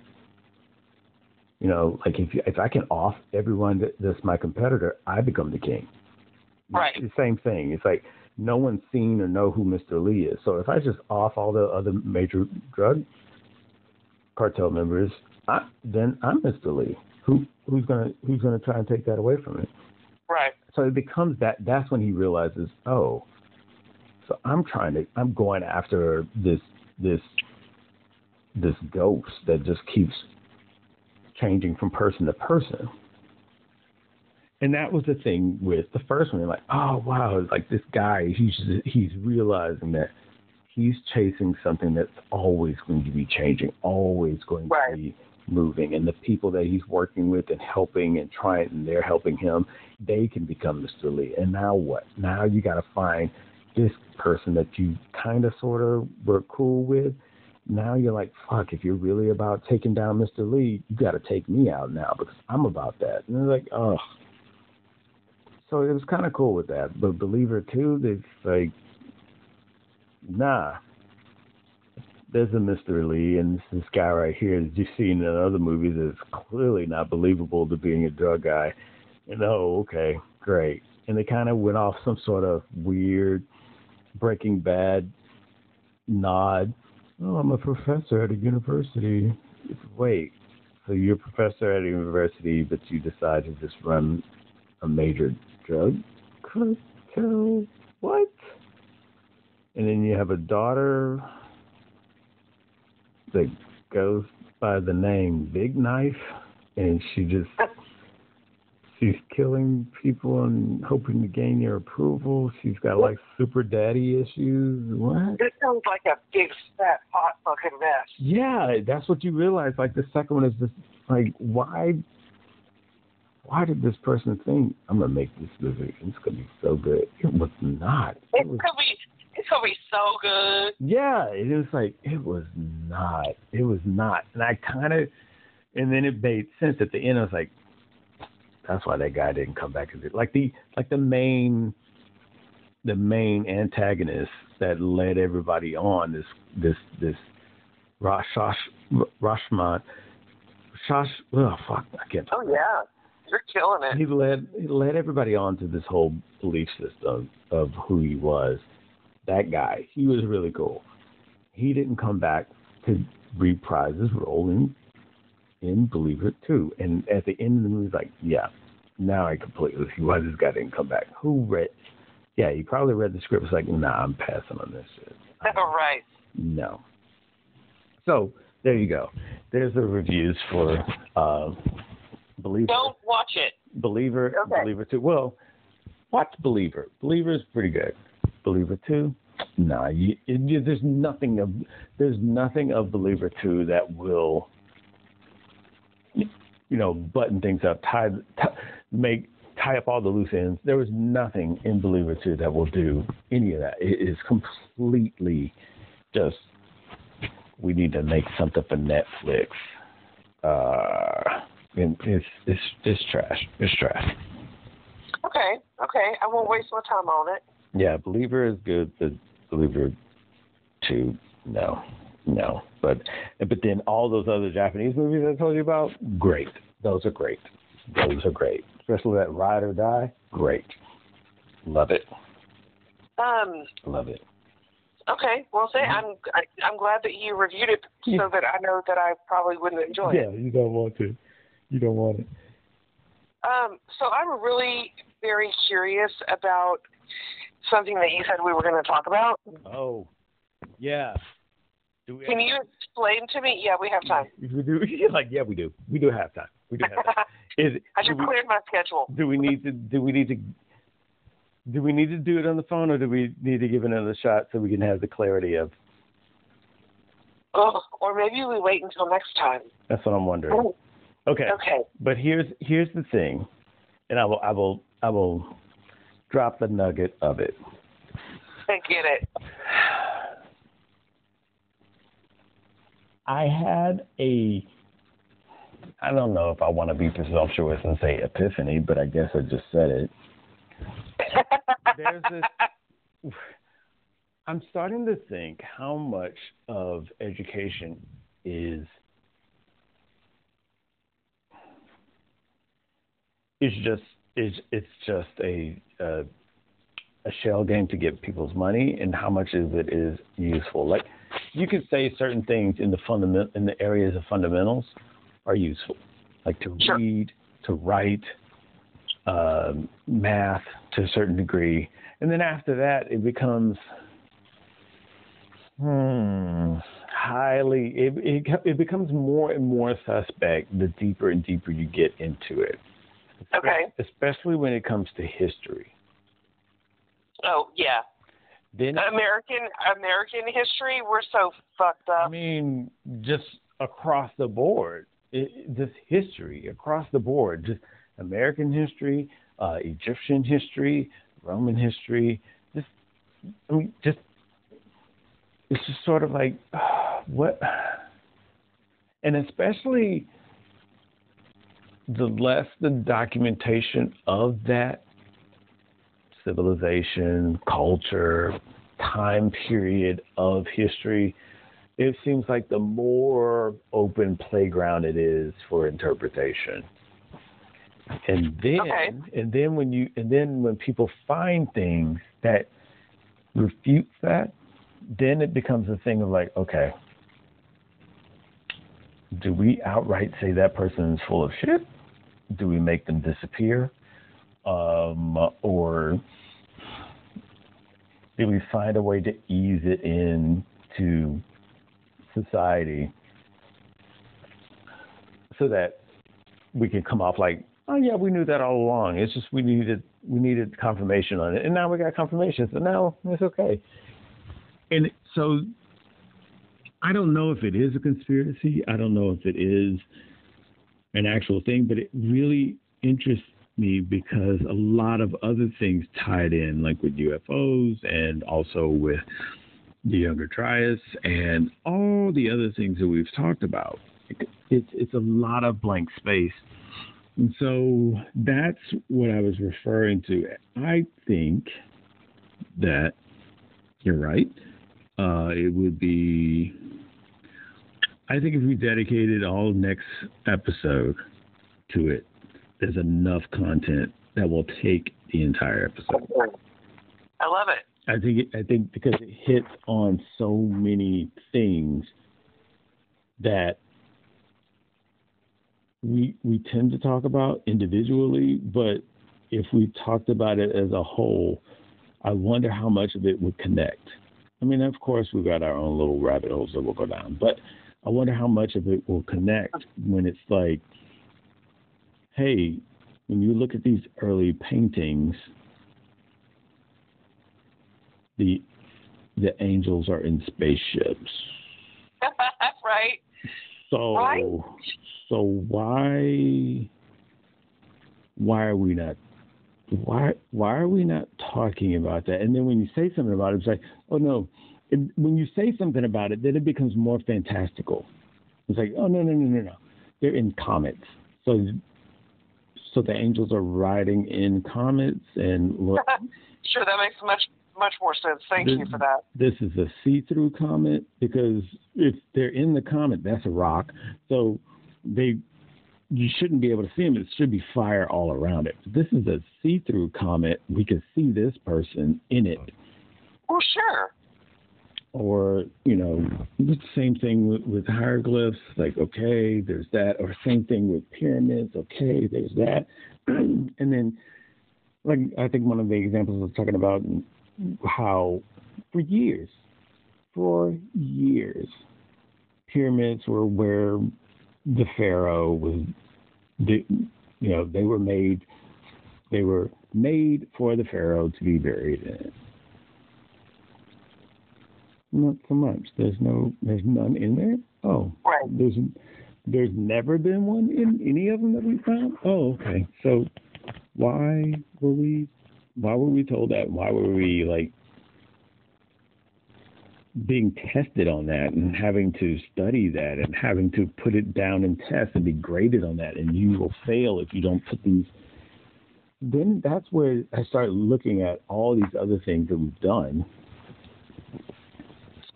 You know, like if if I can off everyone that, that's my competitor, I become the king. Right. It's the same thing. It's like no one's seen or know who Mr. Lee is. So if I just off all the other major drug cartel members, I, then I'm Mr. Lee. Who who's gonna who's gonna try and take that away from me? Right. So it becomes that. That's when he realizes, oh, so I'm trying to. I'm going after this this this ghost that just keeps changing from person to person. And that was the thing with the first one. Like, oh wow, it's like this guy, he's just, he's realizing that he's chasing something that's always going to be changing, always going Right. to be moving. And the people that he's working with and helping and trying, and they're helping him, they can become Mr. Lee. And now what? Now you got to find this person that you kind of sort of were cool with. Now you're like, fuck, if you're really about taking down Mr. Lee, you got to take me out now because I'm about that. And they're like, oh. So it was kind of cool with that. But Believer 2, it's like, nah. There's a Mr. Lee, and this, this guy right here that you've seen in other movies is clearly not believable to being a drug guy. And oh, okay, great. And they kind of went off some sort of weird Breaking Bad nod. Oh, I'm a professor at a university. Wait, so you're a professor at a university, but you decide to just run a major drug cartel? What? And then you have a daughter that goes by the name Big Knife, and she just she's killing people and hoping to gain your approval. She's got like super daddy issues. What? This sounds like a big fat hot fucking mess. Yeah, that's what you realize. Like the second one is just like why why did this person think I'm gonna make this movie? It's gonna be so good. It was not. It It could was be. It's gonna be so good. yeah, it was like it was not. It was not. And I kind of, and then it made sense at the end. I was like, that's why that guy didn't come back. Like the like the main, the main antagonist that led everybody on this this this Rosh Rashman, Shosh. Oh fuck, I can't. Oh yeah, you're killing it. He led he led everybody on to this whole belief system of who he was. That guy, he was really cool. He didn't come back to reprise his role in in Believer Two. And at the end of the movie, like, yeah, now I completely see why this guy didn't come back. Who read? Yeah, he probably read the script. It's like, nah, I'm passing on this shit. right. No. So there you go. There's the reviews for uh, Believer. Don't watch it. Believer, Okay. Believer Two. Well, watch Believer. Believer is pretty good. Believer Two, nah, you, you- there's nothing of there's nothing of Believer Two that will, you know, button things up, tie, tie make tie up all the loose ends. There was nothing in Believer Two that will do any of that. It is completely just we need to make something for Netflix. Uh, and it's it's it's trash. It's trash. Okay. Okay. I won't waste my time on it. Yeah, Believer is good, but Believer two, no, no. But but then all those other Japanese movies I told you about, great. Those are great. Those are great. Especially that Ride or Die, great. Love it. Um. Love it. Okay. Well, say I'm I, I'm glad that you reviewed it Yeah. so that I know that I probably wouldn't enjoy it. Yeah, you don't want to. You don't want it. Um. So I'm really very curious about something that you said we were going to talk about. Oh, yeah. Can you explain to me? Yeah, we have time. We do. Like, yeah, we do. We do have time. We do have time. Is I just cleared my schedule. do we need to do we need to do we need to do it on the phone or do we need to give it another shot so we can have the clarity of Oh, or maybe we wait until next time. that's what I'm wondering. Oh, Okay. okay. But here's here's the thing. And I will I will I will drop the nugget of it. I get it. I had a I don't know if I want to be presumptuous and say epiphany, but I guess I just said it. There's this I'm starting to think how much of education is is just is it's just a, a a shell game to get people's money, and how much of it is useful. Like you could say certain things in the fundament in the areas of fundamentals are useful, like to Sure. read, to write, um, math to a certain degree, and then after that it becomes hmm, highly it, it it becomes more and more suspect the deeper and deeper you get into it. Okay. Especially when it comes to history. Oh yeah. Then American American history, we're so fucked up. I mean, just across the board, it, just history across the board, just American history, uh, Egyptian history, Roman history, just I mean, just it's just sort of like what, and especially the less the documentation of that civilization, culture, time period of history, it seems like the more open playground it is for interpretation. And then Okay. and then when you and then when people find things that refutes that, then it becomes a thing of like, okay, do we outright say that person is full of shit? Do we make them disappear? Um, or do we find a way to ease it into society so that we can come off like, oh yeah, we knew that all along. It's just we needed we needed confirmation on it, and now we got confirmation, so now it's okay. And so I don't know if it is a conspiracy. I don't know if it is an actual thing, but it really interests me because a lot of other things tied in, like with UFOs and also with the Younger Dryas and all the other things that we've talked about. It's it's a lot of blank space. And so that's what I was referring to. I think that you're right. Uh, it would be, I think if we dedicated all next episode to it, there's enough content that will take the entire episode. I love it. I think it, I think because it hits on so many things that we we tend to talk about individually, but if we talked about it as a whole, I wonder how much of it would connect. I mean, of course, we've got our own little rabbit holes that we'll go down, but I wonder how much of it will connect when it's like, hey, when you look at these early paintings, the the angels are in spaceships. right. So Right. so why why are we not why why are we not talking about that? And then when you say something about it, it's like, oh no. It, when you say something about it, then it becomes more fantastical. It's like, oh no no no no no, they're in comets. So so the angels are riding in comets, and look, sure, that makes much much more sense. Thank This- you for that. this is a see-through comet because if they're in the comet, that's a rock. So they you shouldn't be able to see them. It should be fire all around it. This is a see-through comet. We can see this person in it. Well, sure. Or you know, the same thing with, with hieroglyphs. Like okay, there's that. Or same thing with pyramids. Okay, there's that. and then, like I think one of the examples I was talking about how for years, for years, pyramids were where the pharaoh was. The, you know, they were made. They were made for the pharaoh to be buried in. Not so much. There's no. There's none in there. Oh, Right. there's. There's never been one in any of them that we found. Oh, okay. So, why were we? Why were we told that? Why were we like being tested on that and having to study that and having to put it down and test and be graded on that and you will fail if you don't put these then that's where I started looking at all these other things that we've done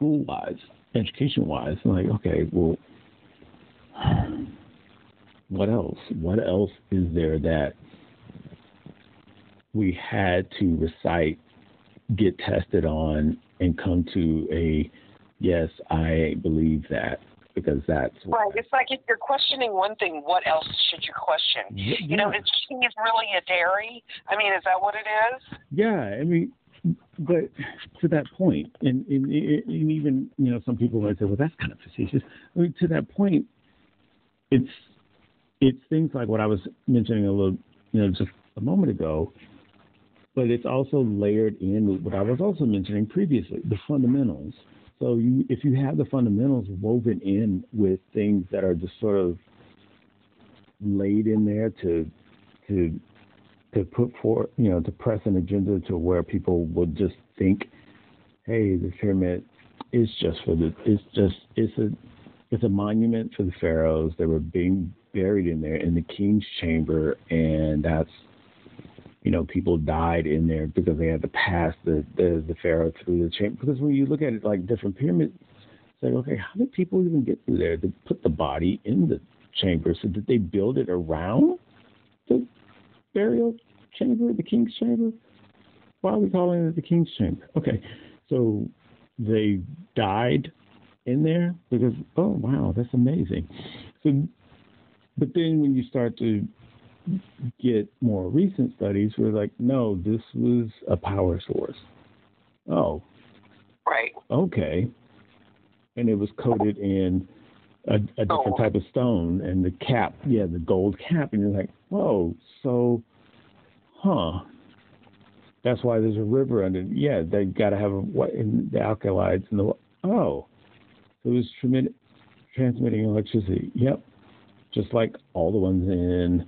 school wise, education wise. Like, okay, well what else? What else is there that we had to recite, get tested on, and come to a yes, I believe that because that's Right. It's like if you're questioning one thing, what else should you question? You know, is cheese really a dairy? I mean, is that what it is? Yeah, I mean, but to that point, and, and, and even you know, some people might say, "Well, that's kind of facetious." I mean, to that point, it's it's things like what I was mentioning a little, you know, just a moment ago, but it's also layered in what I was also mentioning previously, the fundamentals. So you, if you have the fundamentals woven in with things that are just sort of laid in there to to to put forth, you know, to press an agenda to where people would just think, hey, the pyramid is just for the, it's just, it's a, it's a monument for the pharaohs. They were being buried in there in the king's chamber, and that's, you know, people died in there because they had to pass the the, the pharaoh through the chamber. Because when you look at it like different pyramids, it's like, okay, how did people even get through there to put the body in the chamber? So did they build it around the burial chamber, the king's chamber? Why are we calling it the king's chamber? Okay, so they died in there because oh wow, that's amazing. So, but then when you start to get more recent studies, we're like, no, this was a power source. Oh, Right. okay. And it was coated in a, a different Gold. type of stone, and the cap, yeah, the gold cap, and you're like, whoa, so, huh? That's why there's a river under. Yeah, they got to have a, what in the alkalides and the oh, so it was tremendous, transmitting electricity. Yep, just like all the ones in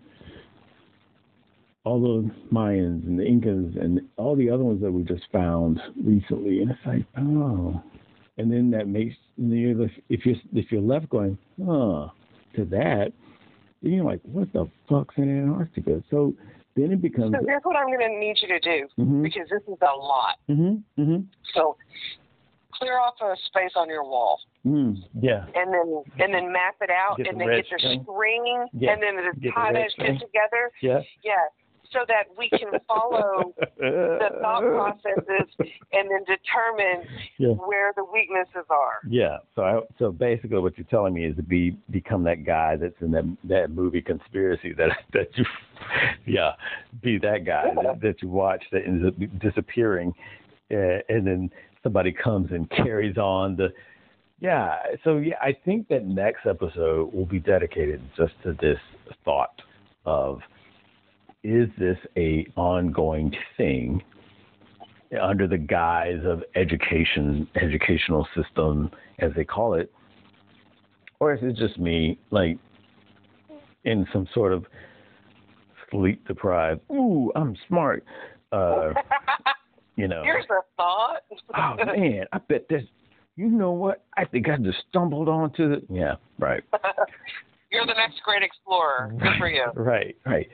all the Mayans and the Incas and all the other ones that we just found recently. And it's like, oh, and then that makes if you're if you're left going, huh, to that, then you're like, what the fuck's in Antarctica? So then it becomes, So here's what I'm going to need you to do hmm because this is a lot. Mm-hmm. Mm-hmm. So clear off a space on your wall mm, yeah, and then and then map it out Get and the then get the string. Yeah, and then the tie that shit together. yeah, Yeah. So that we can follow the thought processes and then determine Yeah. where the weaknesses are. Yeah. So I, so basically, what you're telling me is to be become that guy that's in that that movie conspiracy that that you, yeah, be that guy that, that you watch that ends up disappearing, uh, and then somebody comes and carries on the. Yeah. So yeah, I think that next episode will be dedicated just to this thought of, is this a ongoing thing? under the guise of education, educational system, as they call it, or is it just me, like, in some sort of sleep deprived? Ooh, I'm smart. Uh, you know. Here's a thought. oh man, I bet this. You know what? I think I just stumbled onto the. Yeah, right. You're the next great explorer. Good for you. Right, right.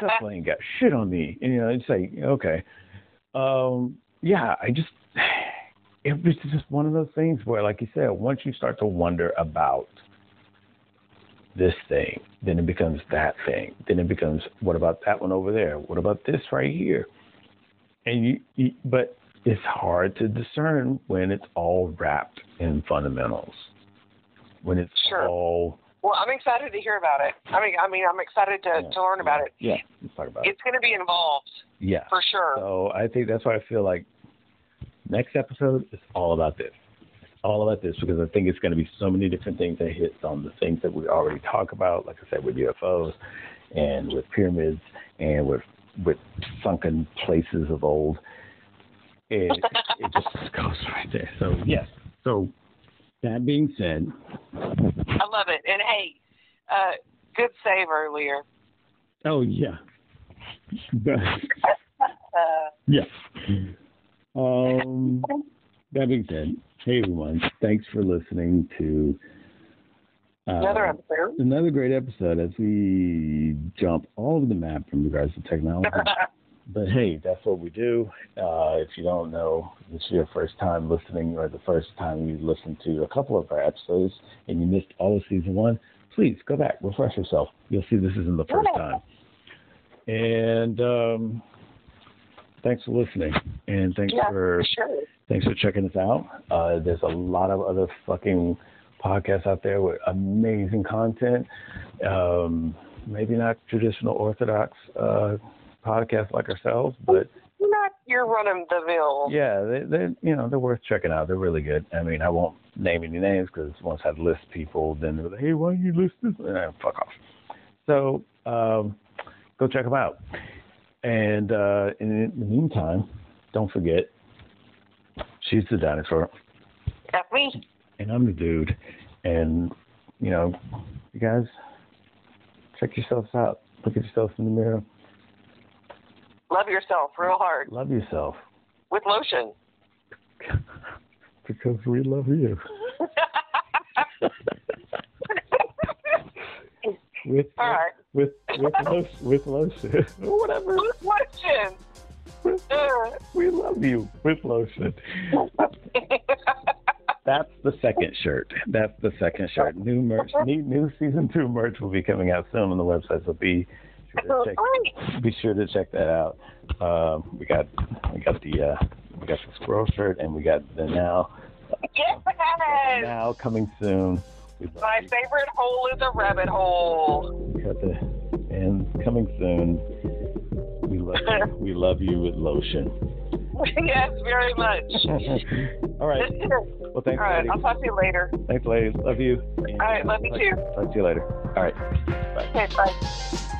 Definitely ain't got shit on me. And, you know, it's like, okay. Um, yeah, I just, it was just one of those things where, like you said, once you start to wonder about this thing, then it becomes that thing. Then it becomes, what about that one over there? What about this right here? And you, you but it's hard to discern when it's all wrapped in fundamentals. When it's Sure. all Well, I'm excited to hear about it. I mean, I mean, I'm excited to, to learn about it. Yeah, let's talk about it. It's going to be involved Yeah. for sure. So I think that's why I feel like next episode is all about this. It's All about this because I think it's going to be so many different things that hits on the things that we already talk about, like I said, with UFOs and with pyramids and with with sunken places of old. It, it just goes right there. So yes. So that being said, I love it. And hey, uh, good save earlier. oh yeah, Yeah. Um, that being said, hey everyone, thanks for listening to uh, another episode. another great episode as we jump all over the map from regards to technology. but hey, that's what we do. Uh, if you don't know, this is your first time listening or the first time you listened to a couple of our episodes and you missed all of season one, please go back, refresh yourself. You'll see this isn't the first time. And um, thanks for listening, and thanks yeah, for sure. thanks for checking us out. Uh, there's a lot of other fucking podcasts out there with amazing content. Um, maybe not traditional orthodox uh, podcasts like ourselves, but Not your run of the mill. yeah, they they you know they're worth checking out. They're really good. I mean, I won't name any names because once I list people, then they're like, hey, why don't you list this? Eh, fuck off. So um, go check them out. And uh, in the meantime, don't forget, she's the dinosaur, That's me. and I'm the dude. And you know, you guys, check yourselves out. Look at yourself in the mirror. Love yourself real hard Love yourself with lotion. because we love you. with All right. with with lotion, with lotion, whatever. With lotion. Uh, We love you with lotion. That's the second shirt. That's the second shirt. New merch, new, new season two merch will be coming out soon on the website. So be sure to check, be sure to check that out. Um, we got we got the uh, we got the squirrel shirt and we got the now Yes. now coming soon. My favorite hole is a rabbit hole. We got the and coming soon. We love you. We love you with lotion. yes, very much. All right. Well, All thanks, right. ladies. I'll talk to you later. Thanks, ladies. Love you. All right. Love you too. Talk to you later. All right. Okay. Bye.